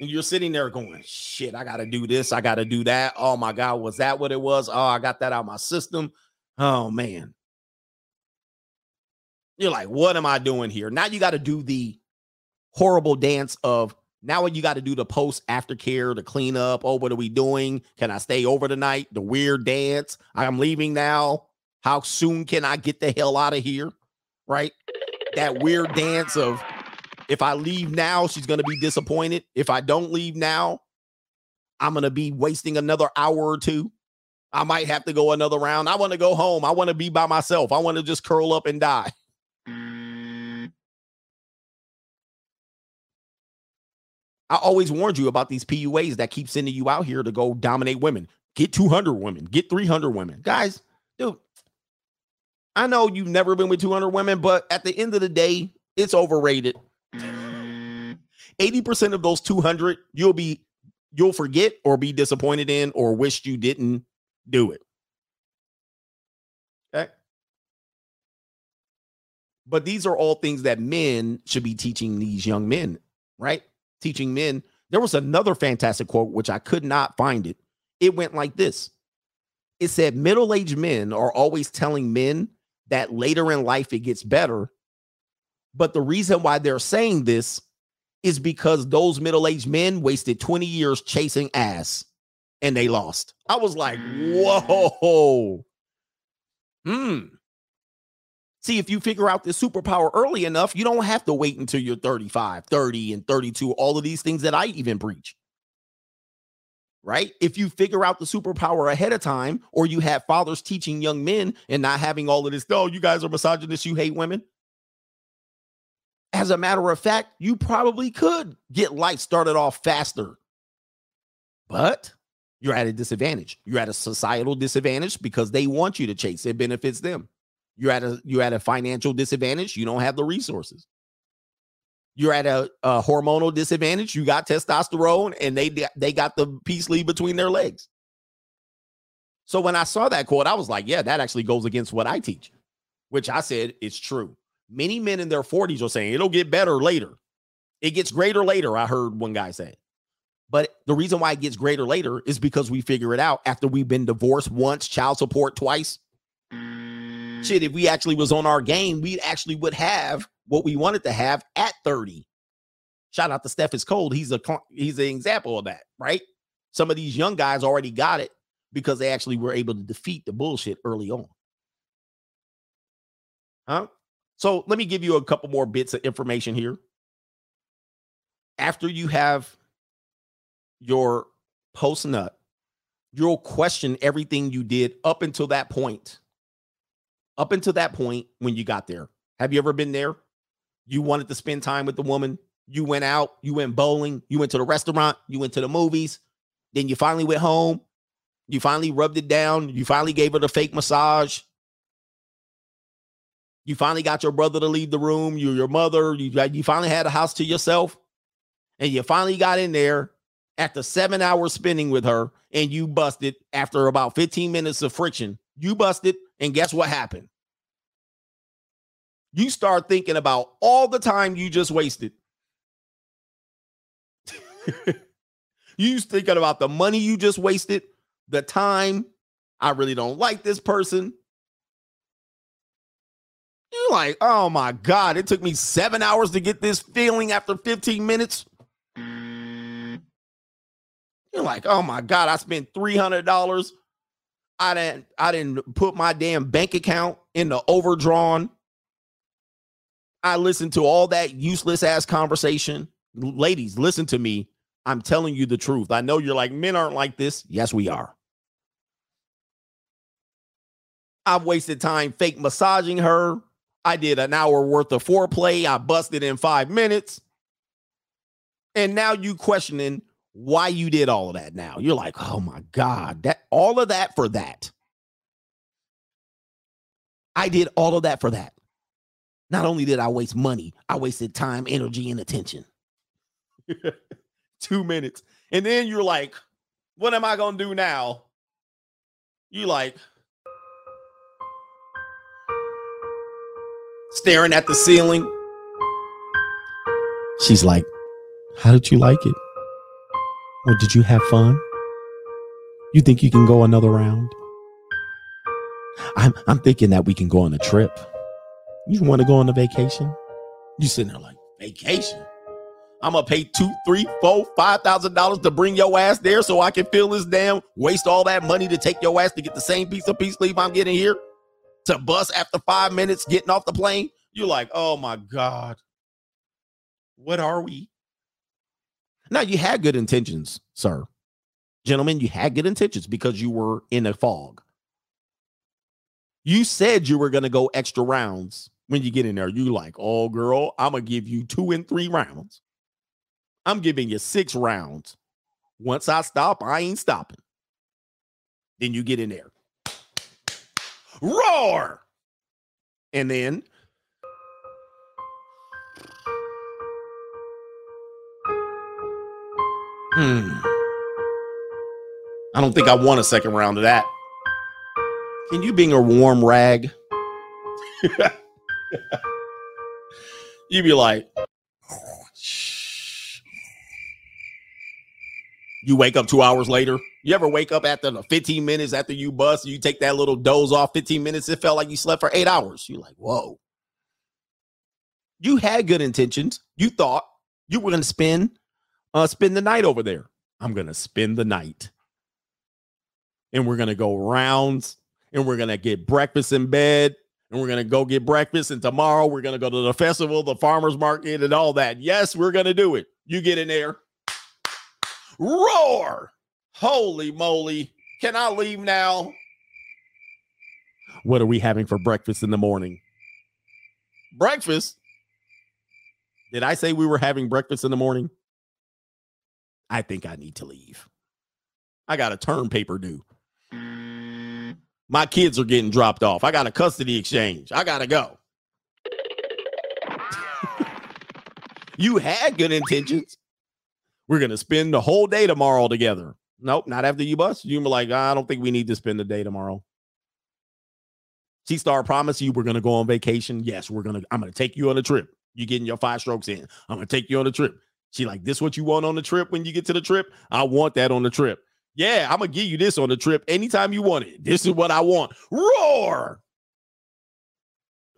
And you're sitting there going, shit, I got to do this. I got to do that. Oh my God, was that what it was? Oh, I got that out of my system. Oh man. You're like, what am I doing here? Now you got to do the horrible dance of now what you got to do the post aftercare, the cleanup. Oh, what are we doing? Can I stay over tonight? The weird dance. I'm leaving now. How soon can I get the hell out of here? Right? That weird dance of if I leave now, she's going to be disappointed. If I don't leave now, I'm going to be wasting another hour or two. I might have to go another round. I want to go home. I want to be by myself. I want to just curl up and die. I always warned you about these PUAs that keep sending you out here to go dominate women. Get 200 women, get 300 women. Guys, dude, I know you've never been with 200 women, but at the end of the day, it's overrated. 80% of those 200 you'll be you'll forget or be disappointed in or wish you didn't do it. Okay? But these are all things that men should be teaching these young men, right? Teaching men. There was another fantastic quote which I could not find it. It went like this. It said middle-aged men are always telling men that later in life it gets better. But the reason why they're saying this is because those middle-aged men wasted 20 years chasing ass and they lost. I was like, whoa. Hmm. See, if you figure out this superpower early enough, you don't have to wait until you're 35, 30, and 32, all of these things that I even preach. Right? If you figure out the superpower ahead of time, or you have fathers teaching young men and not having all of this, oh, you guys are misogynists, you hate women. As a matter of fact, you probably could get life started off faster. But you're at a disadvantage. You're at a societal disadvantage because they want you to chase. It benefits them. You're at a you're at a financial disadvantage. You don't have the resources. You're at a, a hormonal disadvantage. You got testosterone, and they they got the peace leave between their legs. So when I saw that quote, I was like, yeah, that actually goes against what I teach, which I said is true. Many men in their 40s are saying it'll get better later. It gets greater later. I heard one guy say. But the reason why it gets greater later is because we figure it out after we've been divorced once, child support twice. Shit, if we actually was on our game, we actually would have what we wanted to have at 30. Shout out to Steph is cold. He's a he's an example of that, right? Some of these young guys already got it because they actually were able to defeat the bullshit early on. Huh? So let me give you a couple more bits of information here. After you have your post nut, you'll question everything you did up until that point. Up until that point when you got there. Have you ever been there? You wanted to spend time with the woman. You went out, you went bowling, you went to the restaurant, you went to the movies. Then you finally went home. You finally rubbed it down. You finally gave her the fake massage. You finally got your brother to leave the room. You, your mother, you, you finally had a house to yourself. And you finally got in there after seven hours spending with her and you busted after about 15 minutes of friction. You busted, and guess what happened? You start thinking about all the time you just wasted. you thinking about the money you just wasted, the time. I really don't like this person. You're like, oh my God, it took me seven hours to get this feeling after 15 minutes. You're like, oh my God, I spent $300. I didn't, I didn't put my damn bank account in the overdrawn. I listened to all that useless ass conversation. Ladies, listen to me. I'm telling you the truth. I know you're like, men aren't like this. Yes, we are. I've wasted time fake massaging her. I did an hour worth of foreplay. I busted in five minutes. And now you questioning why you did all of that now. You're like, oh my God, that all of that for that. I did all of that for that. Not only did I waste money, I wasted time, energy, and attention. Two minutes. And then you're like, what am I going to do now? You like staring at the ceiling, She's like, How did you like it? Or did you have fun? You think you can go another round? I'm I'm thinking that we can go on a trip. You want to go on a vacation? You sitting there like, vacation? I'm gonna pay two, three, four, five thousand dollars to bring your ass there so I can feel this damn waste all that money to take your ass to get the same piece of peace leave I'm getting here to bus after five minutes getting off the plane. You're like, oh my God. What are we? Now you had good intentions, sir. Gentlemen, you had good intentions because you were in a fog. You said you were gonna go extra rounds when you get in there. You like, oh girl, I'm gonna give you two and three rounds. I'm giving you six rounds. Once I stop, I ain't stopping. Then you get in there. Roar! And then Hmm. I don't think I want a second round of that. Can you bring a warm rag? you be like, you wake up two hours later. You ever wake up after the 15 minutes after you bust, you take that little doze off 15 minutes, it felt like you slept for eight hours. You're like, whoa. You had good intentions. You thought you were gonna spend uh spend the night over there. I'm gonna spend the night. And we're gonna go rounds and we're gonna get breakfast in bed and we're gonna go get breakfast. And tomorrow we're gonna go to the festival, the farmers market, and all that. Yes, we're gonna do it. You get in there. Roar! Holy moly. Can I leave now? What are we having for breakfast in the morning? Breakfast? Did I say we were having breakfast in the morning? I think I need to leave. I got a term paper due. My kids are getting dropped off. I got a custody exchange. I got to go. you had good intentions. We're going to spend the whole day tomorrow together. Nope, not after you bust. You were like, I don't think we need to spend the day tomorrow. She Star promised you we're gonna go on vacation. Yes, we're gonna. I'm gonna take you on a trip. You getting your five strokes in. I'm gonna take you on a trip. She like, this what you want on the trip when you get to the trip? I want that on the trip. Yeah, I'm gonna give you this on the trip anytime you want it. This is what I want. Roar.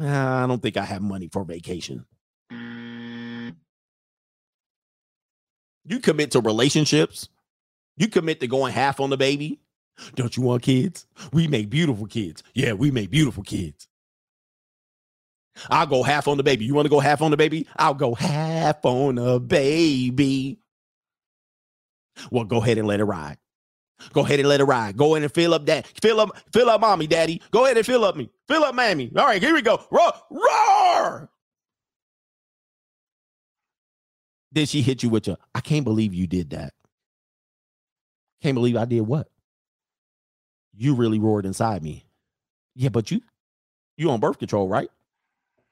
Ah, I don't think I have money for vacation. You commit to relationships. You commit to going half on the baby. Don't you want kids? We make beautiful kids. Yeah, we make beautiful kids. I'll go half on the baby. You want to go half on the baby? I'll go half on a baby. Well, go ahead and let it ride. Go ahead and let it ride. Go in and fill up that. Fill up, fill up mommy, daddy. Go ahead and fill up me. Fill up mammy. All right, here we go. Roar! Roar! Then she hit you with your, I can't believe you did that. Can't believe I did what? You really roared inside me. Yeah, but you you on birth control, right?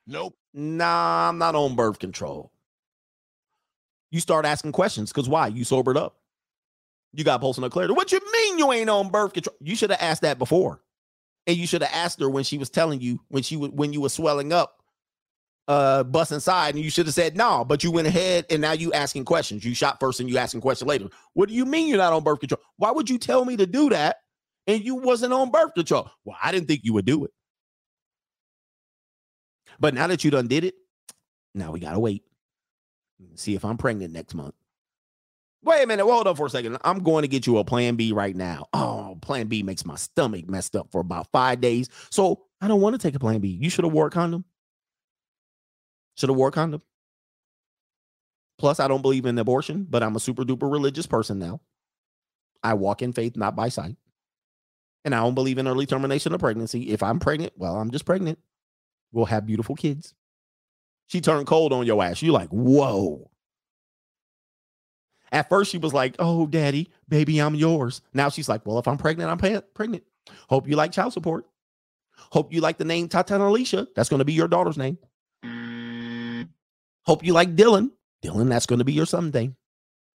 Nope. Nah, I'm not on birth control. You start asking questions because why? You sobered up. You got post nut clarity. What you mean you ain't on birth control? You should have asked that before. And you should have asked her when she was telling you when she was when you were swelling up uh bust inside and you should have said no but you went ahead and now you asking questions. You shot first and you asking questions later. What do you mean you're not on birth control? Why would you tell me to do that and you wasn't on birth control? Well i didn't think you would do it. But now that you done did it now we gotta wait. See if i'm pregnant next month wait a minute hold on for a second i'm going to get you a plan b right now oh plan b makes my stomach messed up for about five days so i don't want to take a plan b you should have wore a condom should have wore a condom. Plus, I don't believe in abortion, but I'm a super duper religious person now. I walk in faith, not by sight. And I don't believe in early termination of pregnancy. If I'm pregnant, well, I'm just pregnant. We'll have beautiful kids. She turned cold on your ass. You're like, whoa. At first, she was like, oh, daddy, baby, I'm yours. Now she's like, well, if I'm pregnant, I'm pregnant. Hope you like child support. Hope you like the name Tatiana Alicia. That's going to be your daughter's name. Hope you like Dylan. Dylan, that's going to be your someday.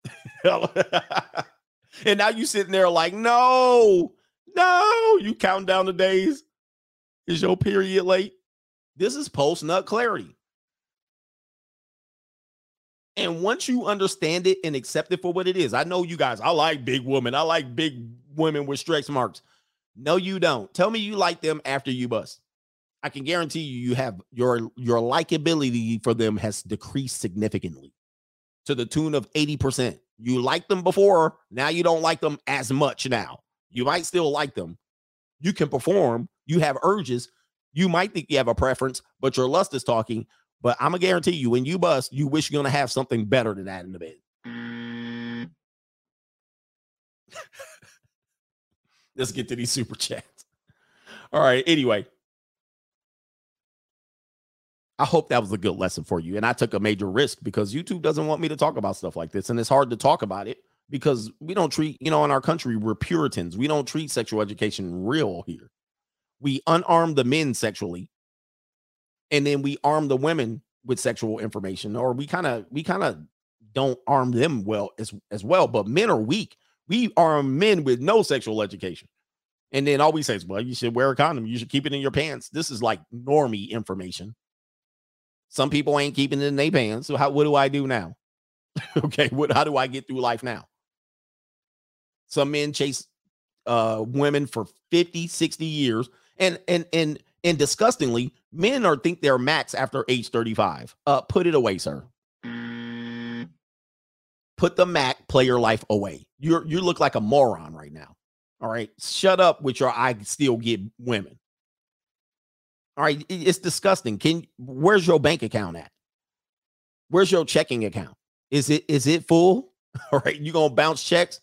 and now you sitting there like, no, no, you count down the days. Is your period late? This is post nut clarity. And once you understand it and accept it for what it is, I know you guys, I like big women. I like big women with stretch marks. No, you don't. Tell me you like them after you bust. I can guarantee you you have your your likability for them has decreased significantly to the tune of 80%. You liked them before, now you don't like them as much now. You might still like them. You can perform, you have urges, you might think you have a preference, but your lust is talking. But I'm gonna guarantee you, when you bust, you wish you're gonna have something better than that in the bed. Mm. Let's get to these super chats. All right. Anyway, I hope that was a good lesson for you. And I took a major risk because YouTube doesn't want me to talk about stuff like this. And it's hard to talk about it because we don't treat, you know, in our country, we're Puritans. We don't treat sexual education real here. We unarm the men sexually, and then we arm the women with sexual information, or we kind of we kind of don't arm them well as as well. But men are weak. We arm men with no sexual education. And then all we say is, well, you should wear a condom. You should keep it in your pants. This is like normie information. Some people ain't keeping it in their pants. So how what do I do now? okay, what how do I get through life now? Some men chase uh women for 50, 60 years. And and and and disgustingly, men are think they're max after age 35. Uh put it away, sir. Put the Mac player life away. You're you look like a moron right now. All right. Shut up with your I still get women. All right. It's disgusting. Can where's your bank account at? Where's your checking account? Is it is it full? All right. You gonna bounce checks?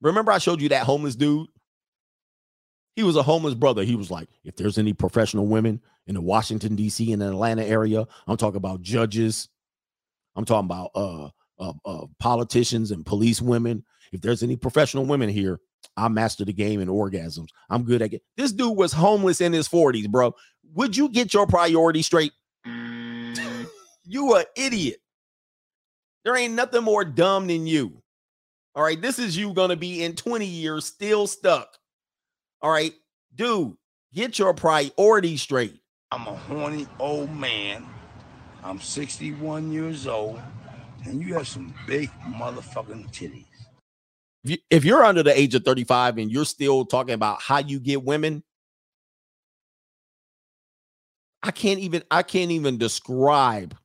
Remember, I showed you that homeless dude? He was a homeless brother. He was like, if there's any professional women in the Washington, DC and the Atlanta area, I'm talking about judges. I'm talking about uh, uh, uh politicians and police women. If there's any professional women here, I master the game in orgasms. I'm good at it. This dude was homeless in his 40s, bro. Would you get your priorities straight? you a idiot. There ain't nothing more dumb than you. All right, this is you gonna be in 20 years still stuck. All right, dude, get your priorities straight. I'm a horny old man. I'm 61 years old, and you have some big motherfucking titties. If, you, if you're under the age of 35 and you're still talking about how you get women, I can't even I can't even describe.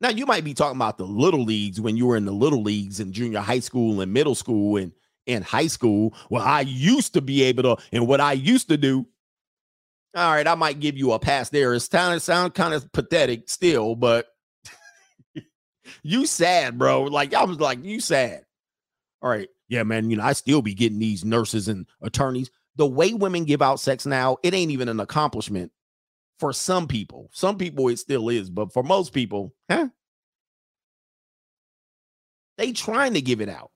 Now you might be talking about the little leagues when you were in the little leagues in junior high school and middle school and in high school. where I used to be able to, and what I used to do. All right, I might give you a pass there. It's kind of sound kind of pathetic still, but you sad, bro. Like I was like, you sad. All right. Yeah, man. You know, I still be getting these nurses and attorneys. The way women give out sex now, it ain't even an accomplishment for some people. Some people it still is, but for most people, huh? They trying to give it out.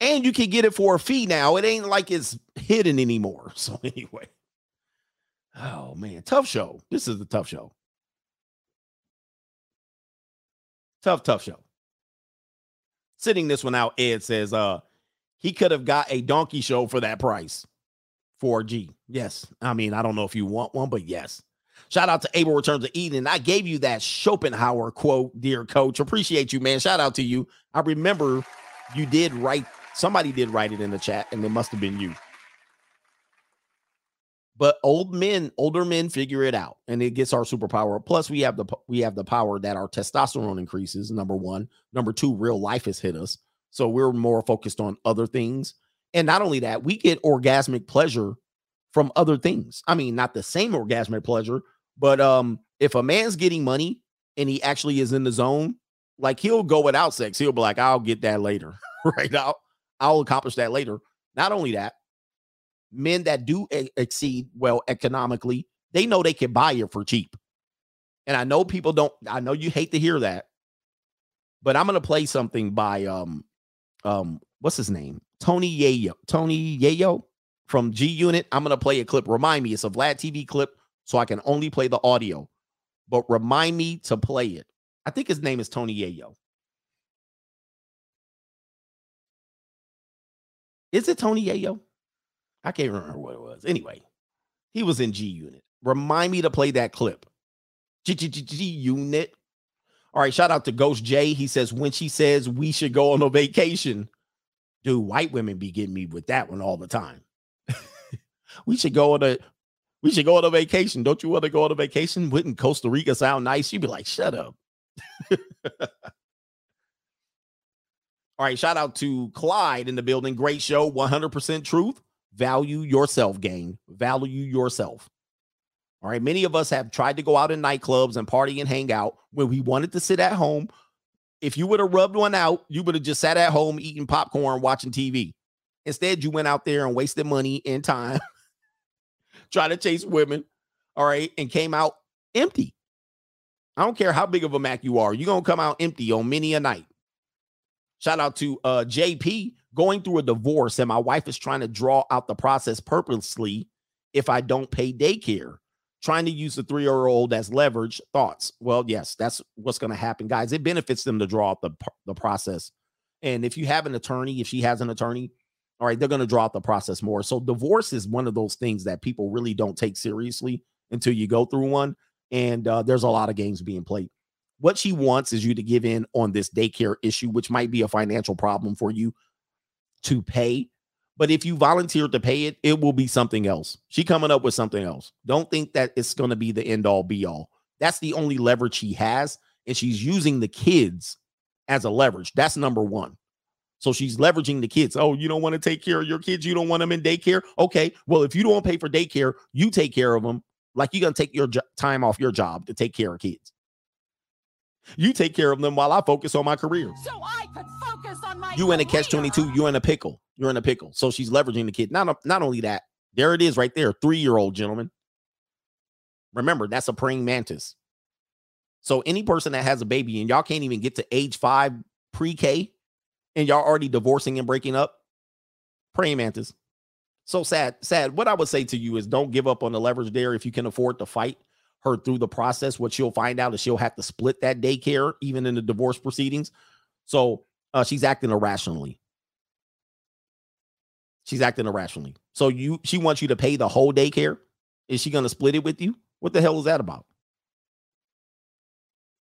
And you can get it for a fee now. It ain't like it's hidden anymore. So anyway. Oh man, tough show. This is a tough show. Tough, tough show. Sitting this one out, Ed says uh he could have got a donkey show for that price. 4G. Yes. I mean, I don't know if you want one, but yes. Shout out to Abel Returns to Eden. I gave you that Schopenhauer quote, dear coach. Appreciate you, man. Shout out to you. I remember you did write, somebody did write it in the chat, and it must have been you. But old men, older men figure it out, and it gets our superpower. Plus, we have the we have the power that our testosterone increases. Number one, number two, real life has hit us, so we're more focused on other things. And not only that, we get orgasmic pleasure from other things. I mean, not the same orgasmic pleasure, but um, if a man's getting money and he actually is in the zone, like he'll go without sex. He'll be like, I'll get that later. right. I'll I'll accomplish that later. Not only that, men that do e- exceed well economically, they know they can buy it for cheap. And I know people don't, I know you hate to hear that, but I'm gonna play something by um um what's his name? Tony Yayo. Tony Yayo from G Unit. I'm gonna play a clip. Remind me, it's a Vlad TV clip, so I can only play the audio. But remind me to play it. I think his name is Tony Yayo. Is it Tony Yayo? I can't remember what it was. Anyway, he was in G Unit. Remind me to play that clip. G Unit. All right, shout out to Ghost J. He says when she says we should go on a vacation, dude, white women be getting me with that one all the time. we should go on a we should go on a vacation. Don't you want to go on a vacation? Wouldn't Costa Rica sound nice? You'd be like, shut up. All right, shout out to Clyde in the building. Great show, 100% truth. Value yourself, gang. Value yourself. All right, many of us have tried to go out in nightclubs and party and hang out when we wanted to sit at home. If you would have rubbed one out, you would have just sat at home eating popcorn, watching TV. Instead, you went out there and wasted money and time trying to chase women. All right, and came out empty. I don't care how big of a Mac you are, you're gonna come out empty on many a night. Shout out to uh, JP going through a divorce, and my wife is trying to draw out the process purposely if I don't pay daycare. Trying to use the three year old as leverage. Thoughts? Well, yes, that's what's going to happen, guys. It benefits them to draw out the, the process. And if you have an attorney, if she has an attorney, all right, they're going to draw out the process more. So, divorce is one of those things that people really don't take seriously until you go through one. And uh, there's a lot of games being played. What she wants is you to give in on this daycare issue, which might be a financial problem for you to pay. But if you volunteer to pay it, it will be something else. She coming up with something else. Don't think that it's going to be the end all be all. That's the only leverage she has. And she's using the kids as a leverage. That's number one. So she's leveraging the kids. Oh, you don't want to take care of your kids. You don't want them in daycare. Okay. Well, if you don't pay for daycare, you take care of them. Like you're going to take your jo- time off your job to take care of kids. You take care of them while I focus on my career. So I could focus on my You in a catch 22, you're in a pickle. You're in a pickle. So she's leveraging the kid. Not, not only that, there it is right there. Three year old gentleman. Remember, that's a praying mantis. So any person that has a baby and y'all can't even get to age five pre K and y'all already divorcing and breaking up, praying mantis. So sad, sad. What I would say to you is don't give up on the leverage there if you can afford to fight her through the process. What she'll find out is she'll have to split that daycare even in the divorce proceedings. So uh, she's acting irrationally. She's acting irrationally. So you she wants you to pay the whole daycare. Is she going to split it with you? What the hell is that about?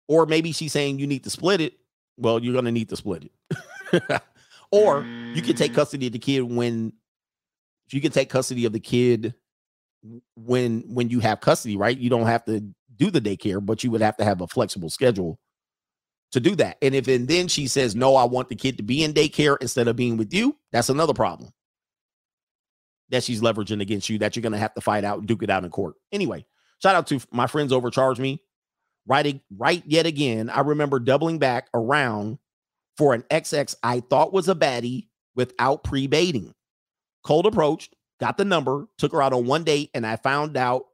Or maybe she's saying you need to split it. Well, you're going to need to split it. or you can take custody of the kid when you can take custody of the kid when when you have custody, right? You don't have to do the daycare, but you would have to have a flexible schedule to do that. And if and then she says, "No, I want the kid to be in daycare instead of being with you," that's another problem that she's leveraging against you that you're going to have to fight out duke it out in court. Anyway, shout out to my friends overcharge me. Right, right yet again. I remember doubling back around for an XX I thought was a baddie without pre-baiting. Cold approached, got the number, took her out on one date, and I found out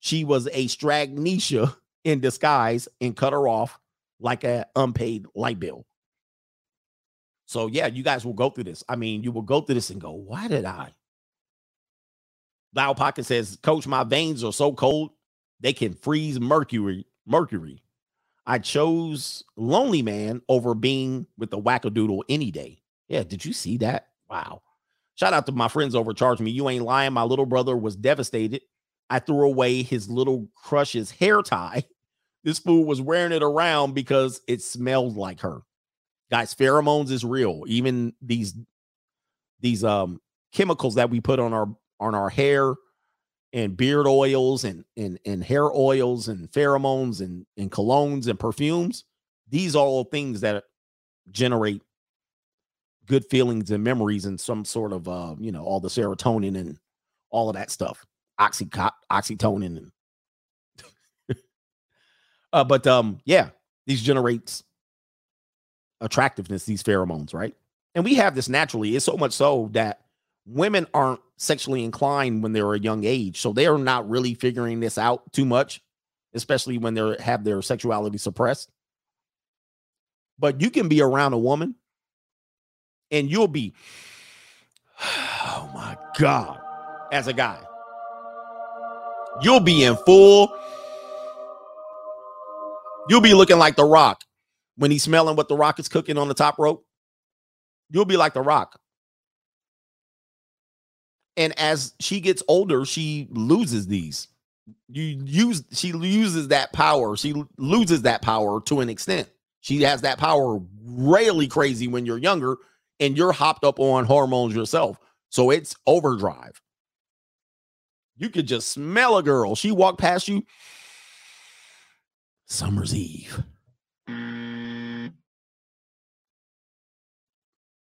she was a Stragnesia in disguise and cut her off like a unpaid light bill. So yeah, you guys will go through this. I mean, you will go through this and go, why did I? Loud Pocket says, Coach, my veins are so cold they can freeze mercury. Mercury. I chose Lonely Man over being with the wackadoodle any day. Yeah, did you see that? Wow. Shout out to my friends overcharged me. You ain't lying. My little brother was devastated. I threw away his little crush's hair tie. This fool was wearing it around because it smelled like her. Guys, pheromones is real. Even these these um chemicals that we put on our on our hair and beard oils and and and hair oils and pheromones and and colognes and perfumes. These are all things that generate good feelings and memories and some sort of uh you know all the serotonin and all of that stuff oxy oxytocin and uh but um yeah these generates attractiveness these pheromones right? And we have this naturally it's so much so that women aren't sexually inclined when they're a young age so they're not really figuring this out too much especially when they have their sexuality suppressed. But you can be around a woman and you'll be, oh my God, as a guy, you'll be in full, you'll be looking like The Rock when he's smelling what The Rock is cooking on the top rope. You'll be like The Rock. And as she gets older, she loses these. you use she uses that power. She loses that power to an extent. She has that power really crazy when you're younger and you're hopped up on hormones yourself. So it's overdrive. You could just smell a girl. She walked past you. Summer's Eve.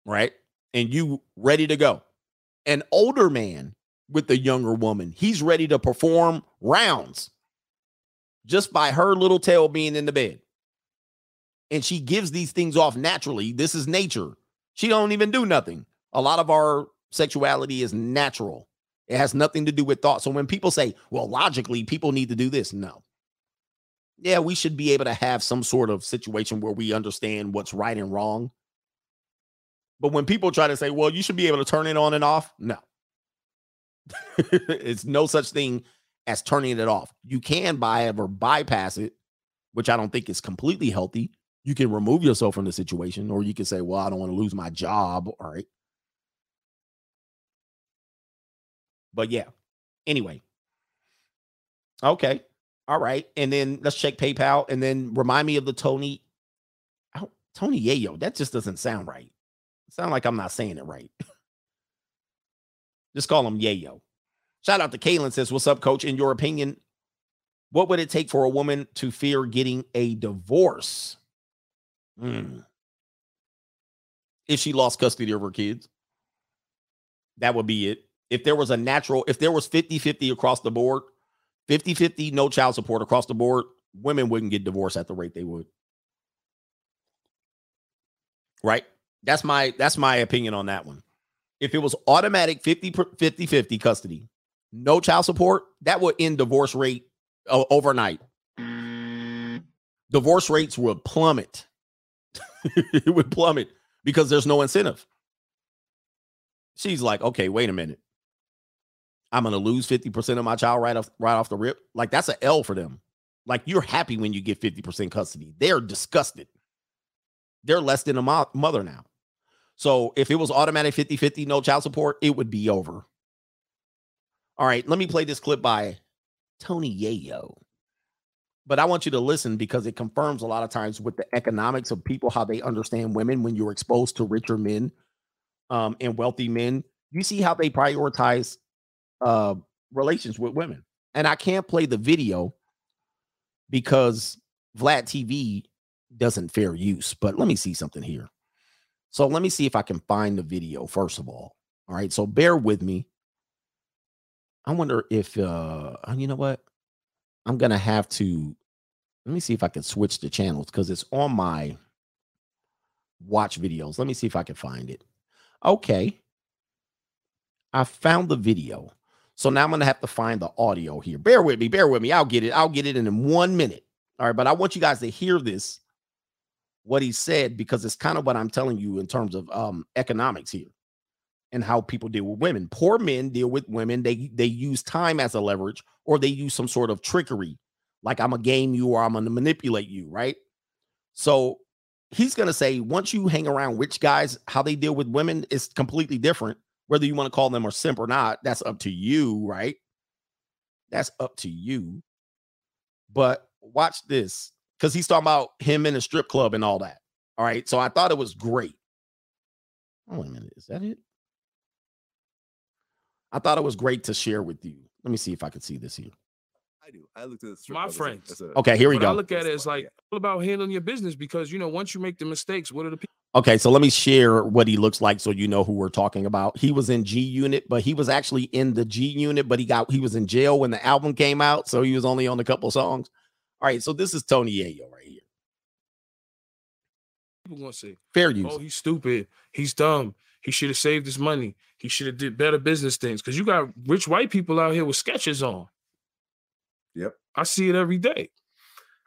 Right? And you ready to go. An older man with the younger woman, he's ready to perform rounds just by her little tail being in the bed. And she gives these things off naturally. This is nature. She don't even do nothing. A lot of our sexuality is natural. It has nothing to do with thought. So when people say, well, logically, people need to do this, no. Yeah, we should be able to have some sort of situation where we understand what's right and wrong. But when people try to say, well, you should be able to turn it on and off, no. it's no such thing as turning it off. You can bypass it, which I don't think is completely healthy. You can remove yourself from the situation, or you can say, well, I don't want to lose my job. All right. But yeah. Anyway. Okay. All right. And then let's check PayPal and then remind me of the Tony. Oh, Tony Yayo. That just doesn't sound right. Sound like I'm not saying it right. just call him Yayo. Shout out to Kaylin says, What's up, coach? In your opinion, what would it take for a woman to fear getting a divorce? Hmm. If she lost custody of her kids, that would be it if there was a natural, if there was 50 50 across the board, 50 50, no child support across the board, women wouldn't get divorced at the rate they would. Right? That's my that's my opinion on that one. If it was automatic 50 50 50 custody, no child support, that would end divorce rate overnight. Divorce rates would plummet. It would plummet because there's no incentive. She's like, okay, wait a minute. I'm to lose 50% of my child right off right off the rip. Like that's an L for them. Like you're happy when you get 50% custody. They're disgusted. They're less than a mo- mother now. So if it was automatic 50-50 no child support, it would be over. All right, let me play this clip by Tony Yayo. But I want you to listen because it confirms a lot of times with the economics of people how they understand women when you're exposed to richer men um, and wealthy men. You see how they prioritize uh, relations with women. And I can't play the video because Vlad TV doesn't fair use. But let me see something here. So let me see if I can find the video first of all. All right. So bear with me. I wonder if uh you know what? I'm gonna have to let me see if I can switch the channels because it's on my watch videos. Let me see if I can find it. Okay. I found the video. So now I'm to have to find the audio here. Bear with me. Bear with me. I'll get it. I'll get it in one minute. All right. But I want you guys to hear this, what he said, because it's kind of what I'm telling you in terms of um, economics here and how people deal with women. Poor men deal with women. They they use time as a leverage or they use some sort of trickery, like I'm a game you or I'm gonna manipulate you, right? So he's gonna say once you hang around rich guys, how they deal with women is completely different whether you want to call them a simp or not, that's up to you, right? That's up to you. But watch this because he's talking about him in a strip club and all that. All right. So I thought it was great. Oh, wait a minute. Is that it? I thought it was great to share with you. Let me see if I can see this here. I do. I looked at the my friends. Okay, here we What go. I look at it as like all about handling your business because you know once you make the mistakes, what are the people? Okay, so let me share what he looks like so you know who we're talking about. He was in G Unit, but he was actually in the G Unit, but he got he was in jail when the album came out, so he was only on a couple songs. All right, so this is Tony Yayo right here. People gonna say Fair use. Oh, he's stupid. He's dumb. He should have saved his money. He should have did better business things because you got rich white people out here with Skechers on. Yep. I see it every day.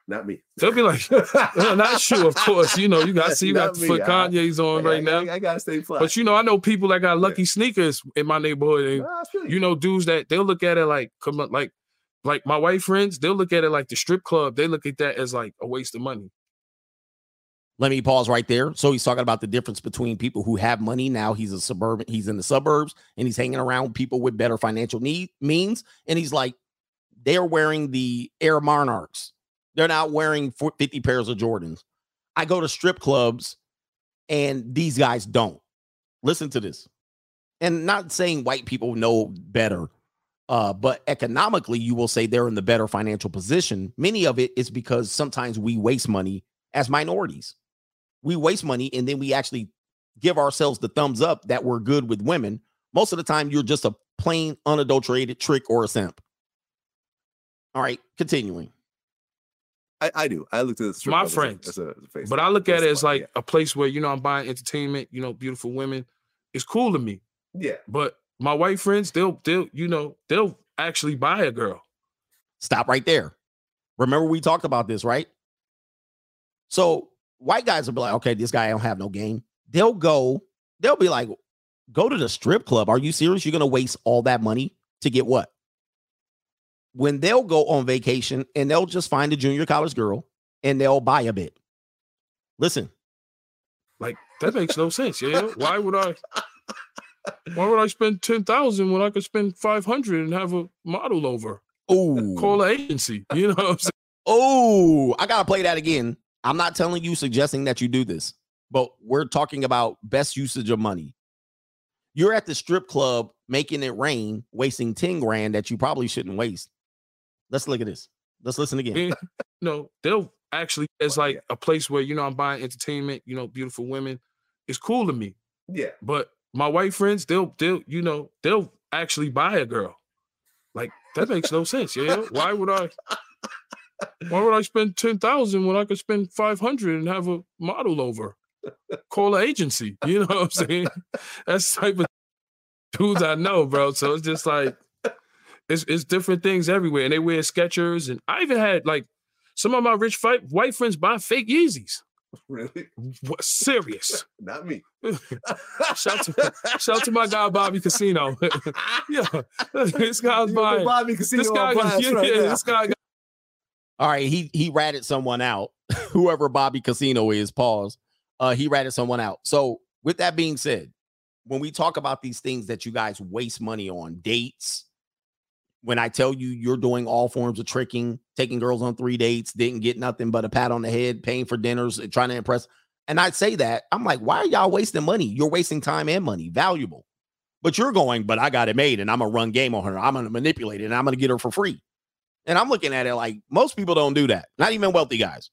Not me. They'll be like, "Uh, not you, of course. You know, you got see you got the foot I- Kanye's on I- right I- now. I gotta stay fly. But you know, I know people that got lucky sneakers in my neighborhood, and Nah, you know, dudes that they'll look at it like, come on, like, like my white friends, they'll look at it like the strip club. They look at that as like a waste of money. Let me pause right there. So he's talking about the difference between people who have money now. He's a suburban, he's in the suburbs, and he's hanging around people with better financial need means. And he's like, they are wearing the Air Monarchs. They're not wearing 50 pairs of Jordans. I go to strip clubs and these guys don't. Listen to this. And not saying white people know better, uh, but economically, you will say they're in the better financial position. Many of it is because sometimes we waste money as minorities. We waste money and then we actually give ourselves the thumbs up that we're good with women. Most of the time, you're just a plain unadulterated trick or a simp. All right, continuing. I, I do. I look at the My club as a- friends. as a, as a face. But I look at it as why, like a place where you know I'm buying entertainment. You know, beautiful women. It's cool to me. Yeah. But my white friends, they'll they'll you know they'll actually buy a girl. Stop right there. Remember, we talked about this, right? So white guys will be like, okay, this guy don't have no game. They'll go, they'll be like, go to the strip club. Are you serious? You're gonna waste all that money to get what? When they'll go on vacation and they'll just find a junior college girl and they'll buy a bit. Listen, Like that makes no sense. Yeah. Why would I? Why would I spend ten thousand when I could spend five hundred and have a model over? Oh, call an agency. You know what I'm saying? Oh, I gotta play that again. I'm not telling you suggesting that you do this, but we're talking about best usage of money. You're at the strip club making it rain, wasting 10 grand that you probably shouldn't waste. Let's look at this. Let's listen again. And, no, they'll actually it's like a place where you know I'm buying entertainment. You know, beautiful women. It's cool to me. Yeah. But my white friends, they'll they'll you know they'll actually buy a girl. Like that makes no sense. Yeah. Why would I? Why would I spend ten thousand when I could spend five hundred and have a model over? Call an agency. You know what I'm saying? That's the type of dudes I know, bro. So it's just like it's it's different things everywhere, and they wear Skechers, and I even had like some of my rich fight, white friends buy fake Yeezys. Really? What, serious? Not me. shout to shout to my guy Bobby Casino. yeah, this guy's You gonna put buying. Bobby Casino this guy, yeah, right yeah, this guy got All right, he he ratted someone out. Whoever Bobby Casino is, pause. Uh, he ratted someone out. So, with that being said, when we talk about these things that you guys waste money on, dates, when I tell you you're doing all forms of tricking, taking girls on three dates, didn't get nothing but a pat on the head, paying for dinners, and trying to impress. And I say that, I'm like, why are y'all wasting money? You're wasting time and money, valuable. But you're going, but I got it made and I'm gonna run game on her. I'm gonna manipulate it and I'm gonna get her for free. And I'm looking at it like most people don't do that. Not even wealthy guys.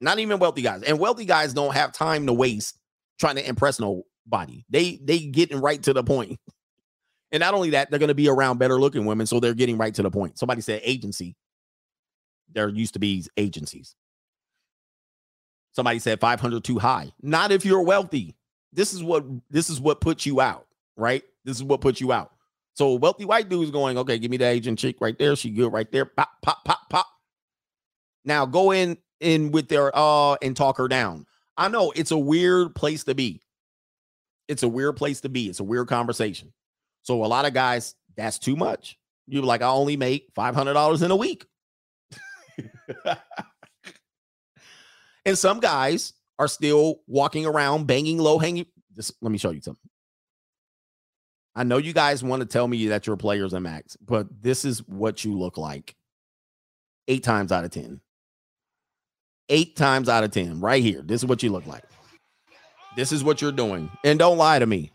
Not even wealthy guys. And wealthy guys don't have time to waste trying to impress nobody. They they getting right to the point. And not only that, they're going to be around better looking women, so they're getting right to the point. Somebody said agency. There used to be agencies. Somebody said 500 too high. Not if you're wealthy. This is what this is what puts you out, right? This is what puts you out. So a wealthy white dude's going, okay, give me the Asian chick right there. She good right there. Pop, pop, pop, pop. Now go in in with their uh and talk her down. I know it's a weird place to be. It's a weird place to be. It's a weird conversation. So a lot of guys, that's too much. You're like, I only make five hundred dollars in a week. and some guys are still walking around banging low hanging. This, let me show you something. I know you guys want to tell me that you're players and max, but this is what you look like. Eight times out of 10. Eight times out of 10, right here. This is what you look like. This is what you're doing. And don't lie to me.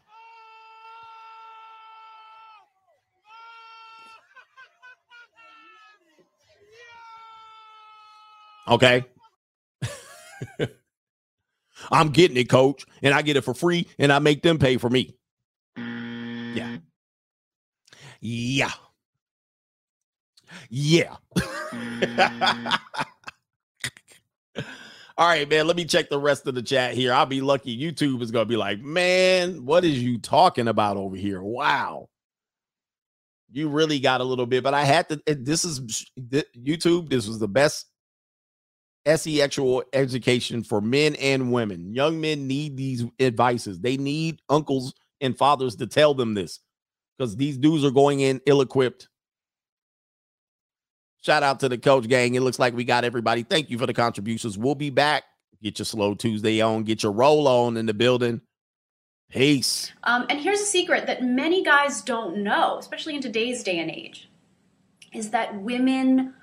Okay. I'm getting it, coach, and I get it for free, and I make them pay for me. Yeah. Yeah. Yeah. Mm. All right, man. Let me check the rest of the chat here. I'll be lucky. YouTube is going to be like, man, what is you talking about over here? Wow. You really got a little bit, but I had to. This is YouTube. This was the best sexual education for men and women. Young men need these advices. They need uncles and fathers to tell them this because these dudes are going in ill equipped. Shout out to the coach gang. It looks like we got everybody. Thank you for the contributions. We'll be back. Get your slow Tuesday on, get your roll on in the building. Peace. Um, and here's a secret that many guys don't know, especially in today's day and age. is that women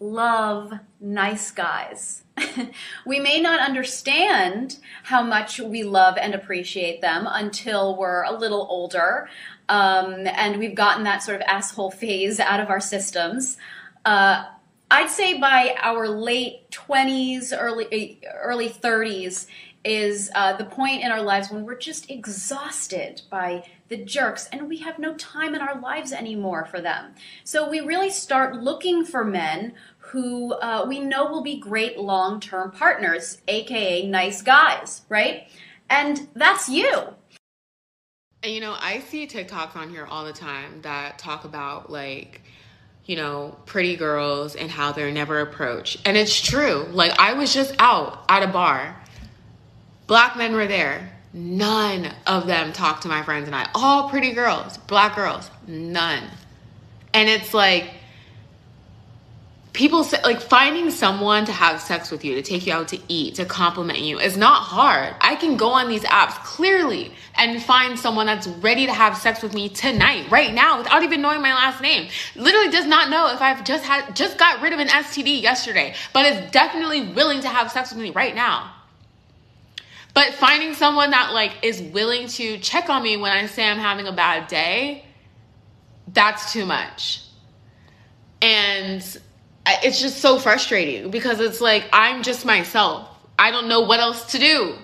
love nice guys. we may not understand how much we love and appreciate them until we're a little older um, and we've gotten that sort of asshole phase out of our systems. Uh, I'd say by our late 20s, early early 30s is uh, the point in our lives when we're just exhausted by the jerks and we have no time in our lives anymore for them. So we really start looking for men who uh, we know will be great long term partners, aka nice guys, right? And that's you. And you know, I see TikToks on here all the time that talk about like, you know, pretty girls and how they're never approached. And it's true. Like, I was just out at a bar, black men were there. None of them talked to my friends and I. All pretty girls, black girls, none. And it's like, people say like finding someone to have sex with you to take you out to eat to compliment you is not hard. I can go on these apps clearly and find someone that's ready to have sex with me tonight right now without even knowing my last name. Literally does not know if i've just had just got rid of an std yesterday but is definitely willing to have sex with me right now. But finding someone that like is willing to check on me when i say i'm having a bad day that's too much. And it's just so frustrating because it's like I'm just myself. I don't know what else to do.